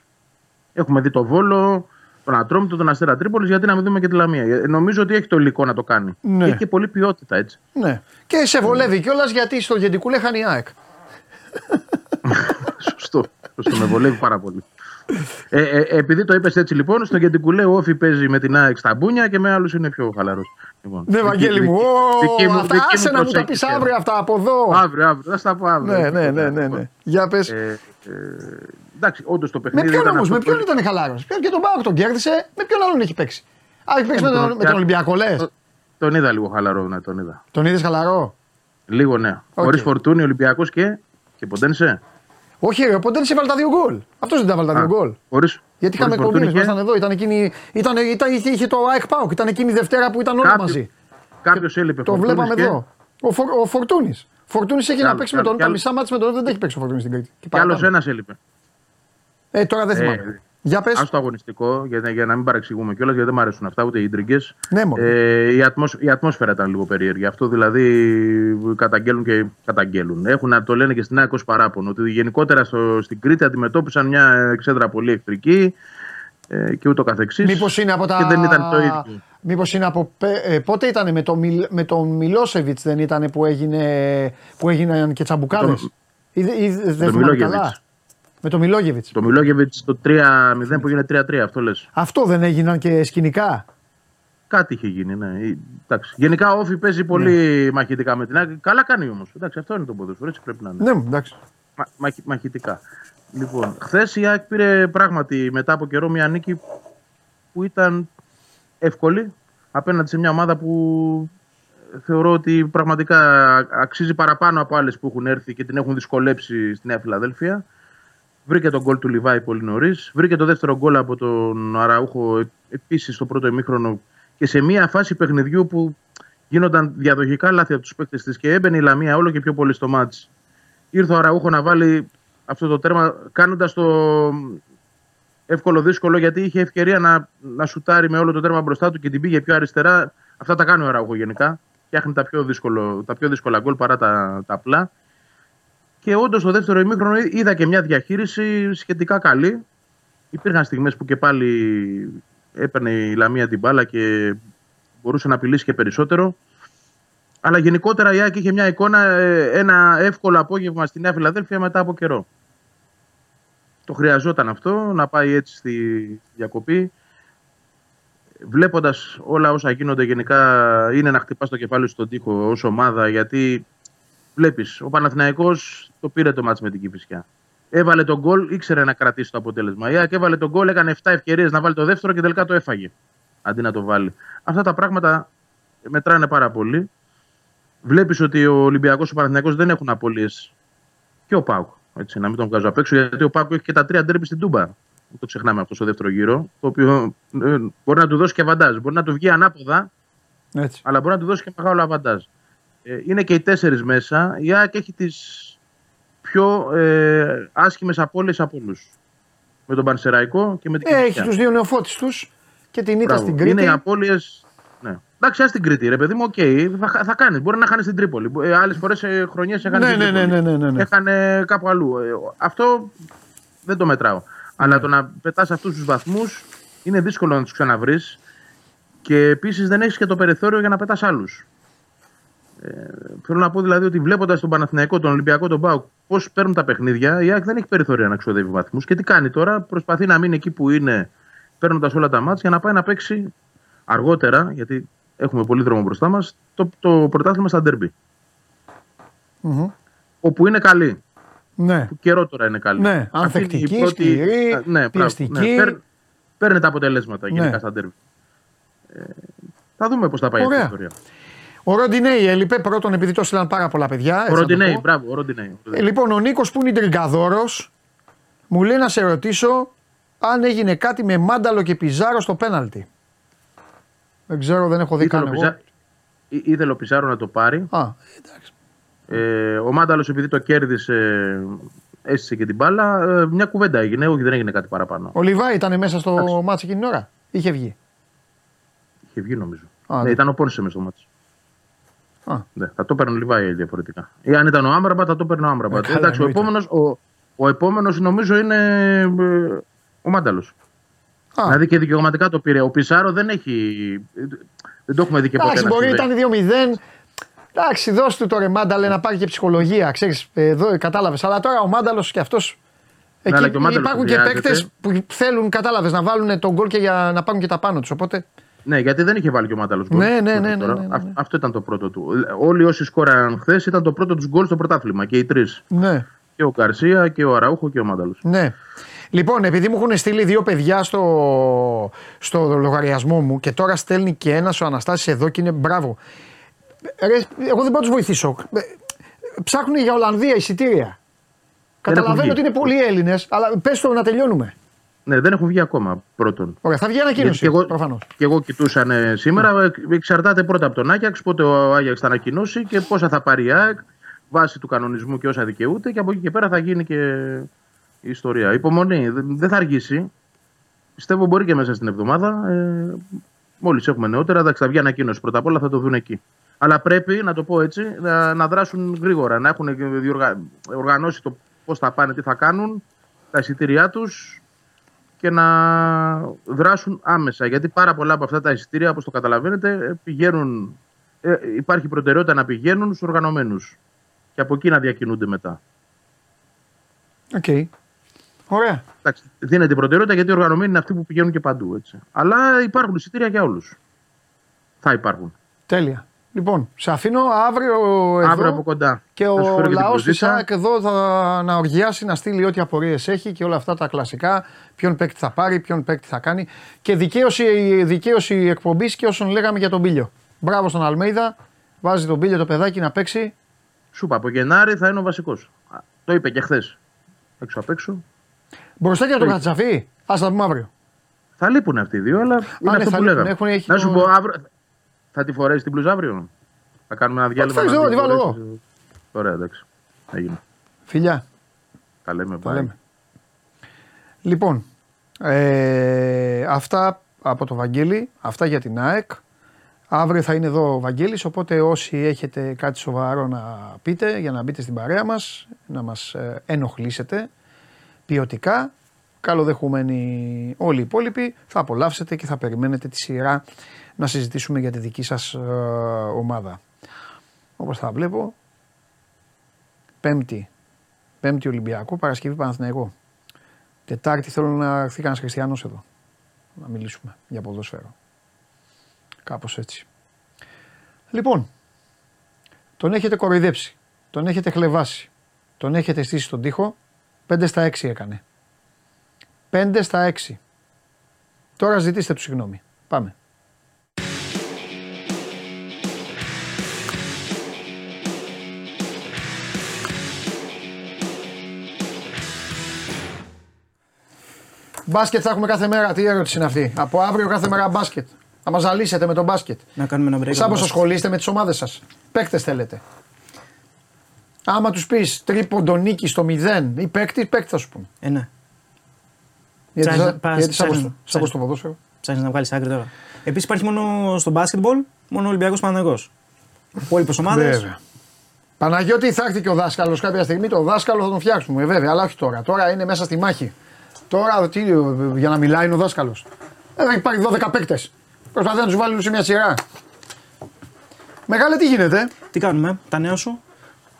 Έχουμε δει το Βόλο, τον Ατρόμητο, τον Αστέρα Τρίπολης, γιατί να μην δούμε και τη Λαμία. Ε, Νομίζω ότι έχει το υλικό να το κάνει. Ναι. Έχει και πολλή ποιότητα έτσι. ναι. Και σε βολεύει κιόλας γιατί στο Γεντικούλε χάνει η ΑΕΚ. *laughs* Σωστό. Σωστό. Με βολεύει πάρα πολύ. Ε, ε, επειδή το είπες έτσι λοιπόν, στο Γεντικουλέ ο Όφη παίζει με την ΑΕΚ στα μπούνια και με άλλους είναι πιο χαλαρός. Λοιπόν, Ναι, δική- Βαγγέλη μου, δική- δική Ω, μου- αυτά δική μου άσε να μου τα προσέγγιση. πεις αύριο αυτά από εδώ. Αύριο, αύριο. Θα στα πω αύριο. Ναι, ναι, ναι, ναι, ναι. Για πες. Ε, ε, εντάξει, όντως το Με παιχνίδι. ποιον ήταν όμως, αυτό με που- ποιον ήταν χαλάρος; Ποιον και τον Πάοκ τον κέρδισε, με ποιον άλλον έχει παίξει; Α, έχει παίξει Ε, με με τον, τον με τον Ολυμπιακό, λες; Το- Τον είδα λίγο χαλαρό, ναι, τον είδα. Τον είδες χαλαρό; Λίγο, ναι. Οκ. Χωρίς φορτούνι, Ολυμπιακός και. και Ποντένσε. Όχι, ρε, οπότε δεν σε βάλει τα δύο γκολ. Αυτός δεν τα βάλει τα δύο γκολ. Χωρίς, Γιατί χωρίς είχαμε Φορτούνι κομπίνε, και ήμασταν εδώ. Ήταν εκείνη, ήταν, ήταν, είχε, είχε το ΑΕΚ Πάοκ, ήταν εκείνη η Δευτέρα που ήταν όλοι Κάποιο- μαζί. Κάποιος έλειπε. Το Φορτούνης βλέπαμε και- εδώ. Ο, Φορ, ο Φορτούνης. Φορτούνης έχει να άλλο, παίξει κι με άλλο, τον. κι Τα άλλο. μισά μάτια με τον δεν έχει παίξει ο Φορτούνης στην Κρήτη. Και Κι άλλος παραπάνω. ένας έλειπε. Ε, τώρα δεν Ε, θυμάμαι. Για πες. Α το αγωνιστικό, για, για να μην παρεξηγούμε κιόλας, γιατί δεν μου αρέσουν αυτά, ούτε οι ντριγκέ. Ναι, μόνο. Ε, η, ατμόσ, η ατμόσφαιρα ήταν λίγο περίεργη. Αυτό δηλαδή καταγγέλουν και καταγγέλουν. Έχουν να το λένε και στην ΑΕΚ ως παράπονο. Ότι γενικότερα στο, στην Κρήτη αντιμετώπισαν μια εξέδρα πολύ εχθρική ε, και ούτω καθεξής. Μήπως είναι από τα. Και δεν ήταν το ίδιο. Μήπως είναι από. πε- Ε, πότε ήταν με, το, Μιλ- με τον Μιλόσεβιτς, δεν ήταν που, έγινε, που έγιναν και τσαμπουκάδε. Το- Ή, ή, δεν τον θυμάμαι Μιλόγεβιτς. καλά. Με τον Μιλόγεβιτς. Το Μιλόγεβιτς το 3-0 που γίνεται 3-3, αυτό λες. Αυτό δεν έγιναν και σκηνικά; Κάτι είχε γίνει, ναι. Ε, Εντάξει. Γενικά ο Όφη παίζει πολύ μαχητικά με την ΑΕΚ. Καλά κάνει όμως. Αυτό είναι το ποδόσφαιρο, έτσι πρέπει να είναι. Ναι, εντάξει. Μα, μαχ- μαχητικά. Λοιπόν, χθες η ΑΕΚ πήρε πράγματι μετά από καιρό μια νίκη που ήταν εύκολη απέναντι σε μια ομάδα που θεωρώ ότι πραγματικά αξίζει παραπάνω από άλλες που έχουν έρθει και την έχουν δυσκολέψει στη Νέα Φιλαδέλφια. Βρήκε τον γκολ του Λιβάη πολύ νωρίς. Βρήκε το δεύτερο γκολ από τον Αραούχο επίσης στο πρώτο ημίχρονο και σε μια φάση παιχνιδιού που γίνονταν διαδοχικά λάθη από τους παίκτες της και έμπαινε η Λαμία όλο και πιο πολύ στο μάτς ήρθε ο Αραούχο να βάλει αυτό το τέρμα κάνοντας το εύκολο δύσκολο γιατί είχε ευκαιρία να, να σουτάρει με όλο το τέρμα μπροστά του και την πήγε πιο αριστερά. Αυτά τα κάνει ο Αραούχο γενικά. Φτιάχνει τα πιο, δύσκολο, τα πιο δύσκολα γκολ παρά τα, τα απλά. Και όντως στο δεύτερο ημίχρονο είδα και μια διαχείριση σχετικά καλή. Υπήρχαν στιγμές που και πάλι έπαιρνε η Λαμία την μπάλα και μπορούσε να απειλήσει και περισσότερο. Αλλά γενικότερα η Άκη είχε μια εικόνα, ε, ένα εύκολο απόγευμα στη Νέα Φιλαδέλφια μετά από καιρό. Το χρειαζόταν αυτό, να πάει έτσι στη διακοπή. βλέποντας όλα όσα γίνονται γενικά, είναι να χτυπάς το κεφάλι σου στον τοίχο ως ομάδα. Γιατί βλέπεις, ο Παναθηναϊκός το πήρε το μάτς με την Κυφυσιά. Έβαλε τον γκολ, ήξερε να κρατήσει το αποτέλεσμα. Η ΑΕΚ έβαλε τον γκολ, έκανε 7 ευκαιρίες να βάλει το δεύτερο και τελικά το έφαγε. Αντί να το βάλει. Αυτά τα πράγματα μετράνε πάρα πολύ. Βλέπεις ότι ο Ολυμπιακός και ο Παναθηναϊκός δεν έχουν απώλειες. Και ο Πάουκ. Έτσι, να μην τον βγάζω απ' έξω, γιατί ο Πάουκ έχει και τα τρία ντέρμπι στην Τούμπα. Δεν το ξεχνάμε αυτό στο δεύτερο γύρο. Το οποίο ε, μπορεί να του δώσει και αβαντάζ. Μπορεί να του βγει ανάποδα, Έτσι. αλλά μπορεί να του δώσει και μεγάλο αβαντάζ. Ε, είναι και οι τέσσερις μέσα. Η ΑΕΚ έχει τις πιο ε, άσχημες απώλειες από όλους. Με τον Πανσεραϊκό και με την Ε, έχει Κηφισιά. τους δύο νεοφώτιστους και την ήττα Μπράβο. στην Κρήτη. Είναι οι απώλειες. Ναι. Εντάξει, ας την Κρήτη, ρε παιδί μου, οκ. Θα, θα κάνεις. Μπορεί να χάνεις στην Τρίπολη. Ε, Άλλες φορές ε, χρονιές έκανε. Ναι, στην ναι, ναι, Τρίπολη. ναι, ναι, ναι, ναι. Έχανε κάπου αλλού. Ε, αυτό δεν το μετράω. Αλλά το να πετάς αυτούς τους βαθμούς είναι δύσκολο να τους ξαναβρεις. Και επίσης δεν έχεις και το περιθώριο για να πετάς άλλους. Ε, θέλω να πω δηλαδή ότι βλέποντας τον Παναθηναϊκό, τον Ολυμπιακό, τον Πάουκ, πώς παίρνουν τα παιχνίδια, η ΑΕΚ δεν έχει περιθώρια να ξοδεύει βαθμούς. Και τι κάνει τώρα, προσπαθεί να μείνει εκεί που είναι, παίρνοντας όλα τα μάτια για να πάει να παίξει αργότερα, γιατί έχουμε πολύ δρόμο μπροστά μας, το, το πρωτάθλημα στα ντερμπι. Μμμ. Όπου είναι καλή. Ναι. Που καιρό τώρα είναι καλή. Ναι, Αυτή είναι η ανθεκτική, σκληρή, Α, ναι, μπράβο, πιεστική. Ναι, παίρνει, παίρνει τα αποτελέσματα γενικά Ναι. στα ντερμπι. Ε, θα δούμε πώς θα πάει Ωραία. αυτή η ιστορία. Ο Ροντινέη έλειπε πρώτον επειδή το στείλαν πάρα πολλά παιδιά. έτσι Ο να το Ροντινέη, πω. μπράβο, ο Ροντινέη. Ε, λοιπόν, ο Νίκος που είναι τριγκαδόρος, μου λέει να σε ρωτήσω αν έγινε κάτι με Μάνταλο και Πιζάρο στο πέναλτι. Δεν ξέρω, δεν έχω δει Ήθελε καν ο εγώ. Πιζά- Ή- Ήθελε ο Πιζάρο να το πάρει. Α, εντάξει. Ε, ο Μάνταλος, επειδή το κέρδισε, έστησε και την μπάλα. ε, μια κουβέντα έγινε, όχι δεν έγινε κάτι παραπάνω. Ο Λιβάη ήταν μέσα στο Εντάξει. μάτσο εκείνη την ώρα. Είχε βγει. Είχε βγει νομίζω. Α, ναι, ναι. ήταν ο Πόνσε με στο μάτι. Α, Ναι, θα το έπαιρνε ο Λιβάη διαφορετικά. Ή αν ήταν ο Άμραμπατ, θα το έπαιρνε ο Άμραμπατ. Ε, καλά, Εντάξει, ο εννοείται. επόμενος ο, ο επόμενος, νομίζω είναι ε, ο Μάνταλος. Α. Δηλαδή και δικαιωματικά το πήρε. Ο Πισάρο δεν έχει. Δεν το έχουμε δει και ποτέ. Εντάξει, να μπορεί συμβαίνει. ήταν 2-0. Εντάξει, δώσ' του το ρε Μάνταλε να πάρει και ψυχολογία. Ξέρεις, εδώ κατάλαβες. Αλλά τώρα ο Μάνταλος και αυτός. Εκεί αλλά και ο Μάνταλος υπάρχουν και χρειάζεται. παίκτες που θέλουν, κατάλαβες, να βάλουν τον γκολ και για να πάρουν και τα πάνω τους. Οπότε. Ναι, γιατί δεν είχε βάλει και ο Μάνταλο γκολ. Ναι, ναι, μέχρι ναι, ναι, τώρα. ναι, ναι, ναι. Α- Αυτό ήταν το πρώτο του. Όλοι όσοι σκόραν χθες ήταν το πρώτο τους γκολ στο πρωτάθλημα. Και οι τρεις. Ναι, Και ο Γκαρσία και ο Αραούχο και ο Μάνταλο. ναι. Λοιπόν, επειδή μου έχουν στείλει δύο παιδιά στο, στο λογαριασμό μου και τώρα στέλνει και ένας ο Αναστάσης εδώ και είναι μπράβο. Ρε, εγώ δεν μπορώ να τους βοηθήσω. Ε, Ψάχνουν για Ολλανδία εισιτήρια. Καταλαβαίνω βγει. ότι είναι πολλοί Έλληνες, αλλά πες το να τελειώνουμε. Ναι, δεν έχουν βγει ακόμα πρώτον. Ωραία, θα βγει Γιατί ανακοίνωση. και εγώ, Προφανώς. και εγώ κοιτούσαν ε, σήμερα. ε, Εξαρτάται πρώτα από τον Άγιαξ, πότε ο Άγιαξ θα ανακοινώσει και πόσα θα πάρει η ΑΕΚ βάσει του κανονισμού και όσα δικαιούται. Και από εκεί και πέρα θα γίνει και η ιστορία. Υπομονή, δεν δεν θα αργήσει. Πιστεύω μπορεί και μέσα στην εβδομάδα. Ε, Μόλις έχουμε νεότερα, εντάξει, θα βγει ανακοίνωση πρώτα απ' όλα, θα το δουν εκεί. Αλλά πρέπει, να το πω έτσι, να, να δράσουν γρήγορα, να έχουν διοργα... οργανώσει το πώς θα πάνε, τι θα κάνουν, τα εισιτήριά τους και να δράσουν άμεσα. Γιατί πάρα πολλά από αυτά τα εισιτήρια, όπως το καταλαβαίνετε, ε, πηγαίνουν. Ε, υπάρχει προτεραιότητα να πηγαίνουν στους οργανωμένους. Και από εκεί να διακινούνται μετά. Οκ. Ωραία. Εντάξει, δίνεται προτεραιότητα γιατί οι οργανωμένοι είναι αυτοί που πηγαίνουν και παντού. Έτσι. Αλλά υπάρχουν εισιτήρια για όλους. Θα υπάρχουν. Τέλεια. Λοιπόν, σε αφήνω αύριο εδώ Αύριο από κοντά. και Θα σου ο φέρω και την λαός τη μπλουζίτσα. ΑΕΚ εδώ θα να οργιάσει να στείλει ό,τι απορίες έχει και όλα αυτά τα κλασικά. Ποιον παίκτη θα πάρει, ποιον παίκτη θα κάνει. Και δικαίωση, δικαίωση εκπομπής και όσων λέγαμε για τον Πίλιο. Μπράβο στον Αλμέιδα. Βάζει τον Πίλιο το παιδάκι να παίξει. Σου είπα, από Γενάρη θα είναι ο βασικός. Το είπε και χθες. Έξω απ' έξω. Μπροστά και από τον Ναι. Χατζαφή. Α τα πούμε αύριο. Θα λείπουν αυτοί οι δύο, αλλά είναι ναι, αυτό θα που λείπουν. λέγαμε. Έχουν- έχει να σου το- πω αύριο. Θα τη φορέσεις την μπλουζά αύριο. Θα κάνουμε ένα διάλειμμα. θέλεις, να εγώ τη τη βάλω φορέσεις. Ωραία, εντάξει. Έγινε. Φιλιά. Τα λέμε. Τα bye. λέμε. Λοιπόν, ε, αυτά από το Βαγγέλη, αυτά για την ΑΕΚ. Αύριο θα είναι εδώ ο Βαγγέλης, οπότε όσοι έχετε κάτι σοβαρό να πείτε για να μπείτε στην παρέα μας, να μας ε, ενοχλήσετε ποιοτικά, καλοδεχούμενοι όλοι οι υπόλοιποι, θα απολαύσετε και θα περιμένετε τη σειρά να συζητήσουμε για τη δική σας ε, ομάδα. Όπως θα βλέπω, πέμπτη, πέμπτη Ολυμπιακό, Παρασκευή Παναθηναϊκό. Τετάρτη θέλω να έρθει κανένας χριστιανός εδώ. Να μιλήσουμε για ποδόσφαιρο. Κάπως έτσι. Λοιπόν, τον έχετε κοροϊδέψει, τον έχετε χλεβάσει, τον έχετε στήσει στον τοίχο, 5 στα 6 έκανε. 5 στα 6. Τώρα ζητήστε του συγγνώμη. Πάμε. Μπάσκετ θα έχουμε κάθε μέρα. Τι ερώτηση είναι αυτή; Από αύριο κάθε μέρα μπάσκετ. Θα μας ζαλίσετε με τον μπάσκετ. Να κάνουμε ένα break. Σαν πως όμως. ασχολείστε με τις ομάδες σας. Παίκτες θέλετε. Άμα τους πεις τρίποντο νίκη στο 0 ή παίκτη, παίκτη θα σου πούν. Ε, ναι. Γιατί, Ψάχνεις- σαν- πας- γιατί σαν πως- ψάχνεις- σαν πως ψάχνεις. το ποδόσφαιρο. Ψάχνεις να βγάλεις άκρη τώρα. Επίσης υπάρχει μόνο στο μπάσκετμπολ, μόνο Ολυμπιακός Παναγό. Υπόλοιπε ομάδε. Βέβαια. Παναγιώτη θα έρθει και ο δάσκαλος κάποια στιγμή. Το δάσκαλο θα τον φτιάξουμε, βέβαια, αλλά όχι τώρα. Τώρα είναι μέσα στη μάχη. Τώρα τι, για να μιλάει είναι ο δάσκαλος. Ε, υπάρχει 12 παίκτες. Προσπαθεί να τους βάλει όλους σε μια σειρά. Μεγάλε, τι γίνεται. Τι κάνουμε, τα νέα σου;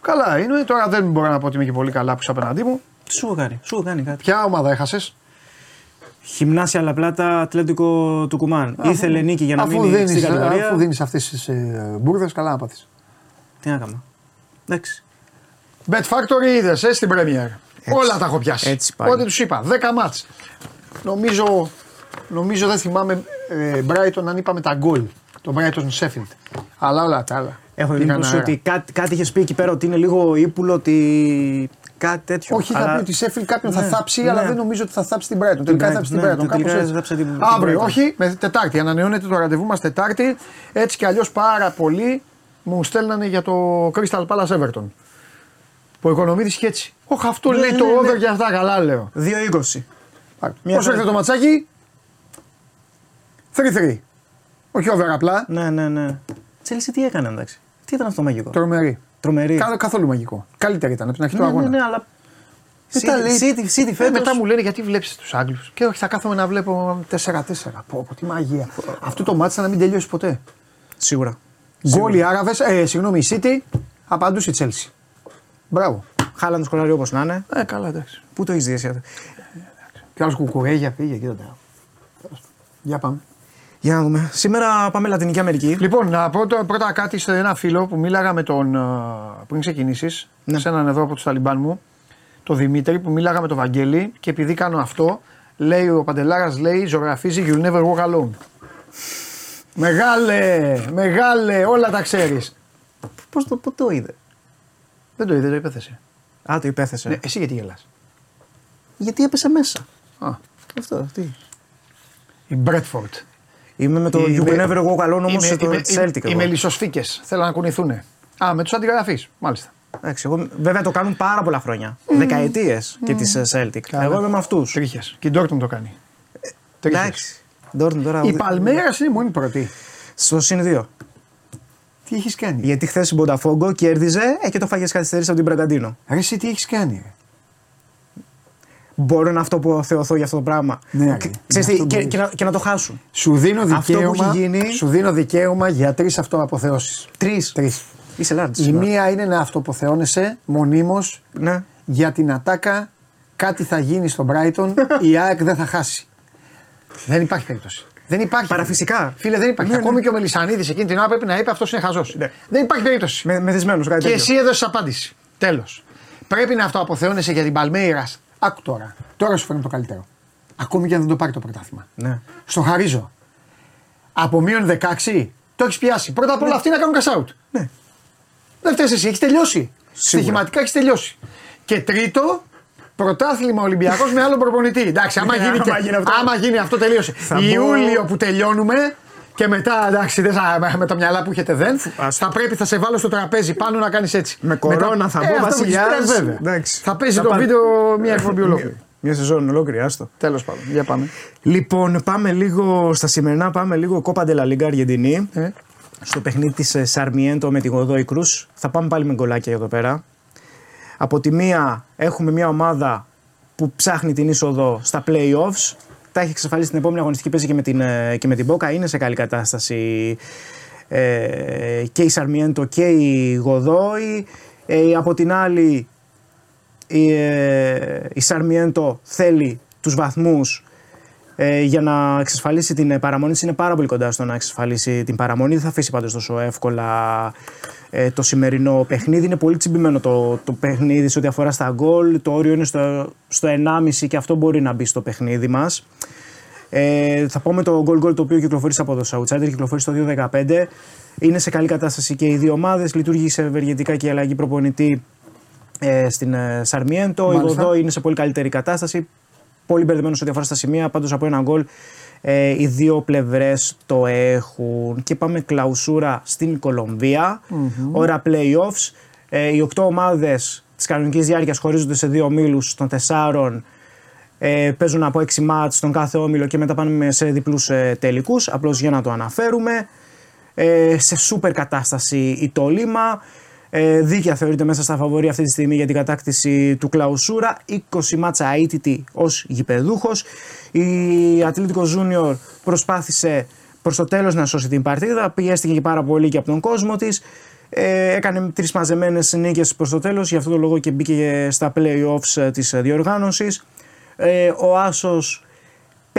Καλά είναι. Τώρα δεν μπορώ να πω ότι είμαι και πολύ καλά που είσαι απέναντί μου. Τι σου έχω κάνει, σου έχω κάνει κάτι. Ποια ομάδα έχασες; Χιμνάσια Λαπλάτα, Ατλέντικο του Κουμάν. Ήθελε νίκη για να αφού μείνει δίνεις, στην κατηγορία. αφού δίνεις αυτές τις ε, μπουρδες, καλά να πάθεις. Τι να κάνω. Εντάξει. Bet Factory είδες ε, στην Premier. Όλα τα έχω πιάσει. έτσι πάει. Ό,τι τους είπα. 10 μάτς. Νομίζω, νομίζω δεν θυμάμαι ε, Brighton αν είπαμε τα γκολ. Το Brighton Sheffield. Αλλά όλα τα άλλα. Έχω την Πήγαν εντύπωση αέρα. ότι κάτι, κάτι είχες πει εκεί πέρα ότι είναι λίγο ύπουλο, ότι κάτι τέτοιο. Όχι, θα Αλλά- πει ότι η Sheffield κάποιον θα Ναι, θάψει, ναι. αλλά δεν νομίζω ότι θα θάψει την Brighton. Τελικά Brighton, θα θάψει την ναι, Brighton. το τελικά κάπως έτσι. θα θάψει την- την Αύριο, Brighton. όχι, με Τετάρτη. Ανανεώνεται το ραντεβού μας Τετάρτη. Έτσι κι αλλιώς πάρα πολλοί μου στέλνανε για το Crystal Palace Everton. Που ο οικονομίδη είχε έτσι. Όχι, αυτό Ναι, λέει ναι, το ναι. over για αυτά, καλά λέω. 2-20. Μια Πώς χαρά. έρχεται το ματσάκι, 3-3. Όχι over απλά, Ναι, ναι, ναι. Τσέλσι τι έκανε εντάξει. Τι ήταν αυτό το μαγικό; τρομερή. Τρομερή. Κα- Καθόλου μαγικό. Καλύτερη ήταν από την αρχή του Ναι, ναι, αγώνα. ναι, αλλά. Μετά λέει- City, City Ε, φέτος. μετά μου λένε γιατί βλέπεις τους Άγγλους; Και όχι, θα κάθομαι να βλέπω 4-4. Πω, πω, τι μαγεία. Αυτό το μάτι να μην τελειώσει ποτέ. Σίγουρα. Γκολ οι Άραβε, ε, συγγνώμη, η City απαντούσε η Chelsea. Μπράβο. Χάλαν το σκολάρι όπως να είναι. Ε, καλά, εντάξει. Πού το έχεις δει εσύ αυτό; Και άλλο κουκουρέγια πήγε εκεί τότε. Για πάμε. Για να δούμε. Σήμερα πάμε Λατινική Αμερική. Λοιπόν, να πω το- πρώτα κάτι σε ένα φίλο που μίλαγα με τον. ε, πριν ξεκινήσεις, Ναι. σε έναν εδώ από τους Ταλιμπάν μου, τον Δημήτρη, που μίλαγα με τον Βαγγέλη και επειδή κάνω αυτό, λέει ο Παντελάρας, λέει, ζωγραφίζει You'll never walk alone. Μεγάλε, μεγάλε, όλα τα ξέρεις. Πώς το, πού το είδε; Δεν το είδε, το υπέθεσε. Α, το υπέθεσε. Ναι, εσύ γιατί γελάς; Γιατί έπεσε μέσα. Α, Αυτό, τι. η Μπρέτφορντ. Είμαι με το You Will Never Walk Alone όμως Είμαι- το είμαι- Celtic. Οι εγώ. μελισσοσφίκε. Θέλω να κουνηθούν. Α, με τους αντιγραφείς. Μάλιστα. Εντάξει, εγώ, βέβαια το κάνουν πάρα πολλά χρόνια. Δεκαετίες και της Celtic. Καλά. Εγώ είμαι με αυτούς. Τρίχες. Και η Ντόρτον το κάνει. Τρίχες. Εντάξει. Ντόρτμουντ τώρα. Η Παλμέρα είναι μόνη πρώτη. Στο συν 2. Τι έχεις κάνει; Γιατί χθες η Μπονταφόγκο κέρδιζε ε, και το φάγες καθυστερήσει από την Μπραγκαντίνο. Ρε, εσύ τι έχεις κάνει. ρε. Μπορώ να αυτό που θεωθώ για αυτό το πράγμα. Ναι, ρε, Και- γι' ξέρεις αυτό τι, και, μπορείς. και, να, και να το χάσουν. Σου δίνω Αυτό που δικαίωμα, έχει γίνει- σου δίνω δικαίωμα για τρεις αυτοαποθεώσεις. Τρεις. Τρεις. Είσαι large. Η σήμερα. μία είναι να αυτοποθεώνεσαι μονίμως Ναι. για την ατάκα. Κάτι θα γίνει στον Brighton, η *laughs* ΑΕΚ δεν θα χάσει. Δεν υπάρχει περίπτωση. Δεν υπάρχει. Παραφυσικά. Φίλε, δεν υπάρχει. Ναι, Ακόμη ναι. και ο Μελισανίδης εκείνη την ώρα πρέπει να είπε αυτός είναι χαζός. Ναι. Δεν υπάρχει περίπτωση. Με, μεθυσμένο κάτι Και τέτοιο. εσύ έδωσες απάντηση. Τέλος. Πρέπει να αυτοαποθεώνεσαι για την Παλμέιρας. Άκου τώρα. Τώρα σου φέρνω το καλύτερο. Ακόμη και αν δεν το πάρει το πρωτάθλημα. Ναι. Στο χαρίζω. Από μείον 16 το έχεις πιάσει. Πρώτα απ' όλα αυτοί να κάνουν cash out. Ναι. Δεν φταίεις εσύ, έχεις τελειώσει. Σίγουρα. Στοιχηματικά έχεις τελειώσει. Και τρίτο, πρωτάθλημα Ολυμπιακός με άλλο προπονητή. Εντάξει, άμα Ναι, γίνει, και, άμα γίνει αυτό. άμα γίνει αυτό, τελείωσε. Θα πω- Ιούλιο που τελειώνουμε και μετά, εντάξει, δεν θα, με τα μυαλά που έχετε δεν, Ας- θα πρέπει, θα σε βάλω στο τραπέζι πάνω να κάνεις έτσι. Με κορώνα θα μπω, αυτό βασιλιάς. με τις βέβαια. Εντάξει. Θα παίζει Θα το πάρει- βίντεο μια εκπομπή ολόκληρη. Μια σεζόν ολόκληρη, άστο. Τέλος πάντων, για πάμε. Λοιπόν, πάμε λίγο στα σημερινά, πάμε λίγο Κόπα Ντελαλίγκα Αργεντινή. Ε, Στο παιχνίδι της Σαρμιέντο με τη Γοδόη Κρούς. Θα πάμε πάλι με γκολάκια εδώ πέρα. Από τη μία έχουμε μια ομάδα που ψάχνει την είσοδο στα playoffs. Τα έχει εξασφαλίσει την επόμενη αγωνιστική παίζει και με την, ε, και με την Μπόκα. Είναι σε καλή κατάσταση ε, και η Σαρμιέντο και η Γοδόη. Ε, από την άλλη η, ε, η Σαρμιέντο θέλει τους βαθμούς ε, για να εξασφαλίσει την ε, παραμονή της. Είναι πάρα πολύ κοντά στο να εξασφαλίσει την παραμονή. Δεν θα αφήσει πάντως τόσο εύκολα ε, το σημερινό παιχνίδι. Είναι πολύ τσιμπημένο το, το παιχνίδι σε ό,τι αφορά στα γκολ. Το όριο είναι στο, στο 1,5 και αυτό μπορεί να μπει στο παιχνίδι μας. Ε, θα πω με το goal goal το οποίο κυκλοφορεί από το Southsider, κυκλοφορεί στο 2-15. Είναι σε καλή κατάσταση και οι δύο ομάδες. Λειτουργήσε ευεργετικά και η αλλαγή προπονητή ε, στην ε, Σαρμιέντο. Η Μάλιστα. Γοδό είναι σε πολύ καλύτερη κατάσταση. Πολύ μπερδεμένος σε ό,τι αφορά στα σημεία. Πάντως από ένα γκολ ε, οι δύο πλευρές το έχουν. Και πάμε κλαουσούρα στην κολομβια Ώρα playoffs. Ε, οι οκτώ ομάδες της κανονικής διάρκειας χωρίζονται σε δύο ομίλους των τεσσάρων. Ε, παίζουν από 6 μάτς στον κάθε όμιλο και μετά πάνε σε διπλούς ε, τελικούς, απλώς για να το αναφέρουμε. Ε, σε σούπερ κατάσταση η Τόλιμα. Ε, δίκαια θεωρείται μέσα στα φαβορή αυτή τη στιγμή για την κατάκτηση του Κλαουσούρα. 20 μάτσα αίτητη ως γηπεδούχος. Η Ατλήτικο Junior προσπάθησε προς το τέλος να σώσει την παρτίδα. Πιέστηκε και πάρα πολύ και από τον κόσμο της. Ε, έκανε τρεις μαζεμένες νίκες προς το τέλος. Γι' αυτό το λόγο και μπήκε στα play-offs ε, της ε, διοργάνωσης. Ε, ο Άσος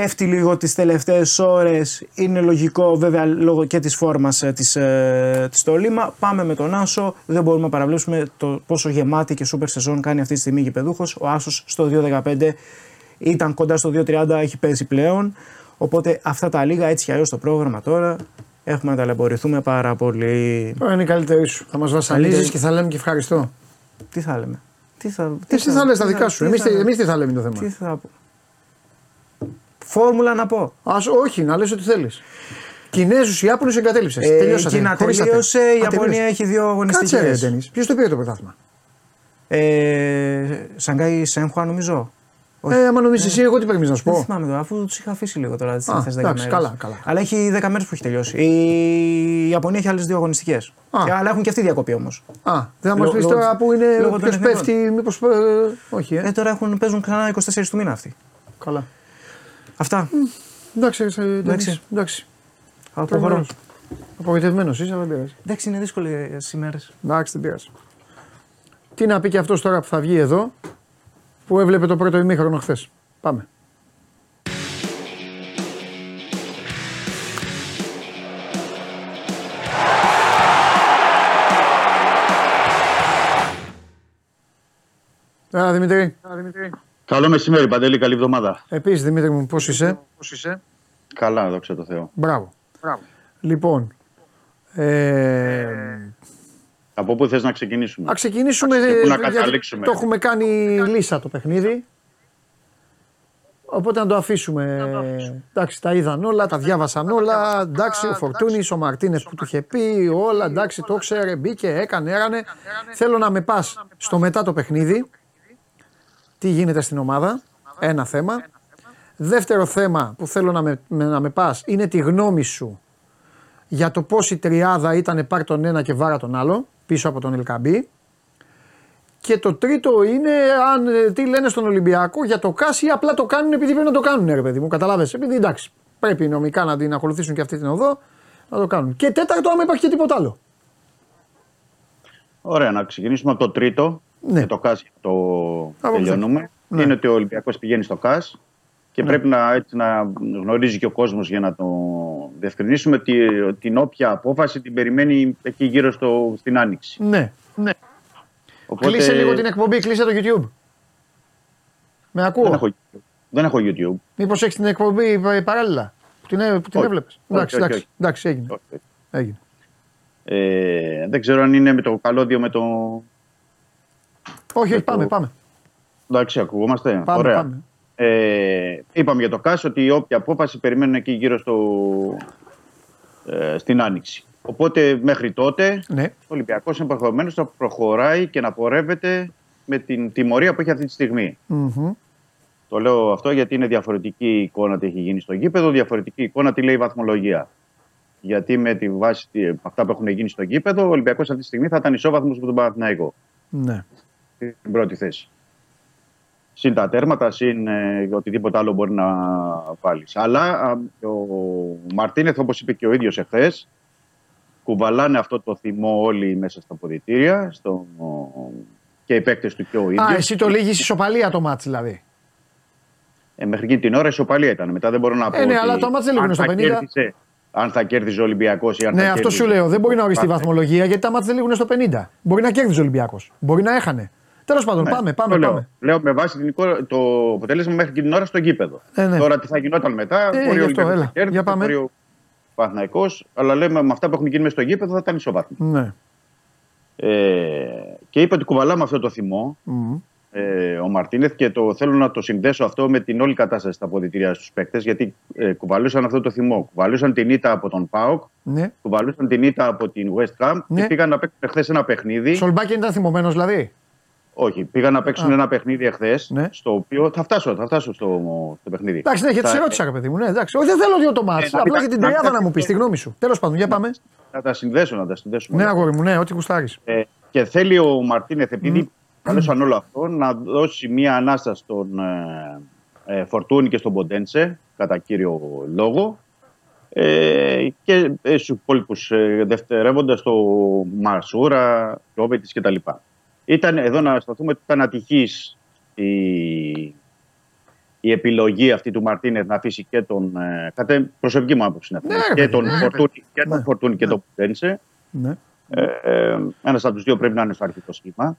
πέφτει λίγο τις τελευταίες ώρες. Είναι λογικό βέβαια λόγω και της φόρμας ε, της, ε, της Τολίμα. Πάμε με τον Άσο. Δεν μπορούμε να παραβλέψουμε το πόσο γεμάτη και σούπερ σεζόν κάνει αυτή τη στιγμή γηπεδούχος. Ο Άσος στο 2.15 ήταν κοντά στο 2.30, έχει πέσει πλέον. Οπότε αυτά τα λίγα έτσι κι αλλιώς το πρόγραμμα τώρα έχουμε να ταλαιπωρηθούμε πάρα πολύ. Τώρα είναι η καλύτερη σου. Θα μας βασανίζει Καλύτερη. και θα λέμε και ευχαριστώ. Τι θα λέμε; Τι θα, Εσύ θα λες τα δικά σου. τι Εμείς θα- εμείς τι θα λέμε το Τι θέμα. θα πω; Φόρμουλα να πω. Ας, όχι, να λες ό,τι θέλεις. Κινέζους, Ιάπωνες εγκατέλειψες. Ε, Τελειώσατε. Κίνα Χωρίσατε. τελείωσε, η Α, Ιαπωνία τελείωσε. έχει δύο Κάτσε αγωνιστικές. ρε Ντένις. Ποιος το πήρε το πρωτάθλημα; Ε, Σανγκάη Σένχουα νομίζω. Ε, άμα νομίζεις εσύ, εγώ τι πρέπει να σου Δεν πω. θυμάμαι τώρα, αφού τους είχα αφήσει λίγο τώρα τις Α, τελευταίες 10 εντάξει, μέρες. καλά, καλά. Αλλά έχει 10 μέρες που έχει τελειώσει. Η Ιαπωνία έχει άλλες δύο αγωνιστικές. Α. Αλλά έχουν και αυτοί διακοπή όμως. Α, δεν θα μας Λο- πεις λόγω τώρα της- που είναι λόγω των ποιος εθνικών. πέφτει, μήπως. όχι, ε. Ε, τώρα έχουν, παίζουν ξανά 24 του μήνα αυτοί. Καλά. Αυτά. Εντάξει, ε, Ντένις, Εντάξει. εντάξει. Αποχωρώ. Απογοητευμένος είσαι, αλλά δεν πειράζει. Εντάξει, είναι δύσκολες ημέρε. Εντάξει, δεν πειράζει. Τι να πει και αυτός τώρα που θα βγει εδώ, που έβλεπε το πρώτο ημίχρονο χθες. Πάμε. Άρα Δημήτρη. Καλό μεσημέρι, Παντελή, καλή εβδομάδα. Επίσης Δημήτρη μου, πώς είσαι; Καλά, δόξα τω Θεώ. Μπράβο. Λοιπόν. Ε, Από πού θες να ξεκινήσουμε; Α ξεκινήσουμε. και πού να γιατί καταλήξουμε; Το έχουμε κάνει λύσα το παιχνίδι. Οπότε να το αφήσουμε. Εντάξει, τα είδαν όλα, τα διάβασαν όλα. Εντάξει, ο Φορτούνης, ο Μαρτίνες που του είχε πει όλα. Εντάξει, το ξέρε, μπήκε, έκανε, έρανε. Θέλω να με πας στο μετά το παιχνίδι. Τι γίνεται στην ομάδα; Ένα θέμα. Δεύτερο θέμα που θέλω να με, με- να με πας είναι τη γνώμη σου για το πώς η τριάδα ήταν πάρ τον ένα και βάρα τον άλλο πίσω από τον Ελκαμπή. Και το τρίτο είναι αν, ε, τι λένε στον Ολυμπιακό για το ΚΑΣ ή απλά το κάνουν επειδή πρέπει να το κάνουν, ρε παιδί μου. Καταλάβες. Επειδή εντάξει, πρέπει νομικά να την ακολουθήσουν και αυτή την οδό, να το κάνουν. Και τέταρτο, άμα υπάρχει και τίποτα άλλο. Ωραία, να ξεκινήσουμε από το τρίτο. Ναι. Και το ΚΑΣ το Από τελειώνουμε. Ναι. Είναι ότι ο Ολυμπιακός πηγαίνει στο ΚΑΣ και πρέπει να, έτσι, να γνωρίζει και ο κόσμος για να το διευκρινίσουμε ότι την όποια απόφαση την περιμένει εκεί γύρω στο, στην Άνοιξη. Ναι. ναι. Οπότε, Κλείσε λίγο την εκπομπή, κλείσε το YouTube. Με Δεν ακούω. έχω, δεν έχω YouTube. Μήπως έχεις την εκπομπή πα- παράλληλα. Που την, ε- που την Όχι. έβλεπες. Όχι, Εντάξει, όχι, εντάξει, όχι. εντάξει, έγινε. Όχι. έγινε. Ε, δεν ξέρω αν είναι με το καλώδιο με το... Όχι, όχι, το- πάμε, πάμε. Εντάξει, ακουγόμαστε. Πάμε, Ωραία. πάμε. Ε, είπαμε για το ΚΑΣ ότι όποια απόφαση περιμένουν εκεί γύρω στο, ε, στην Άνοιξη. Οπότε μέχρι τότε Ναι. ο Ολυμπιακός ενδεχομένω θα προχωράει και να πορεύεται με την τιμωρία που έχει αυτή τη στιγμή. Μμμ. Το λέω αυτό γιατί είναι διαφορετική η εικόνα τι έχει γίνει στο γήπεδο, διαφορετική εικόνα τι λέει η βαθμολογία. Γιατί με τη βάση τι- αυτά που έχουν γίνει στο γήπεδο, ο Ολυμπιακός αυτή τη στιγμή θα ήταν ισόβαθμος με τον Παναθηναϊκό Ναι. Στην πρώτη θέση. Συν τα τέρματα, συν ε, οτιδήποτε άλλο μπορεί να βάλεις. Αλλά α, ο Μαρτίνεθ, όπως είπε και ο ίδιος εχθές, κουβαλάνε αυτό το θυμό όλοι μέσα στα ποδητήρια στο, και οι παίκτες του και ο ίδιος. Α, εσύ το λύγεις ισοπαλία το μάτς δηλαδή. Ε, μέχρι εκείνη την ώρα ισοπαλία ήταν. Μετά δεν μπορώ να πω. ναι, ότι αλλά το μάτς δεν λήγουν αν στο θα 50. κέρδιζε- αν θα κέρδιζε ο Ολυμπιακός ή αν Ναι, θα αυτό κέρδιζε- σου λέω. Δεν μπορεί να οριστεί η Πάμε. βαθμολογία γιατί τα μάτια δεν λήγουν στο 50. Μπορεί να κέρδιζε ο Ολυμπιακός. Μπορεί να έχανε. Τέλος πάντων, Ναι, πάμε, το πάμε. λέω. πάμε. Λέω με βάση την εικόνα- το αποτέλεσμα μέχρι και την ώρα στο γήπεδο. Ε, ναι. Τώρα τι θα γινόταν μετά, Ε, μπορεί γι' ο αυτό, Ολυμπιακός έλα. να κέρδιζε, Για πάμε. μπορεί ο Παναθηναϊκός, αλλά λέμε με αυτά που έχουν γίνει μέσα στο γήπεδο θα ήταν ισοβάθμιο. Ναι. Ε, και είπε ότι κουβαλάμε αυτό το θυμό Μμμ. ε, ο Μαρτίνεθ και το θέλω να το συνδέσω αυτό με την όλη κατάσταση στα αποδητήρια στους παίκτες, γιατί ε, κουβαλούσαν αυτό το θυμό. Κουβαλούσαν την ήττα από τον Πάοκ, Ναι. κουβαλούσαν την ήττα από την West Ham Ναι. και πήγαν να παίξουν χθες ένα παιχνίδι. Σολμπάκιν ήταν θυμωμένος δηλαδή; Όχι, πήγαν να παίξουν Α. ένα παιχνίδι εχθές. Ναι. Στο οποίο θα φτάσω, θα φτάσω στο, στο παιχνίδι. Εντάξει, ναι, γιατί Θα- σε ρώτησα, ρε παιδί μου. Ναι, εντάξει. Όχι, δεν θέλω δύο το μάτς. Ε, να Απλά μην για την τα- τριάδα να να μου πεις τη γνώμη σου. Τέλος πάντων, για πάμε. Να τα συνδέσω, να τα συνδέσω. Ναι, αγόρι μου, ναι, ό,τι κουστάρει. Ε, και θέλει ο Μαρτίνεθ, επειδή καλέσαν όλο αυτό, να δώσει μία ανάσταση στον ε, ε, Φορτούνη και στον Ποντένσε, κατά κύριο λόγο. Ε, και ε, στους υπόλοιπους ε, δευτερεύοντας το Μασούρα, Ρόβετης κτλ. Ήταν εδώ να σταθούμε ότι ήταν ατυχής η, η επιλογή αυτή του Μαρτίνεθ να αφήσει και τον. Ε, κατά προσωπική μου άποψη να Ναι, αφήσει, ρε και παιδί, τον ναι, ρε Φορτούνη και, Ναι. τον Φορτούνη και τον Ποντένσε. Ναι. Ε, ε, ένας από τους δύο πρέπει να είναι στο αρχικό σχήμα.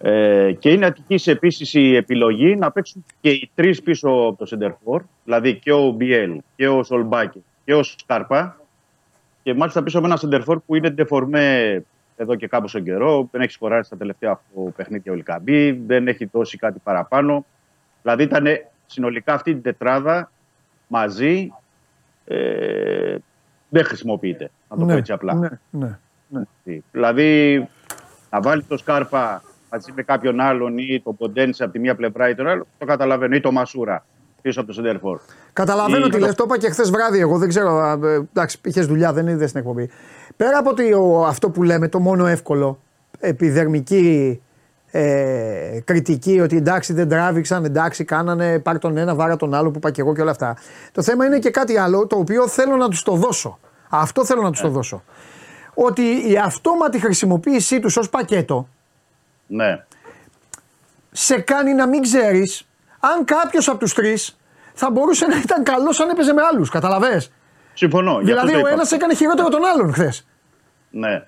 Ε, και είναι ατυχής επίσης η επιλογή να παίξουν και οι τρεις πίσω από το Σεντερφόρ, δηλαδή και ο Μπιέλ και ο Σολμπάκη και ο Σκάρπα και μάλιστα πίσω με ένα Σεντερφόρ που είναι ντεφορμέ εδώ και κάπως καιρό, δεν έχεις σκοράρει στα τελευταία αυτό παιχνίδια ο Λικαμπή, δεν έχει δώσει κάτι παραπάνω. Δηλαδή ήταν συνολικά αυτή την τετράδα μαζί ε, δεν χρησιμοποιείται, να το πω έτσι απλά. Ναι, ναι. Έτσι. Δηλαδή, να βάλει το Σκάρπα μαζί με κάποιον άλλον ή τον Ποντένσε από τη μία πλευρά ή τον άλλο, το καταλαβαίνω. Ή το Μασούρα πίσω από το Σεντερφόρ. Καταλαβαίνω Ή- τι λες, το είπα και χθες βράδυ. Εγώ δεν ξέρω. α, ε, Εντάξει, είχες δουλειά, δεν είδες στην εκπομπή. Πέρα από ότι ο- αυτό που λέμε, το μόνο εύκολο, επιδερμική ε, κριτική ότι εντάξει δεν τράβηξαν, εντάξει κάνανε, πάρ τον ένα, βάρα τον άλλο που είπα και εγώ και όλα αυτά. Το θέμα είναι και κάτι άλλο το οποίο θέλω να τους το δώσω. Αυτό θέλω να τους το δώσω. Ότι η αυτόματη χρησιμοποίησή τους ως πακέτο Ναι. σε κάνει να μην ξέρεις αν κάποιος από τους τρεις θα μπορούσε να ήταν καλός αν έπαιζε με άλλους. Καταλαβες; Συμφωνώ. γι' αυτό Δηλαδή το ο είπα. ένας έκανε χειρότερο τον άλλον χθες. Ναι.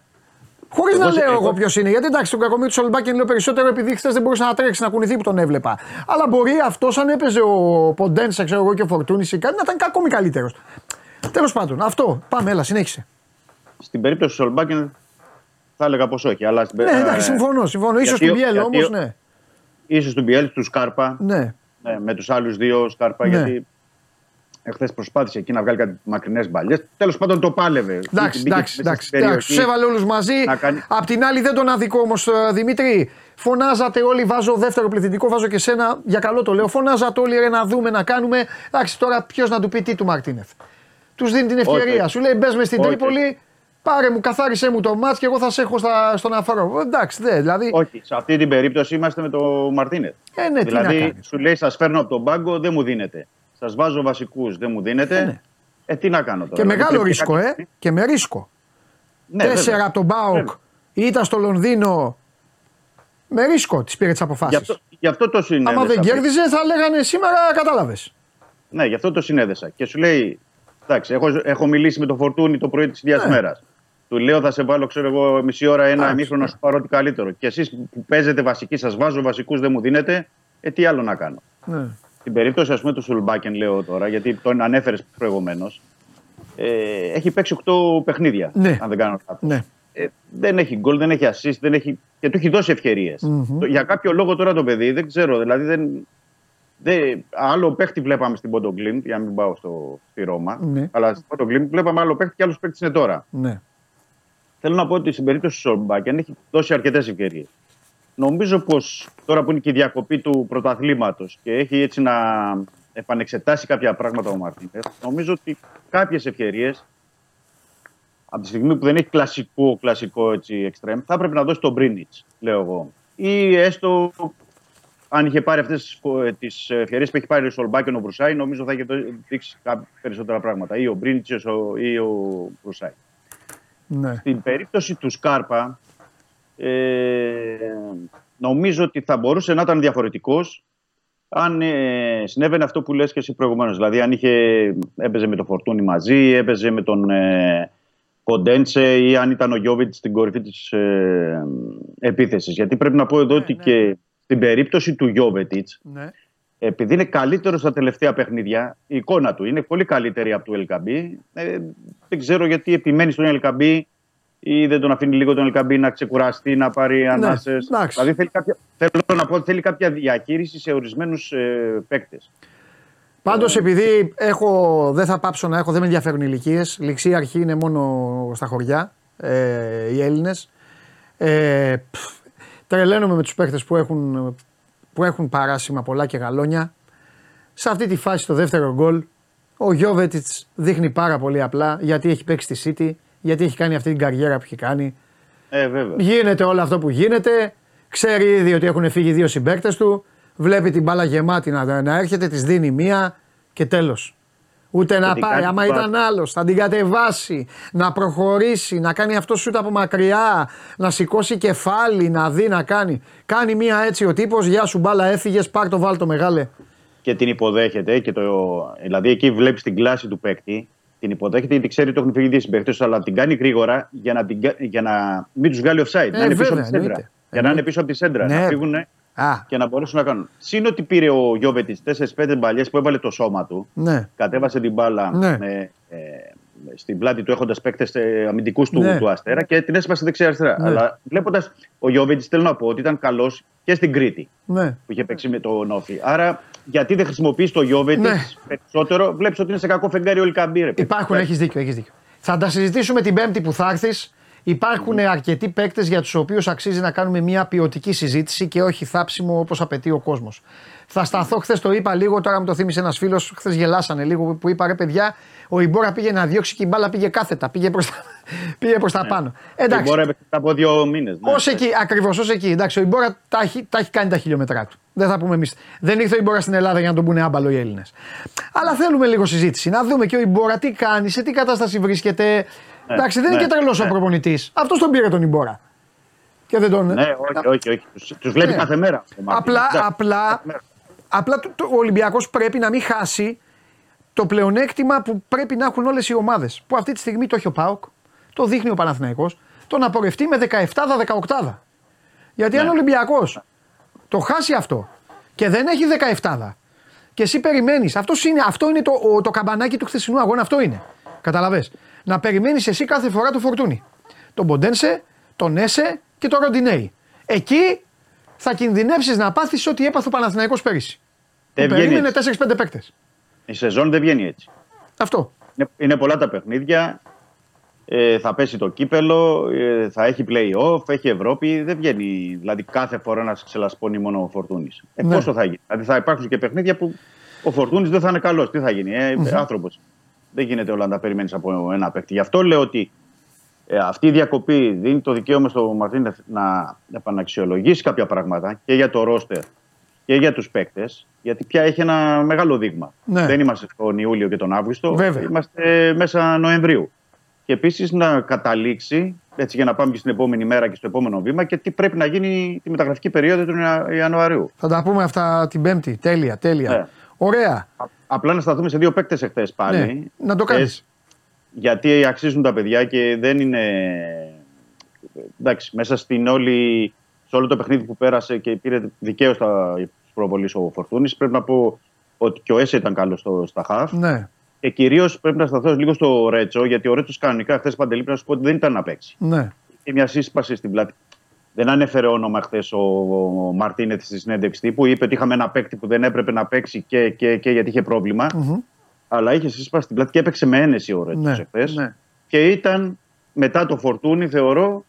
Χωρίς Εγώ να σε- λέω εγώ εγώ- ποιος είναι. Γιατί εντάξει, τον κακομίρι του Σολμπάκιν λέω περισσότερο επειδή χθες δεν μπορούσε να τρέξει, να κουνηθεί που τον έβλεπα. Αλλά μπορεί αυτός, αν έπαιζε ο Ποντένσα, ξέρω εγώ και ο Φορτούνης ή κάτι, να ήταν ακόμη καλύτερος. Τέλος πάντων, αυτό. Πάμε, έλα, συνέχισε. Στην περίπτωση του Σολμπάκιν θα έλεγα πως όχι. Αλλά στην, Ναι, εντάξει, συμφωνώ. συμφωνώ. σω γιατί- του Μπιέλ γιατί- όμως, ναι. ίσως του Μπιέλ, του Σκάρπα, ναι. Ναι, με τους άλλους δύο Σκάρπα, Ναι. γιατί εχθές προσπάθησε εκεί να βγάλει κάτι μακρινές μπαλιέ. Τέλος πάντων το πάλευε. Εντάξει, Μπήκε εντάξει, μέσα εντάξει. στην περιοχή. Τους έβαλε όλους μαζί. να κάνει- Απ' την άλλη δεν τον αδικό όμως, Δημήτρη. Φωνάζατε όλοι, βάζω δεύτερο πληθυντικό, βάζω και σένα. Για καλό το λέω. Φωνάζατε όλοι ρε, να δούμε, να κάνουμε. Εντάξει, τώρα ποιος να του πει τι του Μαρτίνεθ. Τους δίνει την ευκαιρία. Όχι. Σου λέει μπες μες στην Όχι. Τρίπολη, πάρε μου, καθάρισε μου το μάτς και εγώ θα σε έχω στα, στον αφορό. Εντάξει, δε, δηλαδή. Όχι, σε αυτή την περίπτωση είμαστε με το Μαρτίνετ. Ε, ναι, τι να δηλαδή, κάνεις. σου λέει, σας φέρνω από τον πάγκο, δεν μου δίνετε. Σας βάζω βασικούς, δεν μου δίνετε. Ε, ναι. Ε, τι να κάνω τώρα. Και δηλαδή, μεγάλο πρέπει ρίσκο, κάτι- ε. Και με ρίσκο. Ναι, Τέσσερα βέβαια. από τον Μπάουκ. Βέβαια. Ήταν στο Λονδίνο. Με ρίσκο τις πήρε τις αποφάσει. Γι' αυτό, γι' αυτό το συνέδεσα. Άμα δεν πριν. κέρδιζε, θα λέγανε σήμερα, κατάλαβες. Ναι, γι' αυτό το συνέδεσα. Και σου λέει, εντάξει, έχω, έχω μιλήσει με τον Φορτούνη το πρωί της ίδια Ναι. μέρας. Του λέω, θα σε βάλω, ξέρω εγώ, μισή ώρα, ένα Εντάξει, ημίχρονο να σου πάρω ό,τι καλύτερο. Και εσείς που παίζετε βασική, σας βάζω βασικούς, δεν μου δίνετε, ε, τι άλλο να κάνω. Ναι. Στην περίπτωση, ας πούμε, του Σουλμπάκεν, λέω τώρα, γιατί τον ανέφερες προηγουμένως, ε, έχει παίξει 8 παιχνίδια. Ναι. Αν δεν κάνω λάθος. Ναι. Ε, δεν έχει γκολ, δεν έχει assist, δεν έχει... και του έχει δώσει ευκαιρίες. Μμμ. Το- Για κάποιο λόγο τώρα το παιδί, δεν ξέρω, δηλαδή δεν... δεν άλλο παίχτη βλέπαμε στην Ποντογκλίν, για να μην πάω στο, στη Ρώμα, Ναι. αλλά στην Ποντογκλίν βλέπαμε άλλο παίχτη και άλλο παίχτη είναι τώρα. ναι. Θέλω να πω ότι στην περίπτωση του Σορμπάκεν έχει δώσει αρκετές ευκαιρίες. Νομίζω πως τώρα που είναι και η διακοπή του πρωταθλήματος και έχει έτσι να επανεξετάσει κάποια πράγματα ο Μαρτίνεθ, νομίζω ότι κάποιες ευκαιρίες από τη στιγμή που δεν έχει κλασικό, κλασικό έτσι, εξτρέμ, θα πρέπει να δώσει τον Μπρίνιτς, λέω εγώ. Ή έστω αν είχε πάρει αυτές τις ευκαιρίες που έχει πάρει ο Σολμπάκεν ο Μπρουσάη, νομίζω θα είχε δείξει κάποια περισσότερα πράγματα. Ή ο Μπρίνιτς ή ο Μπρουσάη. Ναι. Στην περίπτωση του Σκάρπα, ε, νομίζω ότι θα μπορούσε να ήταν διαφορετικός αν ε, συνέβαινε αυτό που λες και εσύ προηγουμένως, δηλαδή αν είχε, έπαιζε με το Φορτούνι μαζί, έπαιζε με τον ε, Κοντένσε ή αν ήταν ο Γιώβιτς στην κορυφή της ε, επίθεσης. Γιατί πρέπει να πω εδώ Ναι, ότι ναι. και στην περίπτωση του Γιώβετιτς, Ναι. Επειδή είναι καλύτερο στα τελευταία παιχνίδια, η εικόνα του είναι πολύ καλύτερη από του Ελκαμπή. Ε, δεν ξέρω γιατί επιμένει στον Ελκαμπή ή δεν τον αφήνει λίγο τον Ελκαμπή να ξεκουραστεί, να πάρει ανάσες. Ναι, εντάξει. δηλαδή θέλει κάποια, θέλω να πω ότι θέλει κάποια διαχείριση σε ορισμένους ε, παίκτες. Πάντως, επειδή έχω, δεν θα πάψω να έχω, δεν με ενδιαφέρουν οι ηλικίες. Ληξή αρχή είναι μόνο στα χωριά ε, οι Έλληνες. Ε, πφ, τρελαίνομαι με τους παίχτε που έχουν, που έχουν παράσημα πολλά και γαλόνια. Σε αυτή τη φάση, το δεύτερο γκολ, ο Γιώβετιτς δείχνει πάρα πολύ απλά γιατί έχει παίξει στη City, γιατί έχει κάνει αυτή την καριέρα που έχει κάνει. Ε, βέβαια. Γίνεται όλο αυτό που γίνεται. Ξέρει ήδη ότι έχουν φύγει δύο συμπαίκτες του. Βλέπει την μπάλα γεμάτη να, να έρχεται, της δίνει μία και τέλος. Ούτε να την πάει. κάνει Άμα την ήταν άλλος, θα την κατεβάσει, να προχωρήσει, να κάνει αυτό σούτ από μακριά, να σηκώσει κεφάλι, να δει να κάνει. Κάνει μία έτσι ο τύπος, Γεια σου μπάλα, έφυγες, πάρ το βάλ το μεγάλε. Και την υποδέχεται. Και το, δηλαδή εκεί βλέπεις την κλάση του παίκτη. Την υποδέχεται γιατί ξέρει ότι έχουν φύγει δύο συμπαίκτες, αλλά την κάνει γρήγορα για να, την, κα- για να μην τους βγάλει offside. να είναι πίσω Ε, βέβαια, από τη σέντρα. εννοείται. Για να είναι πίσω από τη σέντρα. Ναι. Να φύγουν Α, και να μπορέσουν να κάνουν. Συν ότι πήρε ο Γιώβετιτ 4-5 μπαλιές που έβαλε το σώμα του. ναι. Κατέβασε την μπάλα Ναι. με, ε, στην πλάτη του έχοντας παίκτες αμυντικούς του, Ναι. του Αστέρα και την έσπασε δεξιά-αριστερά. Ναι. Αλλά βλέποντας ο Γιώβετιτ, θέλω να πω ότι ήταν καλός και στην Κρήτη Ναι. που είχε παίξει με τον Όφη. Άρα, γιατί δεν χρησιμοποιείς το Γιώβετιτ Ναι. περισσότερο, βλέπεις ότι είναι σε κακό φεγγάρι ο Ελκαμπή. Υπάρχουν, έχεις δίκιο, έχεις δίκιο. Θα τα συζητήσουμε την Πέμπτη που θα έρθεις. Υπάρχουν αρκετοί παίκτες για τους οποίους αξίζει να κάνουμε μια ποιοτική συζήτηση και όχι θάψιμο όπως απαιτεί ο κόσμος. Θα σταθώ, χθες το είπα λίγο, τώρα μου το θύμισε ένας φίλος, χθες γελάσανε λίγο που είπα ρε παιδιά, ο Ιμπόρα πήγε να διώξει και η μπάλα πήγε κάθετα, πήγε προς τα, *laughs* πήγε προς τα πάνω. Εντάξει, Μπορεί να παίξει από δύο μήνες. Ω εκεί, ακριβώς ως εκεί. Εντάξει, ο Ιμπόρα τα έχει, τα έχει κάνει τα χιλιόμετρά του. Δεν θα πούμε εμείς. Δεν ήρθε ο Ιμπόρα στην Ελλάδα για να τον πούνε άμπαλο οι Έλληνες. Αλλά θέλουμε λίγο συζήτηση. Να δούμε και ο Ιμπόρα τι κάνει, σε τι κατάσταση βρίσκεται. Εντάξει, δεν είναι ναι, και τρελός ο ναι. προπονητής. Αυτός τον πήρε τον Ιμπόρα. Και δεν τον. Ναι, όχι, όχι. όχι. Τους, τους βλέπει Ναι. κάθε μέρα. ο Μαρτίνες. Απλά, Εντάξει, απλά, κάθε μέρα. απλά το, το, ο Ολυμπιακός πρέπει να μην χάσει το πλεονέκτημα που πρέπει να έχουν όλες οι ομάδες. Που αυτή τη στιγμή το έχει ο Πάοκ, το δείχνει ο Παναθηναϊκός, το να πορευτεί με 17-18. Γιατί αν ο Ολυμπιακός το χάσει αυτό και δεν έχει 17 και εσύ περιμένεις, είναι, αυτό είναι το, ο- το καμπανάκι του χθεσινού αγώνα, αυτό είναι. Καταλαβες. Να περιμένεις εσύ κάθε φορά το φορτούνι. Τον Ποντένσε, τον Έσε και τον Ροντινέη. Εκεί θα κινδυνεύσεις να πάθεις ό,τι έπαθε ο Παναθηναϊκός πέρυσι. Δεν Που βγαίνει περίμενε έτσι. 4-5 παίκτες. Η σεζόν δεν βγαίνει έτσι. Αυτό. Είναι, είναι πολλά τα παιχνίδια. Ε, θα πέσει το κύπελο, ε, θα έχει play-off, έχει Ευρώπη. Δεν βγαίνει δηλαδή κάθε φορά να σε ξελασπώνει μόνο ο Φορτούνης. Ε, Ναι. Πόσο θα γίνει; Δηλαδή θα υπάρξουν και παιχνίδια που ο Φορτούνης δεν θα είναι καλός. Τι θα γίνει, ε, άνθρωπος. Δεν γίνεται όλα να τα περιμένεις από ένα παίκτη. Γι' αυτό λέω ότι ε, αυτή η διακοπή δίνει το δικαίωμα στο Μαρτίνεθ να επαναξιολογήσει κάποια πράγματα και για το ρόστερ και για τους παίκτες, γιατί πια έχει ένα μεγάλο δείγμα. Ναι. Δεν είμαστε τον Ιούλιο και τον Αύγουστο, Βέβαια. είμαστε μέσα Νοεμβρίου. Και επίσης να καταλήξει, έτσι για να πάμε και στην επόμενη μέρα και στο επόμενο βήμα, και τι πρέπει να γίνει τη μεταγραφική περίοδο του Ια- Ιανουαρίου. Θα τα πούμε αυτά την Πέμπτη. Τέλεια, τέλεια. Ναι. Ωραία. Α- Απλά να σταθούμε σε δύο παίκτες εχθές πάλι. Ναι, να το κάνεις. Χθες, Γιατί αξίζουν τα παιδιά και δεν είναι. Εντάξει, μέσα στην όλη, σε όλο το παιχνίδι που πέρασε και πήρε δικαίως τα προβολή ο Φορτούνης, πρέπει να πω ότι και ο Έσε ήταν καλός στο, στα χαφ. Ναι, Και κυρίως πρέπει να σταθώ λίγο στο Ρέτσο, γιατί ο Ρέτσος κανονικά χθες παντελή πρέπει να σου πω ότι δεν ήταν να παίξει. ναι. Και μια σύσπαση στην πλάτη. Δεν ανέφερε όνομα χθες ο, ο Μαρτίνεθ στη συνέντευξη τύπου. Είπε ότι είχαμε ένα παίκτη που δεν έπρεπε να παίξει και, και, και γιατί είχε πρόβλημα. Μμμ. Αλλά είχε σύσπαση στην πλάτη και έπαιξε με ένεση ο Ρέτσο Ναι, εχθές. ναι. Και ήταν μετά το φορτούνι, θεωρώ,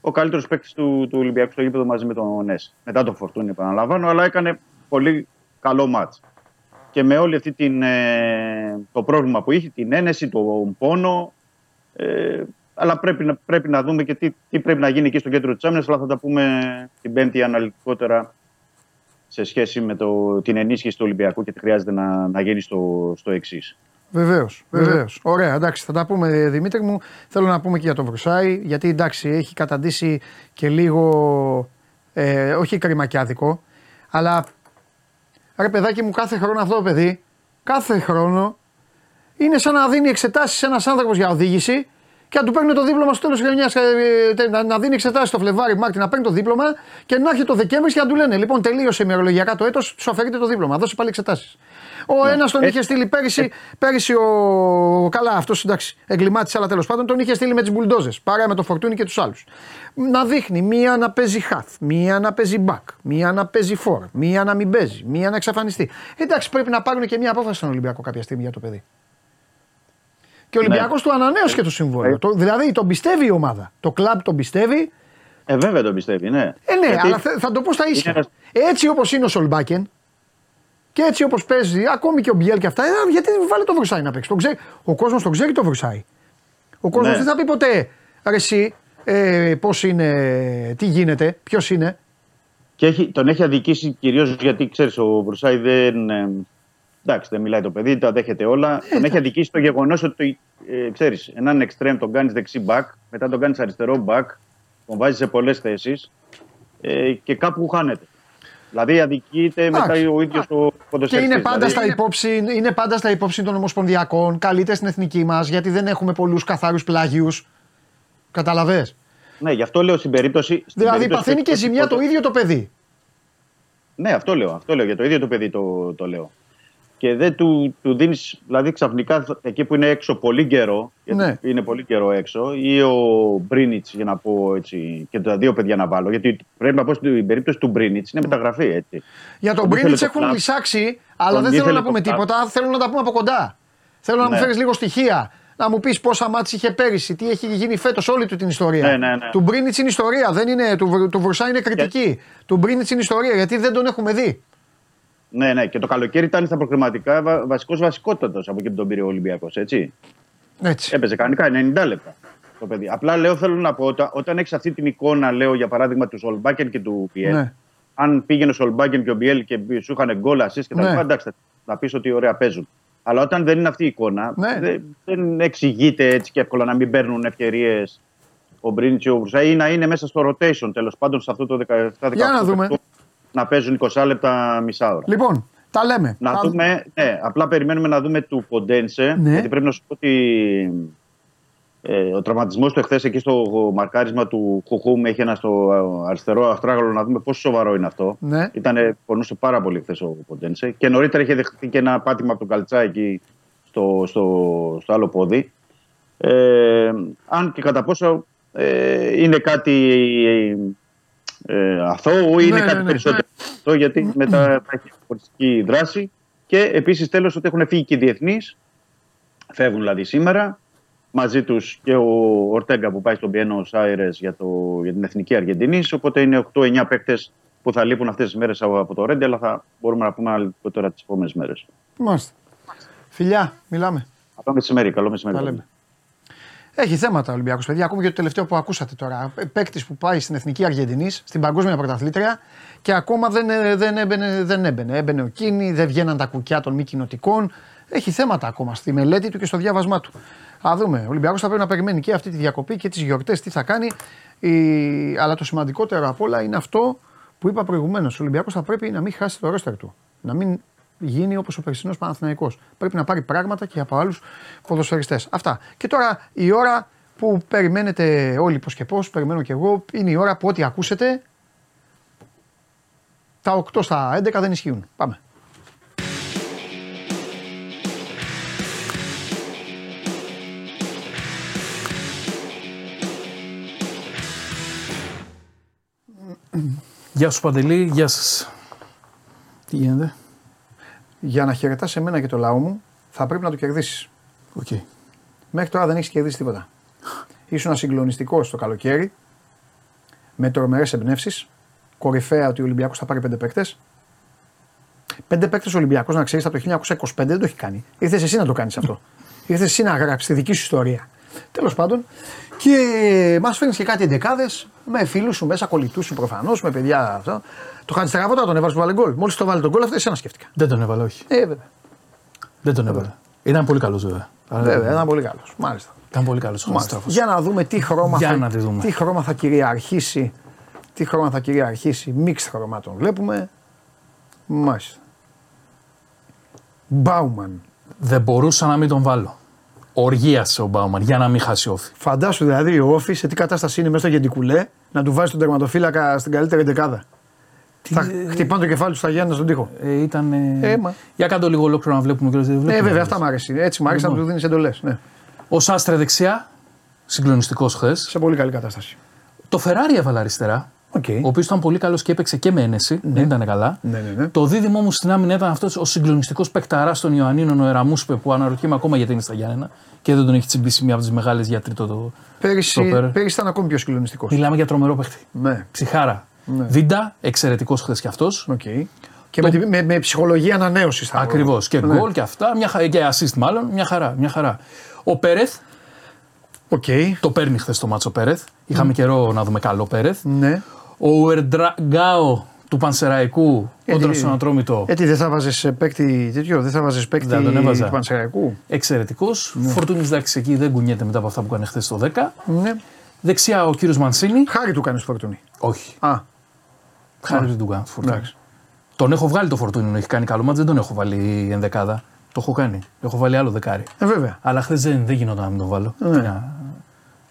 ο καλύτερος παίκτης του, του Ολυμπιακού στο γήπεδο μαζί με τον Νέσ. Μετά το φορτούνι, επαναλαμβάνω, αλλά έκανε πολύ καλό μάτς. Και με όλη αυτή την, ε, το πρόβλημα που είχε, την ένεση, τον πόνο. Ε, αλλά πρέπει να, πρέπει να δούμε και τι, τι πρέπει να γίνει εκεί στο κέντρο της άμυνας. Αλλά θα τα πούμε την Πέμπτη αναλυτικότερα σε σχέση με το, την ενίσχυση του Ολυμπιακού και τι χρειάζεται να, να γίνει στο, στο εξής. Βεβαίως, βεβαίως. Ωραία, εντάξει, θα τα πούμε Δημήτρη μου. Θέλω να πούμε και για τον Βρουσάη, γιατί εντάξει, έχει καταντήσει και λίγο. Ε, όχι κρυμακιάδικο, αλλά Ρε παιδάκι μου, κάθε χρόνο αυτό το παιδί, κάθε χρόνο είναι σαν να δίνει εξετάσεις ένας άνθρωπος για οδήγηση και να του παίρνει το δίπλωμα στο τέλος της χρονιά. Να, να δίνει εξετάσεις το Φλεβάρι, Μάρτι, να παίρνει το δίπλωμα και να έρχεται το Δεκέμβρη και να του λένε: Λοιπόν, τελείωσε ημερολογιακά το έτος, σου αφαιρείται το δίπλωμα. Δώσε πάλι εξετάσεις. Ο ένας τον είχε στείλει πέρυσι, πέρυσι ο. Καλά, αυτός εντάξει, εγκλημάτισε, αλλά τέλος πάντων τον είχε στείλει με τις μπουλντόζες. Παρά με το φορτούνι και τους άλλους. Να δείχνει μία να παίζει half, μία να παίζει back, μία να παίζει for, μία να μην παίζει, μία να εξαφανιστεί. Εντάξει, πρέπει να πάρουν και μία απόφαση στον Ολυμπιακό κάποια στιγμή για το παιδί. Και ο Ολυμπιακός του ανανέωσε και το συμβόλαιο. Το- δηλαδή τον πιστεύει η ομάδα. Το κλαμπ τον πιστεύει. Ε, βέβαια τον πιστεύει, ναι. Ε, ναι, Γιατί αλλά θα, θα το πω στα ίσια. ένας- Έτσι όπως είναι ο Σολμπάκεν και έτσι όπως παίζει, ακόμη και ο Μπιέλ και αυτά, ε, γιατί δεν βάλει το Βρουσάη να παίξει. Το ξέρει, ο κόσμος τον ξέρει το Βρουσάη. Ο κόσμος Ναι. δεν θα πει ποτέ ρε εσύ, ε, πώς είναι, τι γίνεται, ποιος είναι. Και έχει, τον έχει αδικήσει κυρίως γιατί ξέρεις, ο Βρουσάη δεν. ε, εντάξει, δεν μιλάει το παιδί, τα δέχεται όλα. τον έχει αδικήσει το γεγονός ότι ε, ξέρεις, έναν εξτρέμ τον κάνεις δεξί back, μετά τον κάνεις αριστερό back, τον βάζεις σε πολλές θέσεις ε, και κάπου χάνεται. Δηλαδή αδικείται μετά Εντάξει. ο ίδιος ο Και ποδοσφαιριστής. είναι πάντα, δηλαδή, στα υπόψη, είναι πάντα στα υπόψη των Ομοσπονδιακών, καλείται στην εθνική μας, γιατί δεν έχουμε πολλούς καθαρού πλάγιους. Καταλαβέ. Ναι, γι' αυτό λέω στην περίπτωση. στην Δηλαδή περίπτωση παθαίνει του- και ζημιά το ίδιο το παιδί. Ναι, αυτό λέω. Αυτό λέω. Για το ίδιο το παιδί το, το λέω. Και δεν του, του δίνεις, δηλαδή ξαφνικά εκεί που είναι έξω πολύ καιρό, γιατί Ναι. είναι πολύ καιρό έξω, ή ο Μπρίνιτς, για να πω έτσι, και τα δύο παιδιά να βάλω. Γιατί πρέπει να πω στην περίπτωση του Μπρίνιτς είναι μεταγραφή, έτσι. Για τον Τον Μπρίνιτς ήθελε το έχουν κλαμπ. λυσάξει, αλλά Τον δεν θέλω ήθελε να το πούμε κλαμπ. τίποτα. Θέλω να τα πούμε από κοντά. Θέλω να μου Ναι. φέρεις λίγο στοιχεία. Να μου πεις πόσα μάτια είχε πέρυσι, τι έχει γίνει φέτος, όλη του την ιστορία. Ναι, ναι, ναι. Του Μπρίνιτς είναι ιστορία, δεν είναι, του, Βρ- του Βρουσά είναι κριτική. Του Μπρίνιτς είναι ιστορία γιατί δεν τον έχουμε δει. Ναι, ναι. Και το καλοκαίρι ήταν στα προκριματικά βα, βασικός βασικότατος από εκεί που τον πήρε ο Ολυμπιακός, έτσι. Έτσι. Έπαιζε κανονικά 90 λεπτά το παιδί. Απλά λέω, θέλω να πω, όταν, όταν έχεις αυτή την εικόνα, λέω για παράδειγμα του Σολμπάκεν και του Πιέλ, Ναι. αν πήγαινε ο Σολμπάκεν και ο Μπιέλ και σου είχαν γκολ, assist και τα Ναι. λοιπά, εντάξει, θα- να πεις ότι ωραία παίζουν. Αλλά όταν δεν είναι αυτή η εικόνα, Ναι. δεν, δεν εξηγείται έτσι και εύκολα να μην παίρνουν ευκαιρίες ο Μπρίνιτ και ο Βρουσά ή να είναι μέσα στο rotation τέλος πάντων σε αυτό το 17-18 Για να δούμε. Να παίζουν 20 λεπτά μισά ώρα. Λοιπόν, τα λέμε. Να Θα- δούμε, ναι, απλά περιμένουμε να δούμε του Ποντένσε. Ναι. Γιατί πρέπει να σου πω ότι ε, ο τραυματισμός του εχθές εκεί στο μαρκάρισμα του Χουχούμ έχει ένα στο ε, αριστερό αστράγαλο να δούμε πόσο σοβαρό είναι αυτό. Ναι. Ήταν, πονούσε πάρα πολύ χθε ο Ποντένσε. Και νωρίτερα είχε δεχτεί και ένα πάτημα από τον Καλτσά εκεί στο, στο, στο άλλο πόδι. Ε, αν και κατά πόσο ε, είναι κάτι ε, αθώο ή είναι Ναι, κάτι ναι, ναι. περισσότερο. Αυτό γιατί μετά θα έχει πολιτική δράση. Και επίσης τέλος ότι έχουν φύγει και οι διεθνείς. Φεύγουν δηλαδή σήμερα. Μαζί τους και ο Ορτέγκα που πάει στον Πιένο Άιρε για, το- για την εθνική Αργεντινή. Οπότε είναι 8-9 παίκτες που θα λείπουν αυτές τις μέρες από το Ρέντι, αλλά θα μπορούμε να πούμε αργότερα τις επόμενες μέρες. Μάλιστα. Φιλιά, μιλάμε. Καλό μεσημέρι, καλό μεσημέρι. Τα λέμε. Έχει θέματα ο Ολυμπιακός, παιδιά. Ακόμη και το τελευταίο που ακούσατε τώρα. Παίκτης που πάει στην εθνική Αργεντινής, στην παγκόσμια πρωταθλήτρια και ακόμα δεν, ε, δεν, έμπαινε, δεν έμπαινε. Έμπαινε ο Κίνη, δεν βγαίναν τα κουκιά των μη κοινοτικών. Έχει θέματα ακόμα στη μελέτη του και στο διάβασμά του. Α δούμε. Ο Ολυμπιακός θα πρέπει να περιμένει και αυτή τη διακοπή και τις γιορτές, τι θα κάνει. Η... Αλλά το σημαντικότερο απ' όλα είναι αυτό που είπα προηγουμένως. Ο Ολυμπιακός θα πρέπει να μην χάσει το ρόστερ του. Να μην γίνει όπως ο περσινός Παναθηναϊκός. Πρέπει να πάρει πράγματα και από άλλους ποδοσφαιριστές. Αυτά. Και τώρα η ώρα που περιμένετε όλοι πώς και πώς, περιμένω και εγώ, είναι η ώρα που ό,τι ακούσετε τα 8 στα 11 δεν ισχύουν. Πάμε. Γεια σου Παντελή, γεια σας. Τι γίνεται; Για να χαιρετάς εμένα και το λαό μου, θα πρέπει να το κερδίσεις. Οκ. Μέχρι τώρα δεν έχεις κερδίσει τίποτα. Ήσουν συγκλονιστικός το καλοκαίρι, με τρομερές εμπνεύσεις. Κορυφαία ότι ο Ολυμπιακός θα πάρει πέντε παίκτες. Πέντε παίκτες Ολυμπιακός, να ξέρεις, από το 1925 δεν το έχει κάνει. Ήρθες εσύ να το κάνεις αυτό. *laughs* Ήρθες εσύ να γράψεις τη δική σου ιστορία. Τέλος πάντων, και μας φέρνεις και κάτι εντεκάδε με φίλους σου μέσα, κολλητούς σου προφανώς, με παιδιά αυτό. Το Χατζηστραβότα τον έβαλε που βάλε γκολ. Μόλις το βάλε τον γκολ, αυτό εσένα σκέφτηκα. Δεν τον έβαλε, όχι. Ε, βέβαια. Δεν τον έβαλε. Ήταν πολύ καλός βέβαια. Αλλά Βέβαια, ήταν πολύ καλός. Μάλιστα. Ήταν πολύ καλός ο Μάλιστα. Χατζηστράφος. Για να δούμε τι χρώμα, Για θα, να τη δούμε. τι χρώμα θα κυριαρχήσει. Τι χρώμα θα κυριαρχήσει. Μίξ χρωμάτων βλέπουμε. Μάλιστα. Μπάουμαν. Δεν μπορούσα να μην τον βάλω. Οργίασε ο Μπάουμαν για να μην χάσει όφη. Φαντάσου δηλαδή ο Όφη σε τι κατάσταση είναι μέσα στο γεντικουλέ να του βάζει τον τερματοφύλακα στην καλύτερη δεκάδα. Θα χτυπάνε το κεφάλι τους στα Γιάννα στον τοίχο. Ε, ήταν. Ε, μα. Για κάτω λίγο ολόκληρο να βλέπουμε και δεν Ναι, βλέπουμε. βέβαια, αυτά μου αρέσει. Έτσι μου αρέσει να Λοιπόν. τους δίνεις εντολές. Ναι. Ο Σάστρε δεξιά, συγκλονιστικός χθες. Σε πολύ καλή κατάσταση. Το Φεράρι έβαλε αριστερά. Οκ. Ο οποίος ήταν πολύ καλός και έπαιξε και με ένεση. Δεν ήταν καλά. Ναι, ναι, ναι. Το δίδυμο μου στην άμυνα ήταν αυτός ο συγκλονιστικός παικταράς των Ιωαννίνων, ο Εραμούσπε, που αναρωτιέμαι ακόμα γιατί είναι στα Γιάννενα και δεν τον έχει τσιμπήσει μία από τις μεγάλες για τρίτο το. Πέρυσι, στόπερ. πέρυσι ήταν ακόμη πιο συγκλονιστικός. Μιλάμε για τρομερό παίχτη. Ναι. Ψυχάρα. Ναι. Βίντα, εξαιρετικός χθες κι αυτός. Οκ. Και με, τη- με, με ψυχολογία ανανέωσης θα Ακριβώς. Και Ναι. γκολ και αυτά. Μια, χα- και assist μάλλον. Μια χαρά. Μια χαρά. Ο Πέρεθ, Οκ. το παίρνει χθες το ματς ο Πέρεθ. Είχαμε καιρό να δούμε καλό Πέρεθ. Ναι. Ο Ουερντραγκάο του Πανσεραϊκού κόντρα τι- στον Ατρόμητο. Έτσι δεν θα βάζεις παίκτη τέτοιο, δεν θα βάζεις παίκτη Δεν τον έβαζα. του Πανσεραϊκού; Εξαιρετικός. Ναι. Φορτούνης εντάξει εκεί δεν κουνιέται μετά από αυτά που έκανε χθες στο 10. Ναι. Δεξιά ο κύριος Μανσίνη. Χάρη του κάνεις Φορτούνη. Όχι. Α, Χάρη δεν του κάνω Φορτούνη. εντάξει. Τον έχω βγάλει το Φορτούνη να έχει κάνει καλό ματς, δεν τον έχω βάλει ενδεκάδα. Το έχω κάνει. Έχω βάλει άλλο δεκάρι. Ε, βέβαια. Αλλά χθες δεν, δεν γινόταν να μην τον βάλω. Ναι. Να-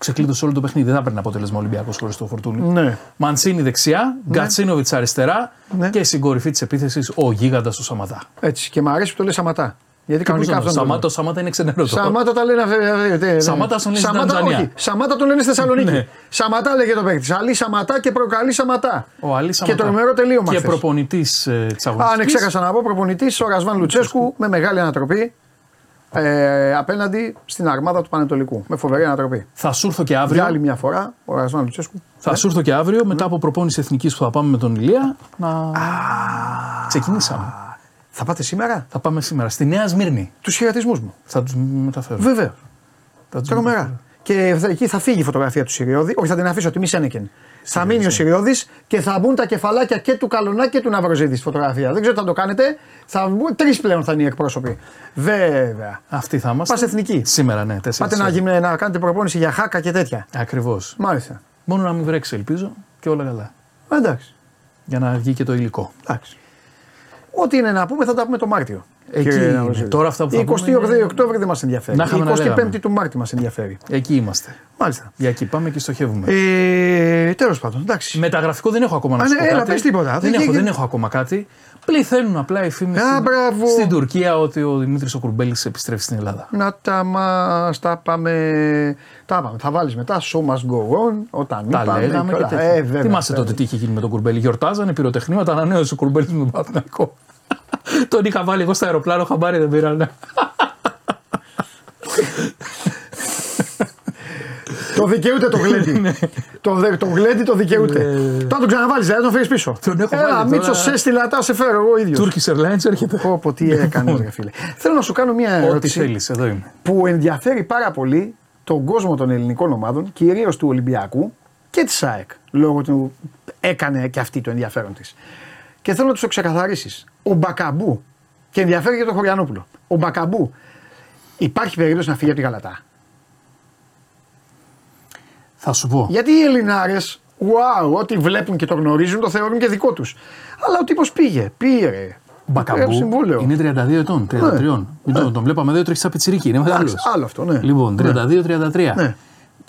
Ξεκλείδωσε όλο το παιχνίδι. Δεν θα παίρνει αποτέλεσμα Ολυμπιακός χωρίς το φορτούνι. Ναι. Μαντσίνη δεξιά, Γκατσίνοβιτς αριστερά Ναι. και στην κορυφή της επίθεσης ο γίγαντας του Σαματά. Έτσι. Και μου αρέσει που το λέει Σαματά. Γιατί κανονικά αυτό είναι το Σαμάτα, πρόβλημα. το Σαμάτα είναι ξενερό. Σαμάτα τα λένε αυτοί. Σαμάτα τον λένε στην Σαμάτα, Τανζανία. όχι. Σαμάτα τον λένε στη Θεσσαλονίκη. Ναι. Σαματά λέγεται το παίκτη. Αλή Σαματά και προκαλεί Σαματά. Ο Αλή Και Σαματά. τρομερό τελείωμα. Και χθες. προπονητής ε, της Α, ναι, ξέχασα να πω προπονητής ο Ρασβάν Λουτσέσκου με μεγάλη ανατροπή ε, απέναντι στην αρμάδα του Πανετολικού. Με φοβερή ανατροπή. Θα σου έρθω και Για αύριο. άλλη μια φορά ο Ρασβάν Λουτσέσκου. Θα σου έρθω και αύριο μετά από προπόνηση εθνικής που θα πάμε με τον Ηλία. Να. Ξεκινήσαμε. Θα πάτε σήμερα; Θα πάμε σήμερα στη Νέα Σμύρνη. τους χαιρετισμούς μου. Θα τους μεταφέρω. Βεβαίως. Θα τους Τρομερά. μεταφέρω. Και θα- εκεί θα φύγει η φωτογραφία του Σιριώδη. Όχι, θα την αφήσω τιμή Σένεκεν. Θα μείνει ο Σιριώδης και θα μπουν τα κεφαλάκια και του Καλονά και του Ναυροζίδης στη φωτογραφία. Δεν ξέρω τι θα το κάνετε. Θα μπουν τρεις πλέον θα είναι οι εκπρόσωποι. Βέβαια. Αυτοί θα είμαστε. Πάστε εθνική. Σήμερα, ναι. Πάτε να, γυμνε- να κάνετε προπόνηση για χάκα και τέτοια. Ακριβώς. Μάλιστα. Μόνο να μην βρέξει, ελπίζω και όλα καλά. Ε, Εντάξει. Για να βγει και το υλικό. Εντάξει. Ό,τι είναι να πούμε θα τα πούμε το Μάρτιο. Εκεί κύριε είναι. Ναυροζίδη. Τώρα αυτά που θα Η πούμε 28 είναι- Οκτώβρη δεν μας ενδιαφέρει. Να Η είχαμε να 25η λέγαμε. του Μάρτη μας ενδιαφέρει. Εκεί είμαστε. Μάλιστα. Για εκεί πάμε και στοχεύουμε. Ε, Τέλος πάντων, εντάξει. Μεταγραφικό δεν έχω ακόμα να Α, σου ναι, πω έλα, κάτι. πες τίποτα. Δεν, Δεν έχω, είχε- δεν έχω ακόμα κάτι. Πληθαίνουν απλά οι φήμες Α, μπράβο. στην Τουρκία ότι ο Δημήτρης ο Κουρμπέλη επιστρέφει στην Ελλάδα. Να τα μας τα πάμε. Τα πάμε. Θα βάλεις μετά show must go on όταν Τα είπαμε. λέγαμε και και όλα. τέτοια. Ε, βέβαια, Θυμάστε βέβαια. τότε τι είχε γίνει με τον Κουρμπέλη. Γιορτάζανε, πυροτεχνήματα, ανανέωσε ο Κουρμπέλης με τον Παναθηναϊκό. Τον είχα βάλει εγώ στο αεροπλάνο, χαμπάρι δεν πήρανε. Το δικαιούται το γλέντι. το, δε- το γλέντι το δικαιούται. Τώρα τον ξαναβάλεις, δεν τον φέρει πίσω. Ναι. Τον έχω Έλα, βάλει Μίτσος, τώρα. σε στείλα, τα σε φέρω εγώ ίδιος. Turkish Airlines έρχεται. Πω, πω, τι έκανες, ρε φίλε. Θέλω να σου κάνω μια Ό,τι ερώτηση θέλεις, εδώ είμαι. που ενδιαφέρει πάρα πολύ τον κόσμο των ελληνικών ομάδων, κυρίως του Ολυμπιακού και της ΑΕΚ. Λόγω του έκανε και αυτή το ενδιαφέρον της. Και θέλω να τους το ξεκαθαρίσεις. Ο Μπακαμπού, και ενδιαφέρει και τον Χωριανόπουλο. Ο Μπακαμπού, υπάρχει περίπτωση να φύγει από τη Γαλατά; Θα σου πω. Γιατί οι Ελληνάρες, wow, ό,τι βλέπουν και το γνωρίζουν, το θεωρούν και δικό τους. Αλλά ο τύπος πήγε, πήρε. Μπακαμπού Έγραψε συμβόλαιο. είναι 32 ετών, 33. Μην τον, τον βλέπαμε εδώ, τρέχει σαν πιτσιρίκι. Είναι μεγάλος. Εντάξει, άλλο αυτό, ναι. Λοιπόν, 32-33. Ναι.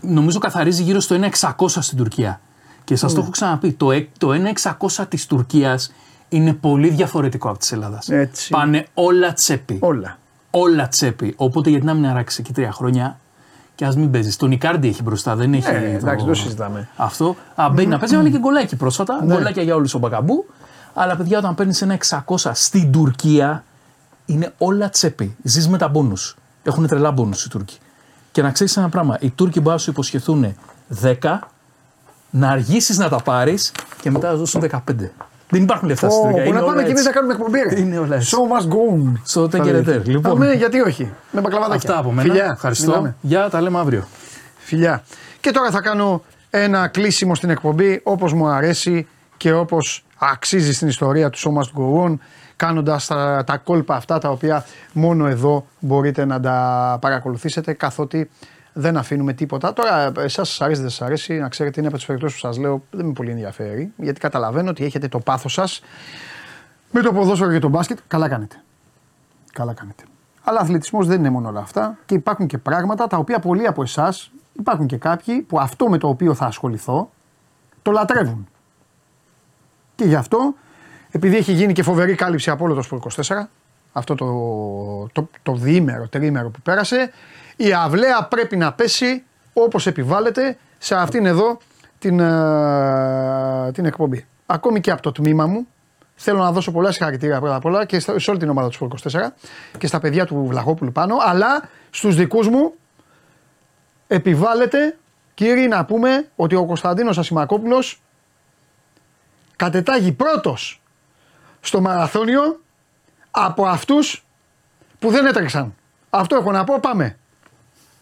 Νομίζω καθαρίζει γύρω στο 1.600 στην Τουρκία. Και σας το Ναι. έχω ξαναπεί, το, ε- το 1.600 της Τουρκίας είναι πολύ διαφορετικό από της Ελλάδας. Έτσι. Πάνε όλα τσέπη. Όλα. Όλα τσέπη. Οπότε γιατί να μην αράξει εκεί τρία χρόνια; Και ας μην παίζεις. Τον Ικάρντι έχει μπροστά, δεν έχει. Ε, εντάξει, το συζητάμε. Αυτό. Α, μπαίνει να παίζει, έβαλε και γκολάκι πρόσφατα. Ναι. Γκολάκια για όλους ο Μπακαμπού. Αλλά παιδιά, όταν παίρνεις ένα 600 στην Τουρκία, είναι όλα τσέπη. Ζεις με τα μπόνους. Έχουν τρελά μπόνους οι Τούρκοι. Και να ξέρεις ένα πράγμα, οι Τούρκοι μπορεί να σου υποσχεθούν 10, να αργήσεις να τα πάρεις και μετά να δώσουν 15. Δεν υπάρχουν λεφτά στην Ω, Τουρκία. που Είναι να πάμε όλα και εμείς έτσι. να κάνουμε εκπομπή. ρε. Είναι όλα έτσι. So must go on. Στο Θα Τέγκερετέρ. λέγεται. Λοιπόν, Αμέ, γιατί όχι. Με μπακλαβαδάκια. αυτά από μένα. Φιλιά. Ευχαριστώ. Μιλάμε. Γεια, τα λέμε αύριο. Φιλιά. Και τώρα θα κάνω ένα κλείσιμο στην εκπομπή όπως μου αρέσει και όπως αξίζει στην ιστορία του Σώμας του Go On κάνοντας τα, τα κόλπα αυτά τα οποία μόνο εδώ μπορείτε να τα παρακολουθήσετε καθότι δεν αφήνουμε τίποτα. Τώρα, εσάς σας αρέσει, δεν σας αρέσει, να ξέρετε, είναι από τις περιπτώσεις που σας λέω, δεν με πολύ ενδιαφέρει, γιατί καταλαβαίνω ότι έχετε το πάθος σας με το ποδόσφαιρο και το μπάσκετ. Καλά κάνετε. Καλά κάνετε. Αλλά αθλητισμός δεν είναι μόνο όλα αυτά και υπάρχουν και πράγματα τα οποία πολλοί από εσάς, υπάρχουν και κάποιοι που αυτό με το οποίο θα ασχοληθώ το λατρεύουν. Και γι' αυτό, επειδή έχει γίνει και φοβερή κάλυψη από όλο το Σπορ 24, αυτό το, το, το διήμερο, τρίμερο που πέρασε, η αυλαία πρέπει να πέσει όπως επιβάλλεται σε αυτήν εδώ την, ε, την εκπομπή. Ακόμη και από το τμήμα μου, θέλω να δώσω πολλά συγχαρητήρια πρώτα απ' όλα και στα- σε όλη την ομάδα του Σπορ 24 και στα παιδιά του Βλαχόπουλου πάνω, αλλά στους δικούς μου επιβάλλεται, κύριοι, να πούμε ότι ο Κωνσταντίνος Ασημακόπουλος κατετάγει πρώτος στο μαραθώνιο από αυτούς που δεν έτρεξαν. Αυτό έχω να πω, πάμε.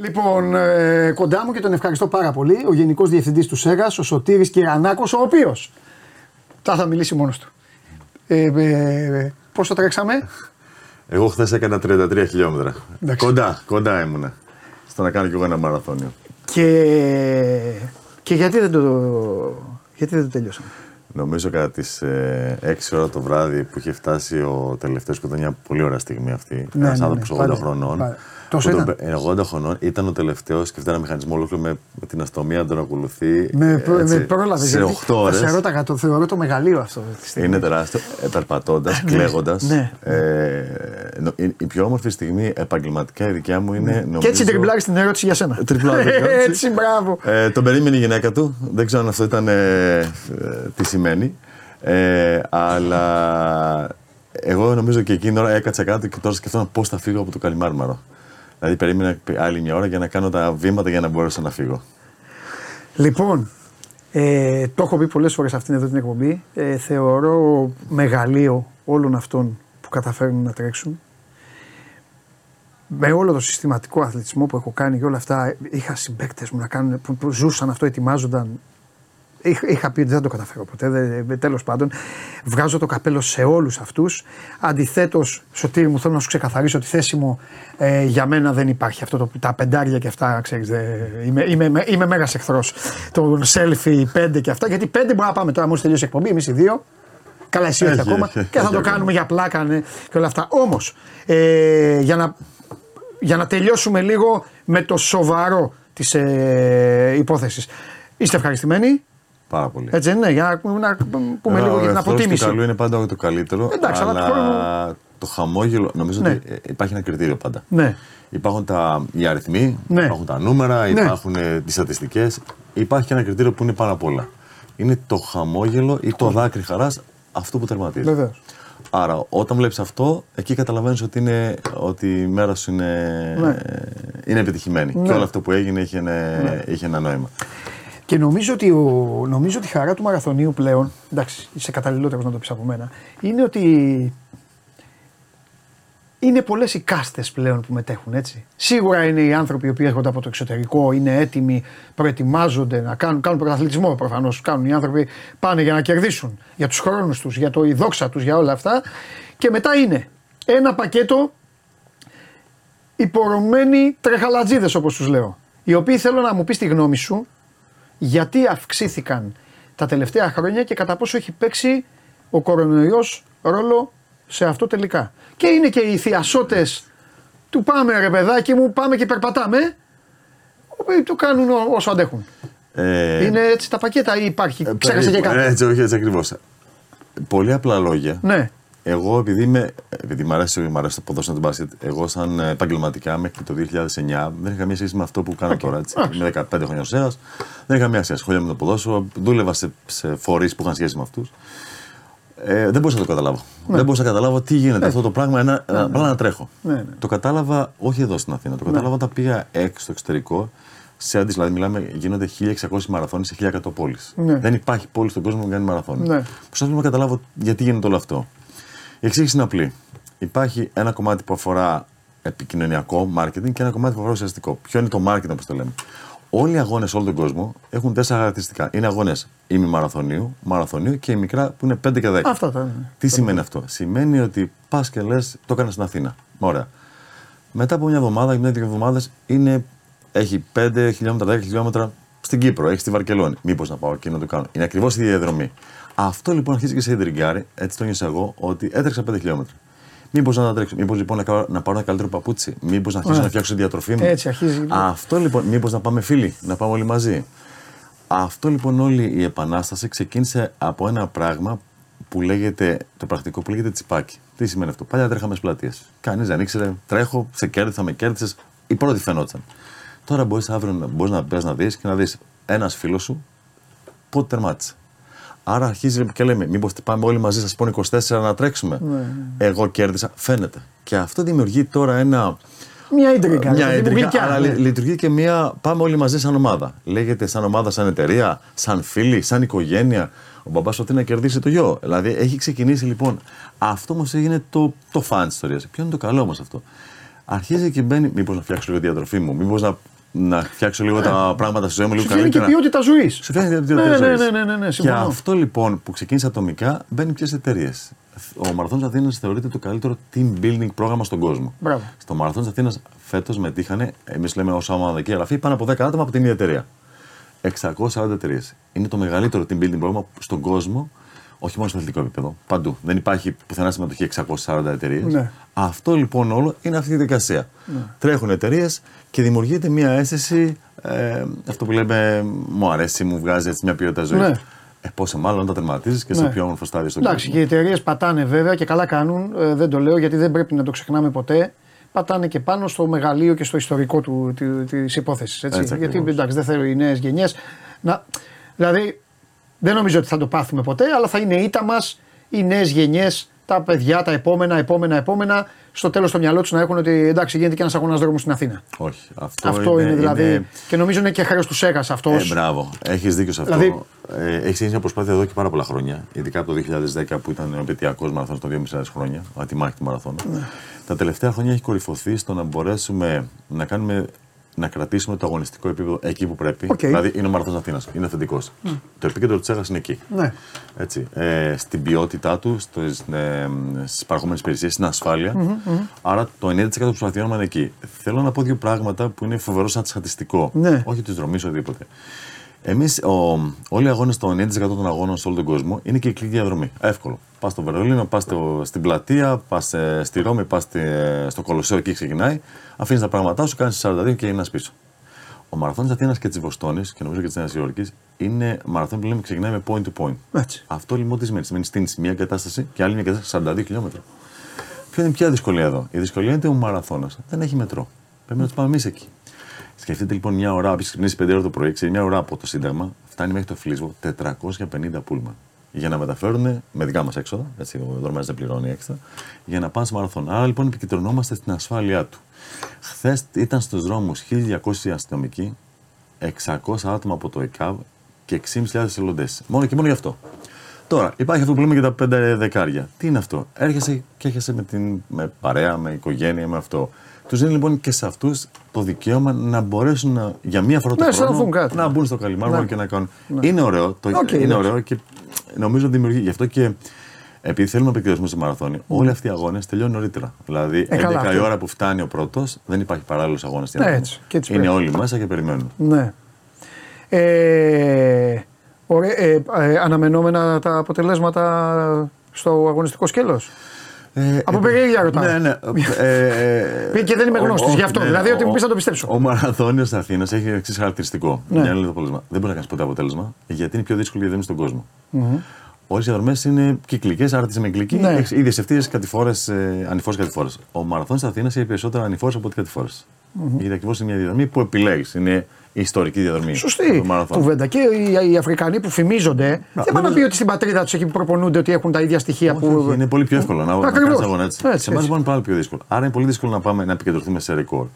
Λοιπόν, ε, κοντά μου και τον ευχαριστώ πάρα πολύ, ο Γενικός Διευθυντής του ΣΕΓΑΣ, ο Σωτήρης Κυρανάκος, ο οποίος. Θα θα μιλήσει μόνος του. Ε, ε, πόσο τρέξαμε, Εγώ χθες έκανα 33 χιλιόμετρα. Εντάξει. Κοντά, κοντά ήμουνα. Στο να κάνω κι εγώ ένα μαραθώνιο. και, και γιατί δεν το, γιατί δεν το τελειώσαμε; Νομίζω κατά τις ε, 6 ώρα το βράδυ που είχε φτάσει ο τελευταίος που ήταν μια πολύ ωραία στιγμή αυτή. Ναι, ένας ναι, άνθρωπος ναι, 80 πάντα, χρονών. πάντα. Τόσο που τον ήταν; πε- ε, 80 χρονών ήταν ο τελευταίος και αυτή ένα μηχανισμό ολόκληρο με, με την αστομία να τον ακολουθεί. Με, ε, έτσι, με πρόλαβε. Σε 8 ώρε. Σε ρώταγα, το θεωρώ το μεγαλείο αυτό. τη στιγμή. Είναι τεράστιο. Ε, Περπατώντα, Ναι, κλαίγοντας. ναι. Ε, νο- η, η πιο όμορφη στιγμή επαγγελματικά η δικιά μου είναι. Νομίζω, Και έτσι τριμπλάρει την ερώτηση για σένα. Τριπλάρεις, *laughs* έτσι. έτσι, μπράβο. Ε, τον περίμενε η γυναίκα του. Δεν ξέρω αν αυτό ήταν. Ε, ε, τι σημαίνει. Ε, αλλά εγώ νομίζω και εκείνη την ώρα έκατσα κάτω και τώρα σκεφτόμουν πώς θα φύγω από το Καλιμάρμαρο. Δηλαδή περίμενα άλλη μια ώρα για να κάνω τα βήματα για να μπορέσω να φύγω. Λοιπόν, ε, το έχω πει πολλές φορές αυτήν εδώ την εκπομπή. Ε, θεωρώ μεγαλείο όλων αυτών που καταφέρνουν να τρέξουν. Με όλο το συστηματικό αθλητισμό που έχω κάνει και όλα αυτά, είχα συμπαίκτες μου να κάνουν, που, που ζούσαν αυτό, ετοιμάζονταν. Είχα, είχα πει ότι δεν το καταφέρω ποτέ. Δεν, τέλος πάντων, βγάζω το καπέλο σε όλους αυτούς. Αντιθέτως, Σωτήρη μου, θέλω να σου ξεκαθαρίσω τη θέση μου. Ε, για μένα δεν υπάρχει αυτό το, τα πεντάρια και αυτά, ξέρεις, δε, είμαι, είμαι, είμαι μέγας εχθρός. Το selfie, πέντε και αυτά, γιατί πέντε μπορεί να πάμε τώρα, μόλις τελειώσει η εκπομπή, εμείς οι δύο. Καλά, εσύ όχι Έχει, ακόμα. έχει, και θα έχει το ακόμα. κάνουμε για πλάκα ναι, και όλα αυτά. Όμως, ε, για να για να τελειώσουμε λίγο με το σοβαρό της ε, υπόθεσης. Είστε ευχαριστημένοι, Πάρα πολύ. έτσι δεν είναι, για να, να πούμε Ε, λίγο ο για την εχθρός αποτίμηση. του καλού είναι πάντα το καλύτερο. Εντάξει, αλλά αλλά το το χαμόγελο, νομίζω Ναι. ότι ε, υπάρχει ένα κριτήριο πάντα. Ναι, Υπάρχουν τα, οι αριθμοί, Ναι. υπάρχουν τα νούμερα, Ναι. υπάρχουν ε, τις στατιστικές. Υπάρχει και ένα κριτήριο που είναι πάνω απ' όλα. Είναι το χαμόγελο ή το δάκρυ χαράς αυτό που τερματίζει. βεβαίως. Άρα, όταν βλέπεις αυτό, εκεί καταλαβαίνεις ότι, είναι, ότι η μέρα σου είναι, Ναι. ε, είναι επιτυχημένη. Ναι. Και όλο αυτό που έγινε είχε, ένα- είχε ένα νόημα. Και νομίζω ότι, ο, νομίζω ότι η χαρά του μαραθωνίου πλέον, εντάξει, είσαι καταλληλότερος να το πεις από μένα, είναι ότι είναι πολλές οι κάστες πλέον που μετέχουν έτσι. Σίγουρα είναι οι άνθρωποι οι οποίοι έρχονται από το εξωτερικό, είναι έτοιμοι, προετοιμάζονται να κάνουν, κάνουν πρωταθλητισμό προφανώς. Κάνουν οι άνθρωποι, πάνε για να κερδίσουν, για τους χρόνους τους, για το η δόξα τους, για όλα αυτά. Και μετά είναι ένα πακέτο υπορωμένοι τρεχαλατζίδες όπως τους λέω. Οι οποίοι θέλω να μου πεις τη γνώμη σου γιατί αυξήθηκαν τα τελευταία χρόνια και κατά πόσο έχει παίξει ο κορονοϊός ρόλο σε αυτό τελικά. Και είναι και οι θειασότες του πάμε ρε παιδάκι μου, πάμε και περπατάμε, οι οποίοι το κάνουν ό- όσο αντέχουν. Ε, είναι έτσι τα πακέτα ή υπάρχει, ξέχασε και περίπου, κάτι. Έτσι, όχι έτσι ακριβώς. Πολύ απλά λόγια. Ναι, Εγώ, επειδή, είμαι, επειδή μου αρέσει, μ' αρέσει το ποδόσφαιρο του μπάσκετ, εγώ σαν ε, επαγγελματικά μέχρι το 2009 δεν είχα καμία σχέση με αυτό που κάνω τώρα. Έτσι. Είμαι 15 χρόνια ο δεν είχα καμία σχέση. Σχόλια με το ποδόσφαιρο, δούλευα σε, σε φορείς που είχαν σχέση με αυτούς. Ε, δεν μπορούσα να το καταλάβω. Δεν μπορούσα να καταλάβω τι γίνεται αυτό το πράγμα, ένα, απλά να τρέχω. ναι, ναι. Το κατάλαβα όχι εδώ στην Αθήνα. Το κατάλαβα όταν πήγα έξω στο εξωτερικό. Σε αντί, δηλαδή, μιλάμε, γίνονται 1600 μαραθώνες σε 1100 πόλεις. Ναι. Δεν υπάρχει πόλη στον κόσμο που κάνει μαραθώνιο. Ναι. Προσπαθώ να καταλάβω γιατί γίνεται όλο αυτό. Η εξήγηση είναι απλή. Υπάρχει ένα κομμάτι που αφορά επικοινωνιακό marketing και ένα κομμάτι παρουσιαστικό. Ποιο είναι το marketing, όπως το λέμε. Όλοι οι αγώνες σε όλο τον κόσμο έχουν τέσσερα χαρακτηριστικά. Είναι αγώνες ημιμαραθωνίου, μαραθωνίου και η μικρά που είναι 5 και 10. Αυτά τα. Τι σημαίνει αυτό; Σημαίνει ότι πας και λες, το έκανα στην Αθήνα. Ωραία. Μετά από μια εβδομάδα ή μια-δύο εβδομάδες έχει 5 χιλιόμετρα, 10 χιλιόμετρα στην Κύπρο, έχει στη Βαρκελόνη. Μήπως να πάω εκεί να το κάνω. Είναι ακριβώς η διαδρομή. Αυτό λοιπόν αρχίζει και σε εντριγκάρει, έτσι το νιώσα εγώ, ότι έτρεξα 5 χιλιόμετρα. Μήπως να τα τρέξω, μήπως λοιπόν να, κάνω- να πάρω ένα καλύτερο παπούτσι, μήπως να αρχίσω Ωραία. να φτιάξω τη διατροφή μου. Έτσι αρχίζει. Αυτό λοιπόν, μήπως να πάμε φίλοι, να πάμε όλοι μαζί. Αυτό λοιπόν όλη η επανάσταση ξεκίνησε από ένα πράγμα που λέγεται, το πρακτικό που λέγεται τσιπάκι. Τι σημαίνει αυτό; Παλιά τρέχαμε στις πλατείες. Κανείς δεν ήξερε, τρέχω, σε κέρδισα, με κέρδισες. Η πρώτη φαινόταν. Τώρα μπορείς αύριο να, μπορείς να πες να δεις και να δεις ένας φίλος σου πότε τερμάτισε. Άρα αρχίζει και λέμε, μήπως πάμε όλοι μαζί, σας πω 24 να τρέξουμε. Ναι, Εγώ κέρδισα. Φαίνεται. Και αυτό δημιουργεί τώρα ένα. Μια ίντρικα. Μια δηλαδή, ίντρικα, γλυκιά, αλλά ναι. λει- λειτουργεί και μια. Πάμε όλοι μαζί σαν ομάδα. Λέγεται σαν ομάδα, σαν εταιρεία, σαν φίλοι, σαν οικογένεια. Ο μπαμπάς ότι να κερδίσει το γιο. Δηλαδή έχει ξεκινήσει λοιπόν. Αυτό όμως έγινε το, το φαν τη ιστορία. Ποιο είναι το καλό όμως αυτό; Αρχίζει και μπαίνει. Μήπως να φτιάξω λίγο τη διατροφή μου, μήπως να, να φτιάξω λίγο τα πράγματα στη ζωή μου λίγο Σου φέρνει και καλύτερα. ποιότητα ζωής. Σου φέρνει και ποιότητα Ναι, ναι, ζωής. ναι, ναι, ναι, ναι, Και συμφωνώ. αυτό λοιπόν που ξεκίνησε ατομικά μπαίνει ποιε εταιρείες. Ο Μαραθώνης Αθήνας θεωρείται το καλύτερο team building πρόγραμμα στον κόσμο. Μπράβο. Στο Μαραθώνης Αθήνας φέτος μετήχανε, εμείς λέμε ως ομαδική γραφή, πάνω από 10 άτομα από την ίδια εταιρεία. 640 εταιρείες. Είναι το μεγαλύτερο team building πρόγραμμα στον κόσμο, όχι μόνο στο αθλητικό επίπεδο, παντού. Δεν υπάρχει πουθενά συμμετοχή 640 εταιρείες. Ναι. Αυτό λοιπόν όλο είναι αυτή η διαδικασία. Τρέχουν εταιρείες και δημιουργείται μια αίσθηση, ε, αυτό που λέμε, μου αρέσει, μου βγάζει έτσι μια ποιότητα ζωής. Ναι. Ε, πόσο μάλλον όταν τερματίζεις και στο Ναι. πιο όμορφο στάδιο στον Εντάξει, και κόσμο. οι εταιρείες πατάνε βέβαια και καλά κάνουν. ε, δεν το λέω γιατί δεν πρέπει να το ξεχνάμε ποτέ. Πατάνε και πάνω στο μεγαλείο και στο ιστορικό του, της υπόθεσης. Έτσι. Έτσι γιατί ακριβώς. εντάξει, δεν θέλω οι νέες γενιές να. Δηλαδή, δεν νομίζω ότι θα το πάθουμε ποτέ, αλλά θα είναι ήττα μας οι νέες γενιές, τα παιδιά, τα επόμενα, επόμενα, επόμενα, στο τέλος στο μυαλό τους να έχουν ότι εντάξει, γίνεται και ένας αγώνα δρόμου στην Αθήνα. Όχι. Αυτό, Αυτό είναι, δηλαδή. Και νομίζω είναι και χρέο του ΣΕΓΑ αυτός. Ε, μπράβο. Έχεις δίκιο σε αυτό. Δηλαδή- Ε, έχεις γίνει μια προσπάθεια εδώ και πάρα πολλά χρόνια. Ειδικά από το 2010 που ήταν ο επετειακό μαραθώνιο των 2.500 χρόνια, α, τη μάχη του Μαραθώνα. Ναι. Τα τελευταία χρόνια έχει κορυφωθεί στο να μπορέσουμε να κάνουμε. Να κρατήσουμε το αγωνιστικό επίπεδο εκεί που πρέπει. Οκ. Δηλαδή είναι ο Μαραθώνος Αθήνας, είναι αυθεντικός. Το επίκεντρο της Έγα είναι εκεί. Ναι. Έτσι, ε, στην ποιότητά του, στις, ε, στις παραχόμενες υπηρεσίες, στην ασφαλεια Άρα το 90% του προσπαθειών είναι εκεί. Θέλω να πω δύο πράγματα που είναι φοβερό σαν στατιστικό. Ναι. Όχι τη δρομή οτιδήποτε. Εμείς, όλοι οι αγώνες, το 90% των αγώνων σε όλο τον κόσμο είναι κυκλική διαδρομή. Εύκολο. Πας στο Βερολίνο, πας στην πλατεία, πας στη Ρώμη, πας στο Κολοσσέο, εκεί ξεκινάει. Αφήνεις τα πράγματά σου, κάνεις 42 και είναι πίσω. Ο μαραθώνης Αθήνας και της Βοστόνης και νομίζω και της Νέας Υόρκης είναι μαραθώνιο που λέμε ξεκινάει με point to point. Έτσι. Αυτό λοιπόν τι σημαίνει; Σημαίνει στείνει μια εγκατάσταση και άλλη μια εγκατάσταση 42 χιλιόμετρα. Ποια είναι ποια δυσκολία εδώ; Η δυσκολία είναι ότι ο μαραθώνας δεν έχει μετρό. Πρέπει να τους πάμε εμείς εκεί. Σκεφτείτε λοιπόν μια ώρα, πει ξυπνήσει 5 ώρα το πρωί, ξέρει μια ώρα από το Σύνταγμα, φτάνει μέχρι το Φλίσβο 450 πούλμα. Για να μεταφέρουν με δικά μας έξοδα, έτσι ο δρομέα δεν πληρώνει έξτρα, για να πάνε στο μαραθώνα. Άρα λοιπόν επικεντρωνόμαστε στην ασφάλειά του. Χθες ήταν στους δρόμους 1200 αστυνομικοί, 600 άτομα από το ΕΚΑΒ και 6.500 εθελοντές. Μόνο και μόνο γι' αυτό. Τώρα, υπάρχει αυτό που λέμε για τα πέντε δεκάρια. Τι είναι αυτό; Έρχεσαι και έρχεσαι με, την, με παρέα, με οικογένεια, με αυτό. Τους δίνει λοιπόν και σε αυτούς το δικαίωμα να μπορέσουν να, για μία φορά το Ναι, χρόνο αισθανθούν κάτι. να μπουν στο Καλλιμάρμαρο Ναι. και να κάνουν. Είναι ωραίο. Το, Οκ, είναι εντάξει. ωραίο και νομίζω δημιουργεί. Γι' αυτό και επειδή θέλουμε να επικεντρωθούμε σε μαραθώνιο, όλοι αυτοί οι αγώνες τελειώνουν νωρίτερα. Δηλαδή, Ε, καλά, 11 η αυτό. ώρα που φτάνει ο πρώτος, δεν υπάρχει παράλληλος αγώνας στην Ναι, Ελλάδα. έτσι, και έτσι Είναι πρέπει. όλοι μέσα και περιμένουν. Ναι. Ε, ωραία, ε, ε, αναμενόμενα τα αποτελέσματα στο αγωνιστικό σκέλος; Ε, Από ε, περιέργεια ρωτάω. Ναι, ναι. Ε, ε, Και δεν είμαι ο- γνώστης, ο- γι' αυτό. ναι, Δηλαδή, ότι μου ο- πεις να το πιστέψω. Ο μαραθώνιος Αθήνας έχει εξής χαρακτηριστικό. Ναι. Μια άλλη το αποτέλεσμα. Δεν μπορεί να κάνεις ποτέ αποτέλεσμα γιατί είναι πιο δύσκολη η διαδρομή στον κόσμο. Όλες οι διαδρομέ είναι κυκλικές, άρα τις με κυκλική. Ναι. Έχεις ίδιε ευθείε κατηφόρες, ε, ανηφόρες κατηφόρες. Ο μαραθώνιος Αθήνας έχει περισσότερα ανηφόρες από ό,τι κατηφόρες. Γιατί ακριβώς είναι μια διαδρομή που επιλέγεις. Είναι η ιστορική διαδρομή. Σωστή του μαραθώνιου. κουβέντα. Και οι, οι Αφρικανοί που φημίζονται, δεν πάνε να νομίζω- πει ότι στην πατρίδα τους εκεί που προπονούνται ότι έχουν τα ίδια στοιχεία Όχι, που. όχι, είναι πολύ πιο εύκολο να, να Ακριβώς. κάνεις αγώνα έτσι. Έτσι, Σε εμάς έτσι. λοιπόν είναι πάρα πιο δύσκολο. Άρα είναι πολύ δύσκολο να πάμε να επικεντρωθούμε σε ρεκόρ.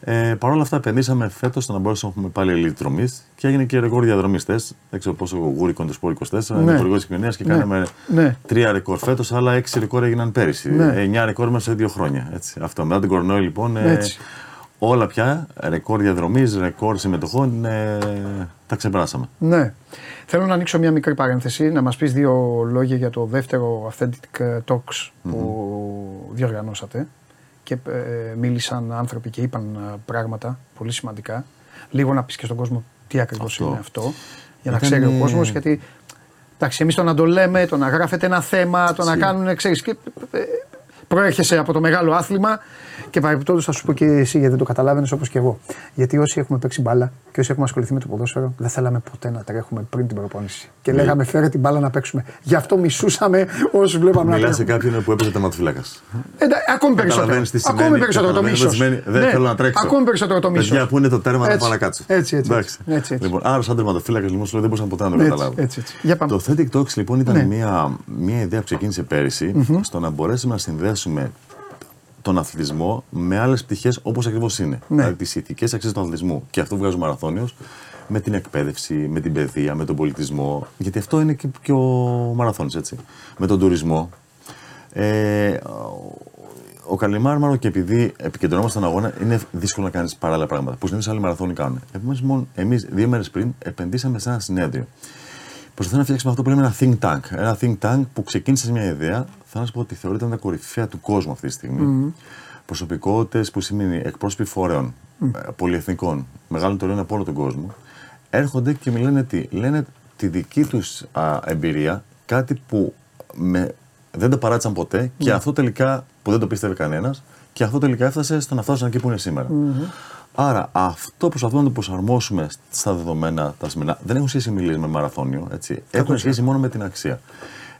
Ε, Παρ' όλα αυτά, επενδύσαμε φέτος στο να μπορέσουμε να έχουμε πάλι elite δρομής και έγινε και ρεκόρ διαδρομιστές. Δεν ξέρω πόσο γούρικο είναι το σπορ 24, είναι υπουργός τη κοινωνία και Ναι. κάναμε Ναι. τρία ρεκόρ φέτος, αλλά έξι ρεκόρ έγιναν πέρυσι. Ναι. Εννιά ρεκόρ μέσα σε δύο χρόνια. Έτσι. Αυτό. Μετά την κορονοϊό λοιπόν. Ε, Έτσι. όλα πια, ρεκόρ διαδρομής, ρεκόρ συμμετοχών, ε, τα ξεπεράσαμε. Ναι. Θέλω να ανοίξω μια μικρή παρένθεση, να μας πεις δύο λόγια για το δεύτερο Authentic Talks που διοργανώσατε και ε, μίλησαν άνθρωποι και είπαν ε, πράγματα πολύ σημαντικά. Λίγο να πεις και στον κόσμο τι ακριβώς Αυτό. είναι αυτό, για να Ήταν, ξέρει ο ε, κόσμος, γιατί εντάξει, εμείς το να το λέμε, το να γράφετε ένα θέμα, το να Έτσι. κάνουν, ξέρεις, και, ε, προέρχεσαι από το μεγάλο άθλημα και παρεμπιπτόντως θα σου πω και εσύ γιατί δεν το καταλάβαινες όπως και εγώ. Γιατί όσοι έχουμε παίξει μπάλα και όσοι έχουμε ασχοληθεί με το ποδόσφαιρο, δεν θέλαμε ποτέ να τρέχουμε πριν την προπόνηση. Και Ναι. λέγαμε φέρε την μπάλα να παίξουμε. Γι' αυτό μισούσαμε όσους βλέπαμε να Μιλάς σε τρέχουν. κάποιον που έπαιζε τερματοφύλακα. Εντάξει, ακόμη περισσότερο. Καταλαβαίνεις τι σημαίνει. Ακόμη περισσότερο το Καταλαβαίνεις μίσος. τι σημαίνει. Δεν θέλω να τρέξω. Ακόμη περισσότερο το μίσος. Παιδιά, πού είναι το τέρμα να Έτσι. πάω να κάτσω. Έτσι, έτσι. Εντάξει. έτσι, έτσι. Λοιπόν, άρα, σαν τερματοφύλακα λοιπόν, σου λέω, δεν μπορούσα ποτέ να το Έτσι, καταλάβω. έτσι, έτσι. Για πάμε. Το Authentic Talks λοιπόν ήταν Ναι. μια, μια ιδέα που ξεκίνησε πέρυσι στο να μπορέσουμε να συνδέσουμε τον αθλητισμό με άλλες πτυχές όπως ακριβώς είναι. Ναι. Δηλαδή τις ηθικές αξίες του αθλητισμού. Και αυτό που βγάζει ο μαραθώνιος με την εκπαίδευση, με την παιδεία, με τον πολιτισμό. Γιατί αυτό είναι και, και ο μαραθώνιος, έτσι. Με τον τουρισμό. Ε, ο Καλιμάρμαρο και επειδή επικεντρωνόμαστε στον αγώνα, είναι δύσκολο να κάνεις παράλληλα πράγματα. Που συνήθως άλλοι μαραθώνοι κάνουν. Επομένως, εμείς δύο μέρες πριν επενδύσαμε σε ένα συνέδριο. Προσπαθούμε να φτιάξουμε αυτό που λέμε ένα think tank. Ένα think tank που ξεκίνησε σε μια ιδέα. Θα σα πω ότι θεωρείται ένα τα κορυφαία του κόσμου αυτή τη στιγμή. Mm. Προσωπικότητες που σημαίνει εκπρόσωποι φορέων, ε, πολυεθνικών, μεγάλων εταιρεών από όλο τον κόσμο, έρχονται και μιλάνε τι. Λένε τη δική τους εμπειρία, κάτι που με, δεν το παράτησαν ποτέ και αυτό τελικά που δεν το πίστευε κανένας και αυτό τελικά έφτασε στο να φτάσουν εκεί που είναι σήμερα. Άρα αυτό προσπαθούμε να το προσαρμόσουμε στα δεδομένα τα σημερινά. Δεν έχουν σχέση μιλήσει με μαραθώνιο. Έτσι. Έχουν σχέση μόνο με την αξία.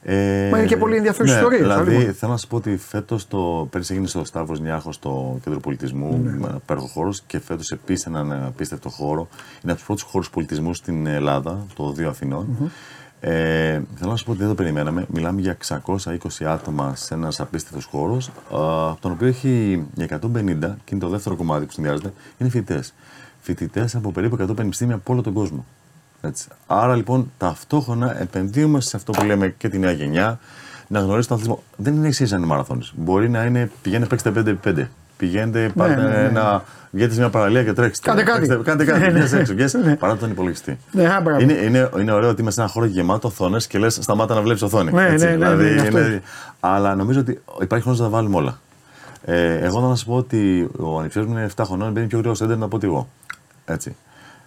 Ε, Μα είναι και πολύ ενδιαφέρουσε ναι, ιστορίες, Δηλαδή, άλλη μόνο. θέλω να σα πω ότι φέτος το. Πέρυσι έγινε στο Σταύρος Νιάχος στο κέντρο πολιτισμού, Ναι. με ένα υπέροχο χώρο και φέτος επίσης έναν απίστευτο χώρο. Είναι από τους πρώτους χώρους πολιτισμού στην Ελλάδα, το Δύο Αθηνών. Ε, θέλω να σου πω ότι δεν το περιμέναμε. Μιλάμε για 620 άτομα σε ένας απίστευτος χώρος, από τον οποίο έχει για 150, και είναι το δεύτερο κομμάτι που συνδυάζεται, είναι φοιτητές. Φοιτητές από περίπου 100 πανεπιστήμια από όλο τον κόσμο. Έτσι. Άρα λοιπόν ταυτόχρονα επενδύουμε σε αυτό που λέμε και τη νέα γενιά, να γνωρίσει τον αθλητισμό. Δεν είναι εξή ένα μαραθώνιο. Μπορεί να είναι πηγαίνετε παίξτε 5x5. Πηγαίνετε, πάρτε ναι, ναι. ένα. Βγαίνετε σε μια παραλία και τρέξτε. Κάντε κάτι. Παίξτε- Κάντε κάτι. Ναι, ναι. Βγες έξω. βγες Ναι. Παρά τον υπολογιστή. Ναι, α, μπράβο. Είναι, είναι, είναι ωραίο ότι είμαστε σε ένα χώρο γεμάτο οθόνες και λες: Σταμάτα να βλέπεις οθόνη. Ναι, Έτσι, ναι, ναι, δηλαδή, ναι, αυτό είναι- είναι. Αλλά νομίζω ότι υπάρχει χρόνος να τα βάλουμε όλα. Ε, εγώ θα σα πω ότι ο ανιψιός μου είναι 7 χρονών, μπαίνει πιο γρήγορα στο ίντερνετ από ότι εγώ. Έτσι.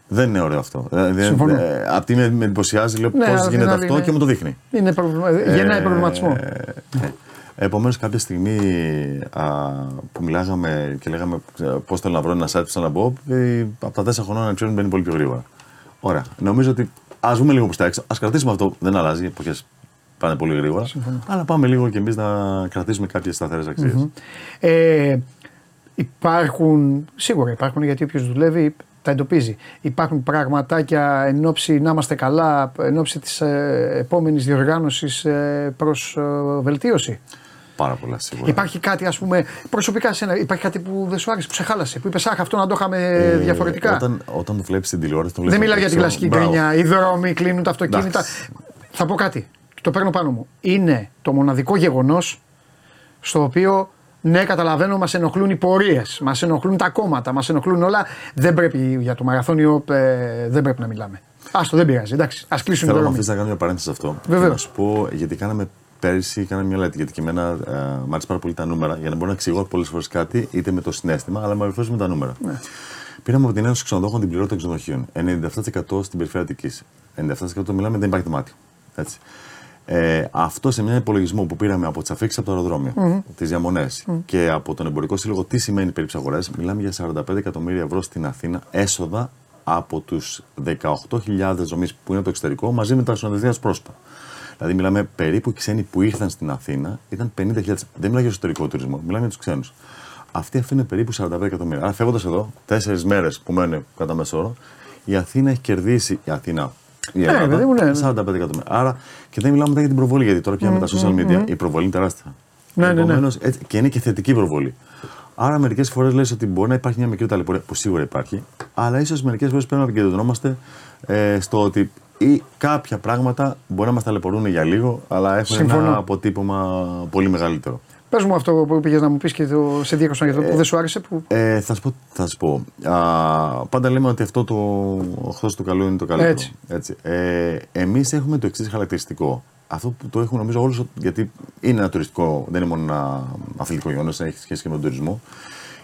Δεν είναι ωραίο αυτό. Δηλαδή, Συμφωνώ. ε, απ' τη με, με εντυπωσιάζει, λέω Ναι, πώς αλλά απ' την γίνεται άλλη αυτό είναι- και μου το δείχνει. Είναι προβλημα... Γεννάει προβληματισμό. Επομένως, κάποια στιγμή α, που μιλάγαμε και λέγαμε πώς θέλω να βρω ένα site που θέλω να μπω, ε, από τα τέσσερα χρονών να μπαίνει πολύ πιο γρήγορα. Ωραία. Νομίζω ότι ας βγούμε λίγο προς τα έξω. Α κρατήσουμε αυτό. Δεν αλλάζει. Οι εποχές πάνε πολύ γρήγορα. Αλλά πάμε λίγο και εμείς να κρατήσουμε κάποιες σταθερές αξίες. Ε, υπάρχουν, σίγουρα υπάρχουν γιατί όποιος δουλεύει τα εντοπίζει. Υπάρχουν πραγματάκια εν ώψη να είμαστε καλά, εν ώψη της ε, επόμενης διοργάνωσης ε, προς ε, βελτίωση. Πάρα πολλά σίγουρα. Υπάρχει κάτι ας πούμε προσωπικά σένα, υπάρχει κάτι που δεν σου άρεσε, που σε χάλασε, που είπες αχ αυτό να το είχαμε Ε, διαφορετικά. Όταν, όταν το βλέπεις στην τηλεόραση, το βλέπεις δεν μιλάω απ' για την έξω. κλασική Μπράβο. γκρίνια, οι δρόμοι κλείνουν τα αυτοκίνητα. Εντάξει. Θα πω κάτι, το παίρνω πάνω μου. Είναι το μοναδικό γεγονός στο οποίο ναι, καταλαβαίνω, μας ενοχλούν οι πορείες, μας ενοχλούν τα κόμματα, μας ενοχλούν όλα. Δεν πρέπει για το μαραθώνιο, ε, δεν πρέπει να μιλάμε. Άστο, δεν πειράζει. Εντάξει, ας κλείσουν οι Θέλω να δρόμοι. αφήσει να κάνω μια παρένθεση σε αυτό. Βεβαίως. Και Να σου πω, γιατί κάναμε πέρυσι, κάναμε μια λέτη. Γιατί και εμένα ε, μου άρεσε πάρα πολύ τα νούμερα για να μπορώ να εξηγώ πολλές φορές κάτι, είτε με το συνέστημα, αλλά με με τα νούμερα. Ναι. Πήραμε από την Ένωση Ξενοδόχων την πληρότητα των ξενοδοχείων. 97% στην περιφέρεια Αττικής. 97% μιλάμε δεν υπάρχει δωμάτιο. Έτσι. Ε, αυτό σε μια υπολογισμό που πήραμε από τις αφήξεις από το αεροδρόμιο, Μμμ. τις διαμονές και από τον εμπορικό σύλλογο, τι σημαίνει περίπτωση αγορέ, μιλάμε για 45 εκατομμύρια ευρώ στην Αθήνα έσοδα από τους 18.000 ζωμεί που είναι το εξωτερικό μαζί με τα συνοδευτικά του πρόσωπα. Δηλαδή, μιλάμε περίπου οι ξένοι που ήρθαν στην Αθήνα ήταν 50.000. Δεν μιλάμε για εσωτερικό τουρισμό, μιλάμε για τους ξένους. αυτοί αφήνουν περίπου 45 εκατομμύρια. Άρα φεύγοντας εδώ, τέσσερις μέρες που μένουν κατά μέσο όρο, η Αθήνα έχει κερδίσει. Η Αθήνα. Η Ελλάδα, παιδί μου, ναι, ναι. 45 εκατομμύρια. Άρα και δεν μιλάμε μετά για την προβολή, γιατί τώρα πια με τα social media η προβολή είναι τεράστια. Ναι, ναι, ναι. Επομένως, έτσι, και είναι και θετική προβολή. Άρα μερικές φορές λες ότι μπορεί να υπάρχει μια μικρή ταλαιπωρία, που σίγουρα υπάρχει, αλλά ίσως μερικές φορές πρέπει να επικεντρωνόμαστε ε, στο ότι ή κάποια πράγματα μπορεί να μας ταλαιπωρούν για λίγο, αλλά έχουν Συμφωνώ. ένα αποτύπωμα πολύ μεγαλύτερο. Πες μου αυτό που πήγες να μου πεις και το, σε διέκοψα για το που δεν σου άρεσε. Που... Ε, θα σου πω. Θα σου πω. Α, πάντα λέμε ότι αυτό το οχθό του καλού είναι το καλύτερο. Έτσι. Έτσι. Ε, Εμείς έχουμε το εξής χαρακτηριστικό. Αυτό που το έχουν νομίζω όλους, γιατί είναι ένα τουριστικό, δεν είναι μόνο ένα αθλητικό γεγονός, έχει σχέση και με τον τουρισμό.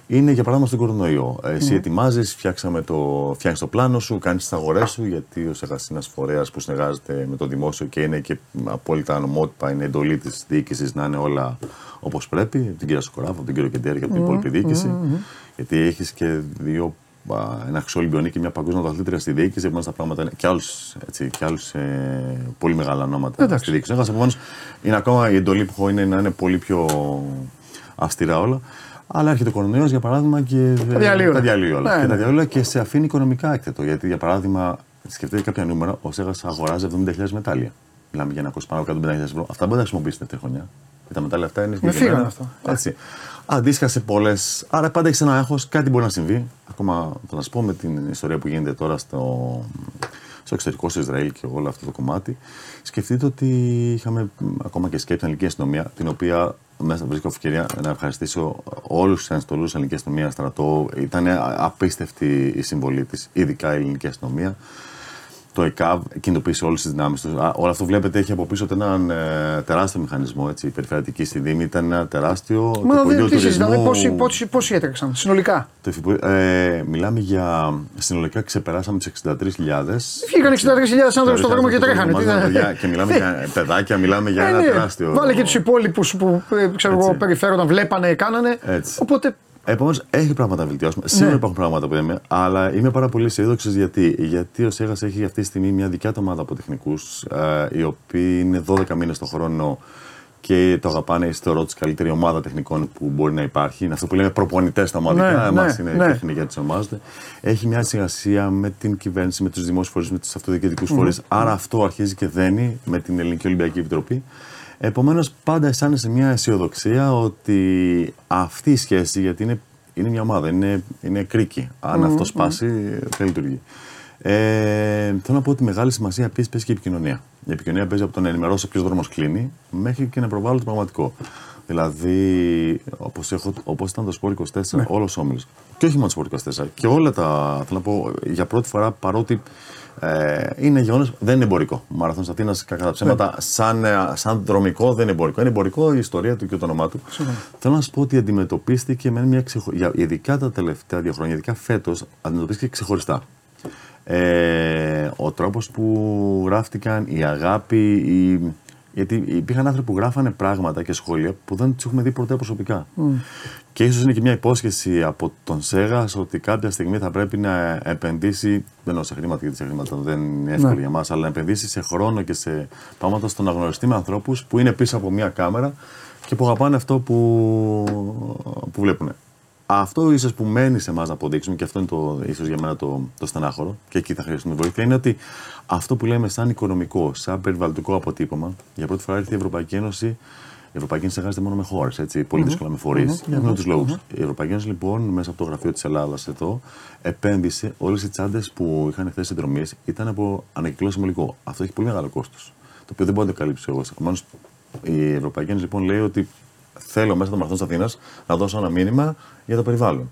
Είναι για παράδειγμα στον κορονοϊό. Ε, Εσύ ετοιμάζεις, φτιάξαμε το, φτιάχνεις το πλάνο σου, κάνεις τις αγορές σου, γιατί ω εργασίνα φορέας που συνεργάζεται με το δημόσιο και είναι και απόλυτα νομότυπα, είναι εντολή της διοίκησης να είναι όλα όπως πρέπει. από Την κυρία Σοκοράφο, τον κύριο Κεντέρη και από την υπόλοιπη διοίκηση. Γιατί έχεις και δύο α, ένα χρυσό Ολυμπιονίκη και μια παγκόσμια πρωταθλήτρια στη διοίκηση. Επομένως τα πράγματα είναι και άλλους και άλλους, ε, πολύ μεγάλα ονόματα Εντάξει. στη διοίκηση. Έχασα, επομένως, είναι ακόμα η εντολή που έχω είναι να είναι πολύ πιο αυστηρά όλα. Αλλά έρχεται ο κορονοϊός για παράδειγμα και Τα διαλύει όλα. τα διαλύει όλα. Ναι, και ναι. τα διαλύει όλα και σε αφήνει οικονομικά έκθετο. Γιατί για παράδειγμα, σκεφτείτε κάποια νούμερα, ο Σέγας αγοράζει 70.000 μετάλλια. Μιλάμε για ένα κόστο πάνω από 150.000 ευρώ. Αυτά μπορεί να χρησιμοποιήσει την δεύτερη χρονιά. Και τα μετάλλια αυτά είναι Με συγκεκριμένα. φύγανε αυτό. Έτσι. Αντίστοιχα σε πολλέ. Άρα πάντα έχεις ένα άγχος, κάτι μπορεί να συμβεί. Ακόμα θα σας πω με την ιστορία που γίνεται τώρα στο, στο εξωτερικό, στο Ισραήλ και όλο αυτό το κομμάτι. Σκεφτείτε ότι είχαμε μ, ακόμα και σκέψη στην ελληνική αστυνομία, την οποία μέσα βρίσκω ευκαιρία να ευχαριστήσω όλους τους αναστολούς της ελληνικής αστυνομίας, στρατό. Ήταν απίστευτη η συμβολή της, ειδικά η ελληνική αστυνομία. Το ΕΚΑΒ κινητοποίησε όλες τις δυνάμεις του. Α, Όλο αυτό βλέπετε έχει από πίσω του έναν ε, τεράστιο μηχανισμό. Έτσι. Η περιφερειακή στη Δήμη ήταν ένα τεράστιο. Μα το δεν Υπουργείο τι συζητάμε, Τουρισμού- πόσοι, πόσοι, πόσοι έτρεξαν συνολικά; το Υφυπουργείο- ε, μιλάμε για. Συνολικά ξεπεράσαμε τι 63.000. Βγήκαν 63.000 άνθρωποι στον δρόμο και τρέχανε. Τι να- Παιδιά, Και μιλάμε για *laughs* παιδάκια, μιλάμε για Ε, ένα ναι. τεράστιο. Βάλε και τους υπόλοιπους που ε, ξέρω εγώ, Έτσι. περιφέρονταν, βλέπανε, κάνανε. Έτσι. Οπότε Επομένως, έχει πράγματα να βελτιώσουμε. Σίγουρα Ναι. υπάρχουν πράγματα που λέμε, αλλά είμαι πάρα πολύ αισιόδοξος γιατί, γιατί ο Σέγας έχει αυτή τη στιγμή μια δικιά του ομάδα από τεχνικούς, οι οποίοι είναι 12 μήνες το χρόνο και το αγαπάνε. Θεωρώ τη καλύτερη ομάδα τεχνικών που μπορεί να υπάρχει. Είναι αυτό που λέμε προπονητές στα ομαδικά. Ναι, Εμάς ναι, είναι ναι. τεχνική τους ονομάζεται. Έχει μια συνεργασία με την κυβέρνηση, με τους δημόσιους φορείς, με τους αυτοδιοικητικούς φορείς. Άρα αυτό αρχίζει και δένει με την Ελληνική Ολυμπιακή Επιτροπή. Επομένως, πάντα αισθάνεσαι μια αισιοδοξία ότι αυτή η σχέση, γιατί είναι, είναι μια ομάδα, είναι, είναι κρίκη. Αν αυτό σπάσει, δεν λειτουργεί. Ε, θέλω να πω ότι μεγάλη σημασία επίσης παίζει και η επικοινωνία. Η επικοινωνία παίζει από το να ενημερώσω ποιος δρόμος κλείνει μέχρι και να προβάλλω το πραγματικό. Δηλαδή, όπως όπως ήταν το Sport 24, ναι. όλος ο όμιλος. Και όχι μόνο το Sport 24. Και όλα τα. Θέλω να πω για πρώτη φορά παρότι ε, είναι γεγονός, δεν είναι εμπορικό. Ο Μαραθώνο Αθήνας, κακά τα ψέματα, σαν, ε, σαν δρομικό δεν είναι εμπορικό. Είναι εμπορικό η ιστορία του και το όνομά του. Θέλω να σα πω ότι αντιμετωπίστηκε με μια ξεχωριστή. Ειδικά τα τελευταία δύο χρόνια, ειδικά φέτος, αντιμετωπίστηκε ξεχωριστά. Ε, ο τρόπος που γράφτηκαν, η αγάπη, η... γιατί υπήρχαν άνθρωποι που γράφανε πράγματα και σχόλια που δεν τους έχουμε δει ποτέ προσωπικά. Και ίσως είναι και μια υπόσχεση από τον Σέγα ότι κάποια στιγμή θα πρέπει να επενδύσει. Δεν εννοώ σε χρήματα, γιατί σε χρήματα δεν είναι εύκολο Ναι. για μας, αλλά να επενδύσει σε χρόνο και σε πράγματα στο να γνωριστεί με ανθρώπους που είναι πίσω από μια κάμερα και που αγαπάνε αυτό που, που βλέπουν. Αυτό ίσως που μένει σε εμάς να αποδείξουμε, και αυτό είναι το, ίσως για μένα το, το στενάχωρο, και εκεί θα χρειαστούμε βοήθεια, είναι ότι αυτό που λέμε σαν οικονομικό, σαν περιβαλλοντικό αποτύπωμα, για πρώτη φορά ήρθε η Ευρωπαϊκή Ένωση. Η Ευρωπαϊκή Ένωση εργάζεται μόνο με χώρες, πολύ δύσκολα με φορεί, για αυτού τους λόγους. Η Ευρωπαϊκή Ένωση, λοιπόν, μέσα από το γραφείο της Ελλάδας εδώ, επένδυσε όλες οι τσάντες που είχαν χθες συνδρομή ήταν από ανακυκλώσιμο υλικό. Αυτό έχει πολύ μεγάλο κόστος. Το οποίο δεν μπορώ να το καλύψω εγώ. Επομένως, η Ευρωπαϊκή Ένωση λοιπόν λέει ότι θέλω μέσα στο μαραθώνιο της Αθήνας να δώσω ένα μήνυμα για το περιβάλλον.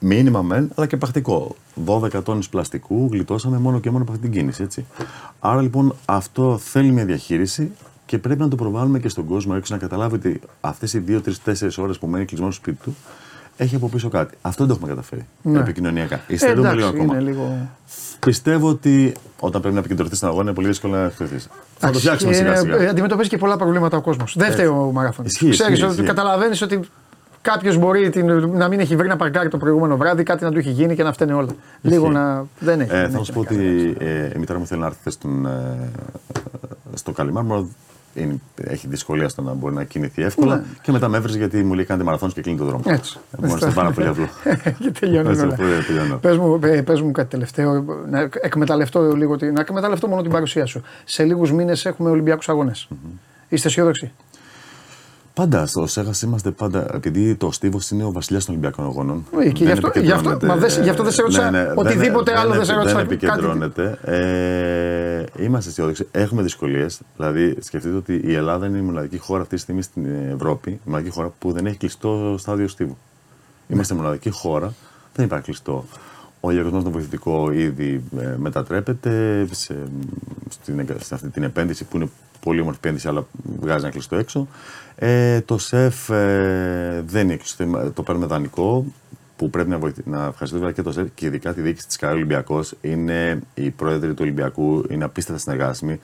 Μήνυμα μεν, αλλά και πρακτικό. 12 τόνου πλαστικού γλιτώσαμε μόνο και μόνο από αυτή την κίνηση. Έτσι. Άρα λοιπόν αυτό θέλει μια διαχείριση και πρέπει να το προβάλλουμε και στον κόσμο έξω να καταλάβει ότι αυτές οι 2, 3, 4 ώρες που μένει κλεισμένο στο σπίτι του έχει από πίσω κάτι. Αυτό δεν το έχουμε καταφέρει Ναι. επικοινωνιακά. ε, Υστερούμε λίγο εντάξει, ακόμα. είναι λίγο. Πιστεύω ότι όταν πρέπει να επικεντρωθείς στον αγώνα είναι πολύ δύσκολο να εκπαιδευτεί. Θα το φτιάξουμε Και, σιγά ε, σιγά. Αντιμετωπίζει και πολλά προβλήματα ο κόσμος. Δεν φταίει ο μαραθώνιο. Ισχύει, Ξέρεις ισχύει, ότι ισχύει. καταλαβαίνεις ότι κάποιος μπορεί την- να μην έχει βρει να παρκάρει το προηγούμενο βράδυ, κάτι να του έχει γίνει και να φταίνε όλα. Λίγο να. Δεν έχει. Ε, δεν θα έχει σου πω να ότι κάνει. ε, η μητέρα μου θέλει να έρθει χθες στον, ε, στο Καλιμάρμαρο. Είναι, έχει δυσκολία στο να μπορεί να κινηθεί εύκολα. Ναι. Και μετά με έβρισε γιατί μου λέει κάντε μαραθώνες και κλείνει το δρόμο. Έτσι. Επομένως, είναι πάρα πολύ απλό. και τελειώνει Έτσι, όλα. αυτό τελειώνω. Πες μου, ε, πες μου κάτι τελευταίο, να εκμεταλλευτώ, λίγο, την- να εκμεταλλευτώ μόνο την παρουσία σου. Σε λίγους μήνες έχουμε Ολυμπιακούς αγώνες. Είστε αισιόδοξοι; Πάντα στο ΣΕΓΑ είμαστε πάντα. Επειδή το Στίβος είναι ο βασιλιάς των Ολυμπιακών Αγώνων. Ε, και γι' αυτό- γι' αυτό- μα δεν σε- γι' αυτό δεν σε ρώτησα οτιδήποτε άλλο δεν σε ρώτησα Δεν κάτι. επικεντρώνεται. Ε, είμαστε αισιόδοξοι. Έχουμε δυσκολίες. Δηλαδή, σκεφτείτε ότι η Ελλάδα είναι η μοναδική χώρα αυτή τη στιγμή στην Ευρώπη, η μοναδική χώρα που δεν έχει κλειστό στάδιο Στίβου. Είμαστε η μοναδική χώρα, δεν υπάρχει κλειστό. Ο λογαριασμό των βοηθητικό ήδη ε, μετατρέπεται σε, στην, εγκα- σε αυτή την επένδυση που είναι πολύ όμορφη επένδυση, αλλά βγάζει ένα κλειστό έξω. Ε, το ΣΕΦ ε, δεν είναι κλειστό, το παίρνουμε δανεικό που πρέπει να, βοηθη... να ευχαριστούμε βέβαια και το ΣΕΦ και ειδικά τη διοίκηση της ΚΑΡ Ολυμπιακός. Είναι οι πρόεδροι του Ολυμπιακού, είναι απίστευτα συνεργάσιμοι.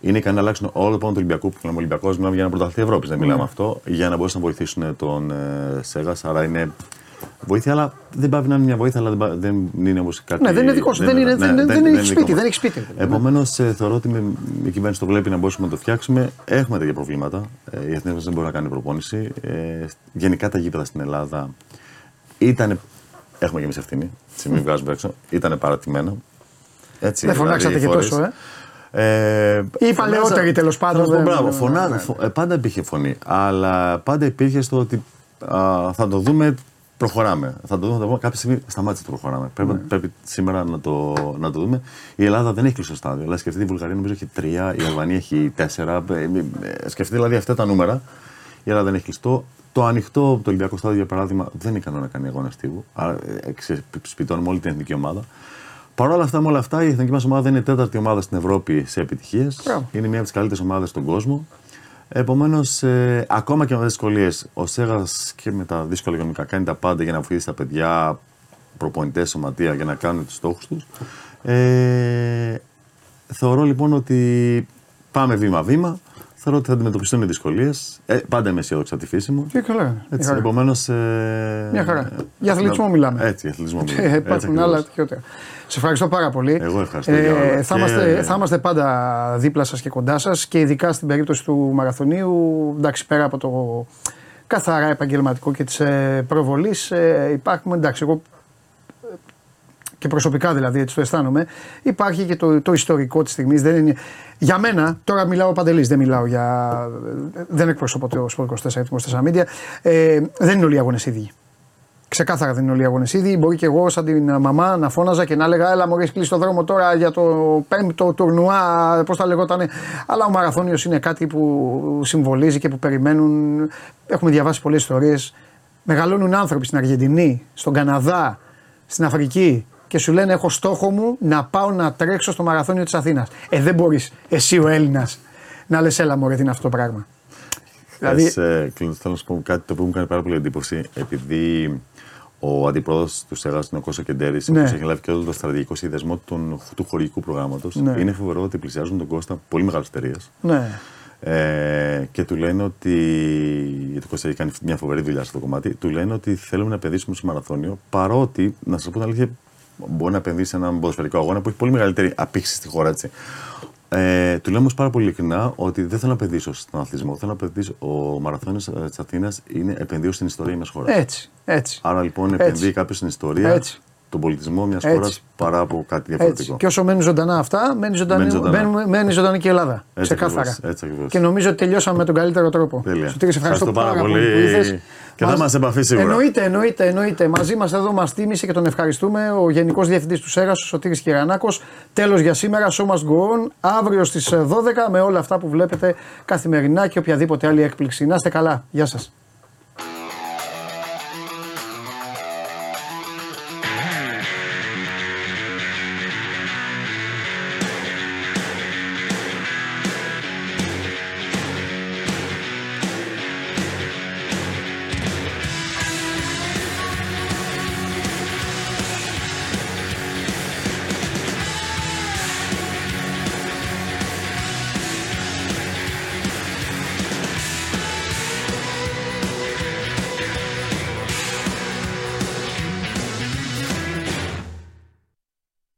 Είναι ικανοί να αλλάξουν όλο το πάνω του Ολυμπιακού που λέμε Ολυμπιακός, μιλάμε για ένα πρωταθλητή Ευρώπης, δεν μιλάμε Ναι. αυτό, για να μπορέσουν να βοηθήσουν τον ε, Σέγας. Άρα είναι βοήθεια, αλλά δεν πάει να είναι μια βοήθεια, αλλά δεν, πά- δεν είναι όμως κάτι. Ναι, δεν είναι δικό σου, δεν είναι- δεν- δεν έχει σπίτι, δεν έχει σπίτι. Επομένως, θεωρώ ότι με, η κυβέρνηση το βλέπει να μπορούμε να το φτιάξουμε. Έχουμε τέτοια προβλήματα. Ε, η εθνική μας δεν μπορεί να κάνει προπόνηση. Ε, γενικά τα γήπεδα στην Ελλάδα ήταν. Έχουμε και εμείς ευθύνη. Έτσι, μην βγάζουμε έξω. Ήταν παρατημένα. Έτσι, Δεν φωνάξατε δηλαδή, και φορές. τόσο, ε. Ε, Ή οι παλαιότεροι, τέλος πάντων, Θα σου πω, δεν- μπράβο, δεν- φωνά- ναι. φω- ε, πάντα υπήρχε φωνή. Αλλά πάντα υπήρχε στο ότι α, θα το δούμε, προχωράμε. Θα το δούμε, θα το δούμε. Κάποια στιγμή σταμάτησε το προχωράμε. Πρέπει, Ναι. πρέπει σήμερα να το, να το δούμε. Η Ελλάδα δεν έχει κλειστό στάδιο. Δηλαδή, σκεφτείτε, η Βουλγαρία νομίζω έχει τρία, η Αλβανία έχει τέσσερα. Ε, ε, ε, Σκεφτείτε δηλαδή αυτά τα νούμερα. Η Ελλάδα δεν έχει κλειστό. Το ανοιχτό, το Ολυμπιακό στάδιο για παράδειγμα, δεν είναι ικανό να κάνει αγώνα στίβου. Άρα ε, ξεσπιτώνουμε όλη την εθνική ομάδα. Παρ' όλα αυτά, με όλα αυτά, η εθνική μας ομάδα είναι η τέταρτη ομάδα στην Ευρώπη σε επιτυχίες. Είναι μία από τις καλύτερες ομάδες στον κόσμο. Επομένως, ε, ακόμα και με τι δυσκολίες, ο Σέγα και με τα δύσκολα οικονομικά κάνει τα πάντα για να βοηθήσει τα παιδιά, προπονητές, σωματεία για να κάνουν τους στόχους τους. Ε, θεωρώ λοιπόν ότι πάμε βήμα-βήμα. Θεωρώ ότι θα αντιμετωπιστούν οι δυσκολίες. Ε, πάντα είμαι αισιόδοξο από τη φύση μου. Και καλά. μια Έτσι, χαρά. επομένως. Ε, Μια χαρά. Για αθλητισμό μιλάμε. Έτσι, για αθλητισμό *laughs* μιλάμε. Ε, Έτσι Υπάρχουν ακριβώς. άλλα χειρότερα. Σε ευχαριστώ πάρα πολύ. Εγώ ευχαριστώ για όλα. θα, Και- είμαστε, θα είμαστε πάντα δίπλα σας και κοντά σας και ειδικά στην περίπτωση του μαραθωνίου. Εντάξει, πέρα από το καθαρά επαγγελματικό και της ε, προβολής, ε, υπάρχουν. Εντάξει, εγώ ε, και προσωπικά δηλαδή έτσι το αισθάνομαι, υπάρχει και το, το ιστορικό της στιγμής. Δεν είναι, για μένα, τώρα μιλάω παντελής, δεν μιλάω για. Δεν εκπροσωπώ το Sport 24 ή το 24 Media. Ε, δεν είναι όλοι οι αγώνες ίδιοι. Ξεκάθαρα δεν είναι όλοι οι αγώνες ήδη. Μπορεί και εγώ, σαν την μαμά, να φώναζα και να έλεγα: Έλα, μου έχει κλείσει το δρόμο τώρα για το πέμπτο τουρνουά, πώς τα λεγότανε. Αλλά ο μαραθώνιος είναι κάτι που συμβολίζει και που περιμένουν. Έχουμε διαβάσει πολλές ιστορίες. Μεγαλώνουν άνθρωποι στην Αργεντινή, στον Καναδά, στην Αφρική και σου λένε: Έχω στόχο μου να πάω να τρέξω στο μαραθώνιο της Αθήνας. Ε, δεν μπορείς εσύ ο Έλληνας να λες: Έλα, μου τι είναι αυτό το πράγμα. Δηλαδή... Ε, θέλω να σου πω κάτι το οποίο μου κάνει πάρα πολύ εντύπωση. Επειδή ο αντιπρόεδρος του ΣΕΓΑ είναι ο Κώστα Κεντέρης, Ναι. ο οποίος έχει λάβει και όλο το στρατηγικό συνδεσμό του, του χορηγικού προγράμματος. Ναι. Είναι φοβερό ότι πλησιάζουν τον Κώστα πολύ μεγάλες εταιρείες. Ναι. Ε, και του λένε ότι. Γιατί ο Κώστα έχει κάνει μια φοβερή δουλειά σε αυτό το κομμάτι. Του λένε ότι θέλουμε να επενδύσουμε στο μαραθώνιο. Παρότι, να σας πω την αλήθεια, μπορεί να επενδύσει σε έναν ποδοσφαιρικό αγώνα που έχει πολύ μεγαλύτερη απήξη στη χώρα. Έτσι. Ε, του λέμε όμως πάρα πολύ ειλικρινά ότι δεν θέλω να επενδύσω στον αθλητισμό. Θέλω να επενδύσω. Ο μαραθώνιος της Αθήνας είναι επενδύω στην ιστορία μιας χώρας. Έτσι, έτσι. Άρα λοιπόν Έτσι. επενδύει κάποιος στην ιστορία, Έτσι. Τον πολιτισμό μιας Έτσι. χώρας παρά από κάτι διαφορετικό. Έτσι. Και όσο μένουν ζωντανά αυτά, μένει ζωντανή, Μένει ζωντανά. μένει, μένει ζωντανή και η Ελλάδα. Έτσι ξεκάθαρα. ακριβώς, έτσι ακριβώς. Και νομίζω ότι τελειώσαμε με τον καλύτερο τρόπο. Τέλεια. Σωτήρη, σε ευχαριστώ, Ευχαριστώ πάρα πολύ, πολύ. που ήρθες. Και θα είμαστε επαφή σίγουρα. Εννοείται, εννοείται, εννοείται. Μαζί μας εδώ μας τίμησε και τον ευχαριστούμε ο Γενικός Διευθυντής του ΣΕΓΑ, ο Σωτήρης Κυρανάκος. Τέλος για σήμερα, show must go on. Αύριο στις 12 με όλα αυτά που βλέπετε καθημερινά και οποιαδήποτε άλλη έκπληξη. Να είστε καλά. Γεια σας.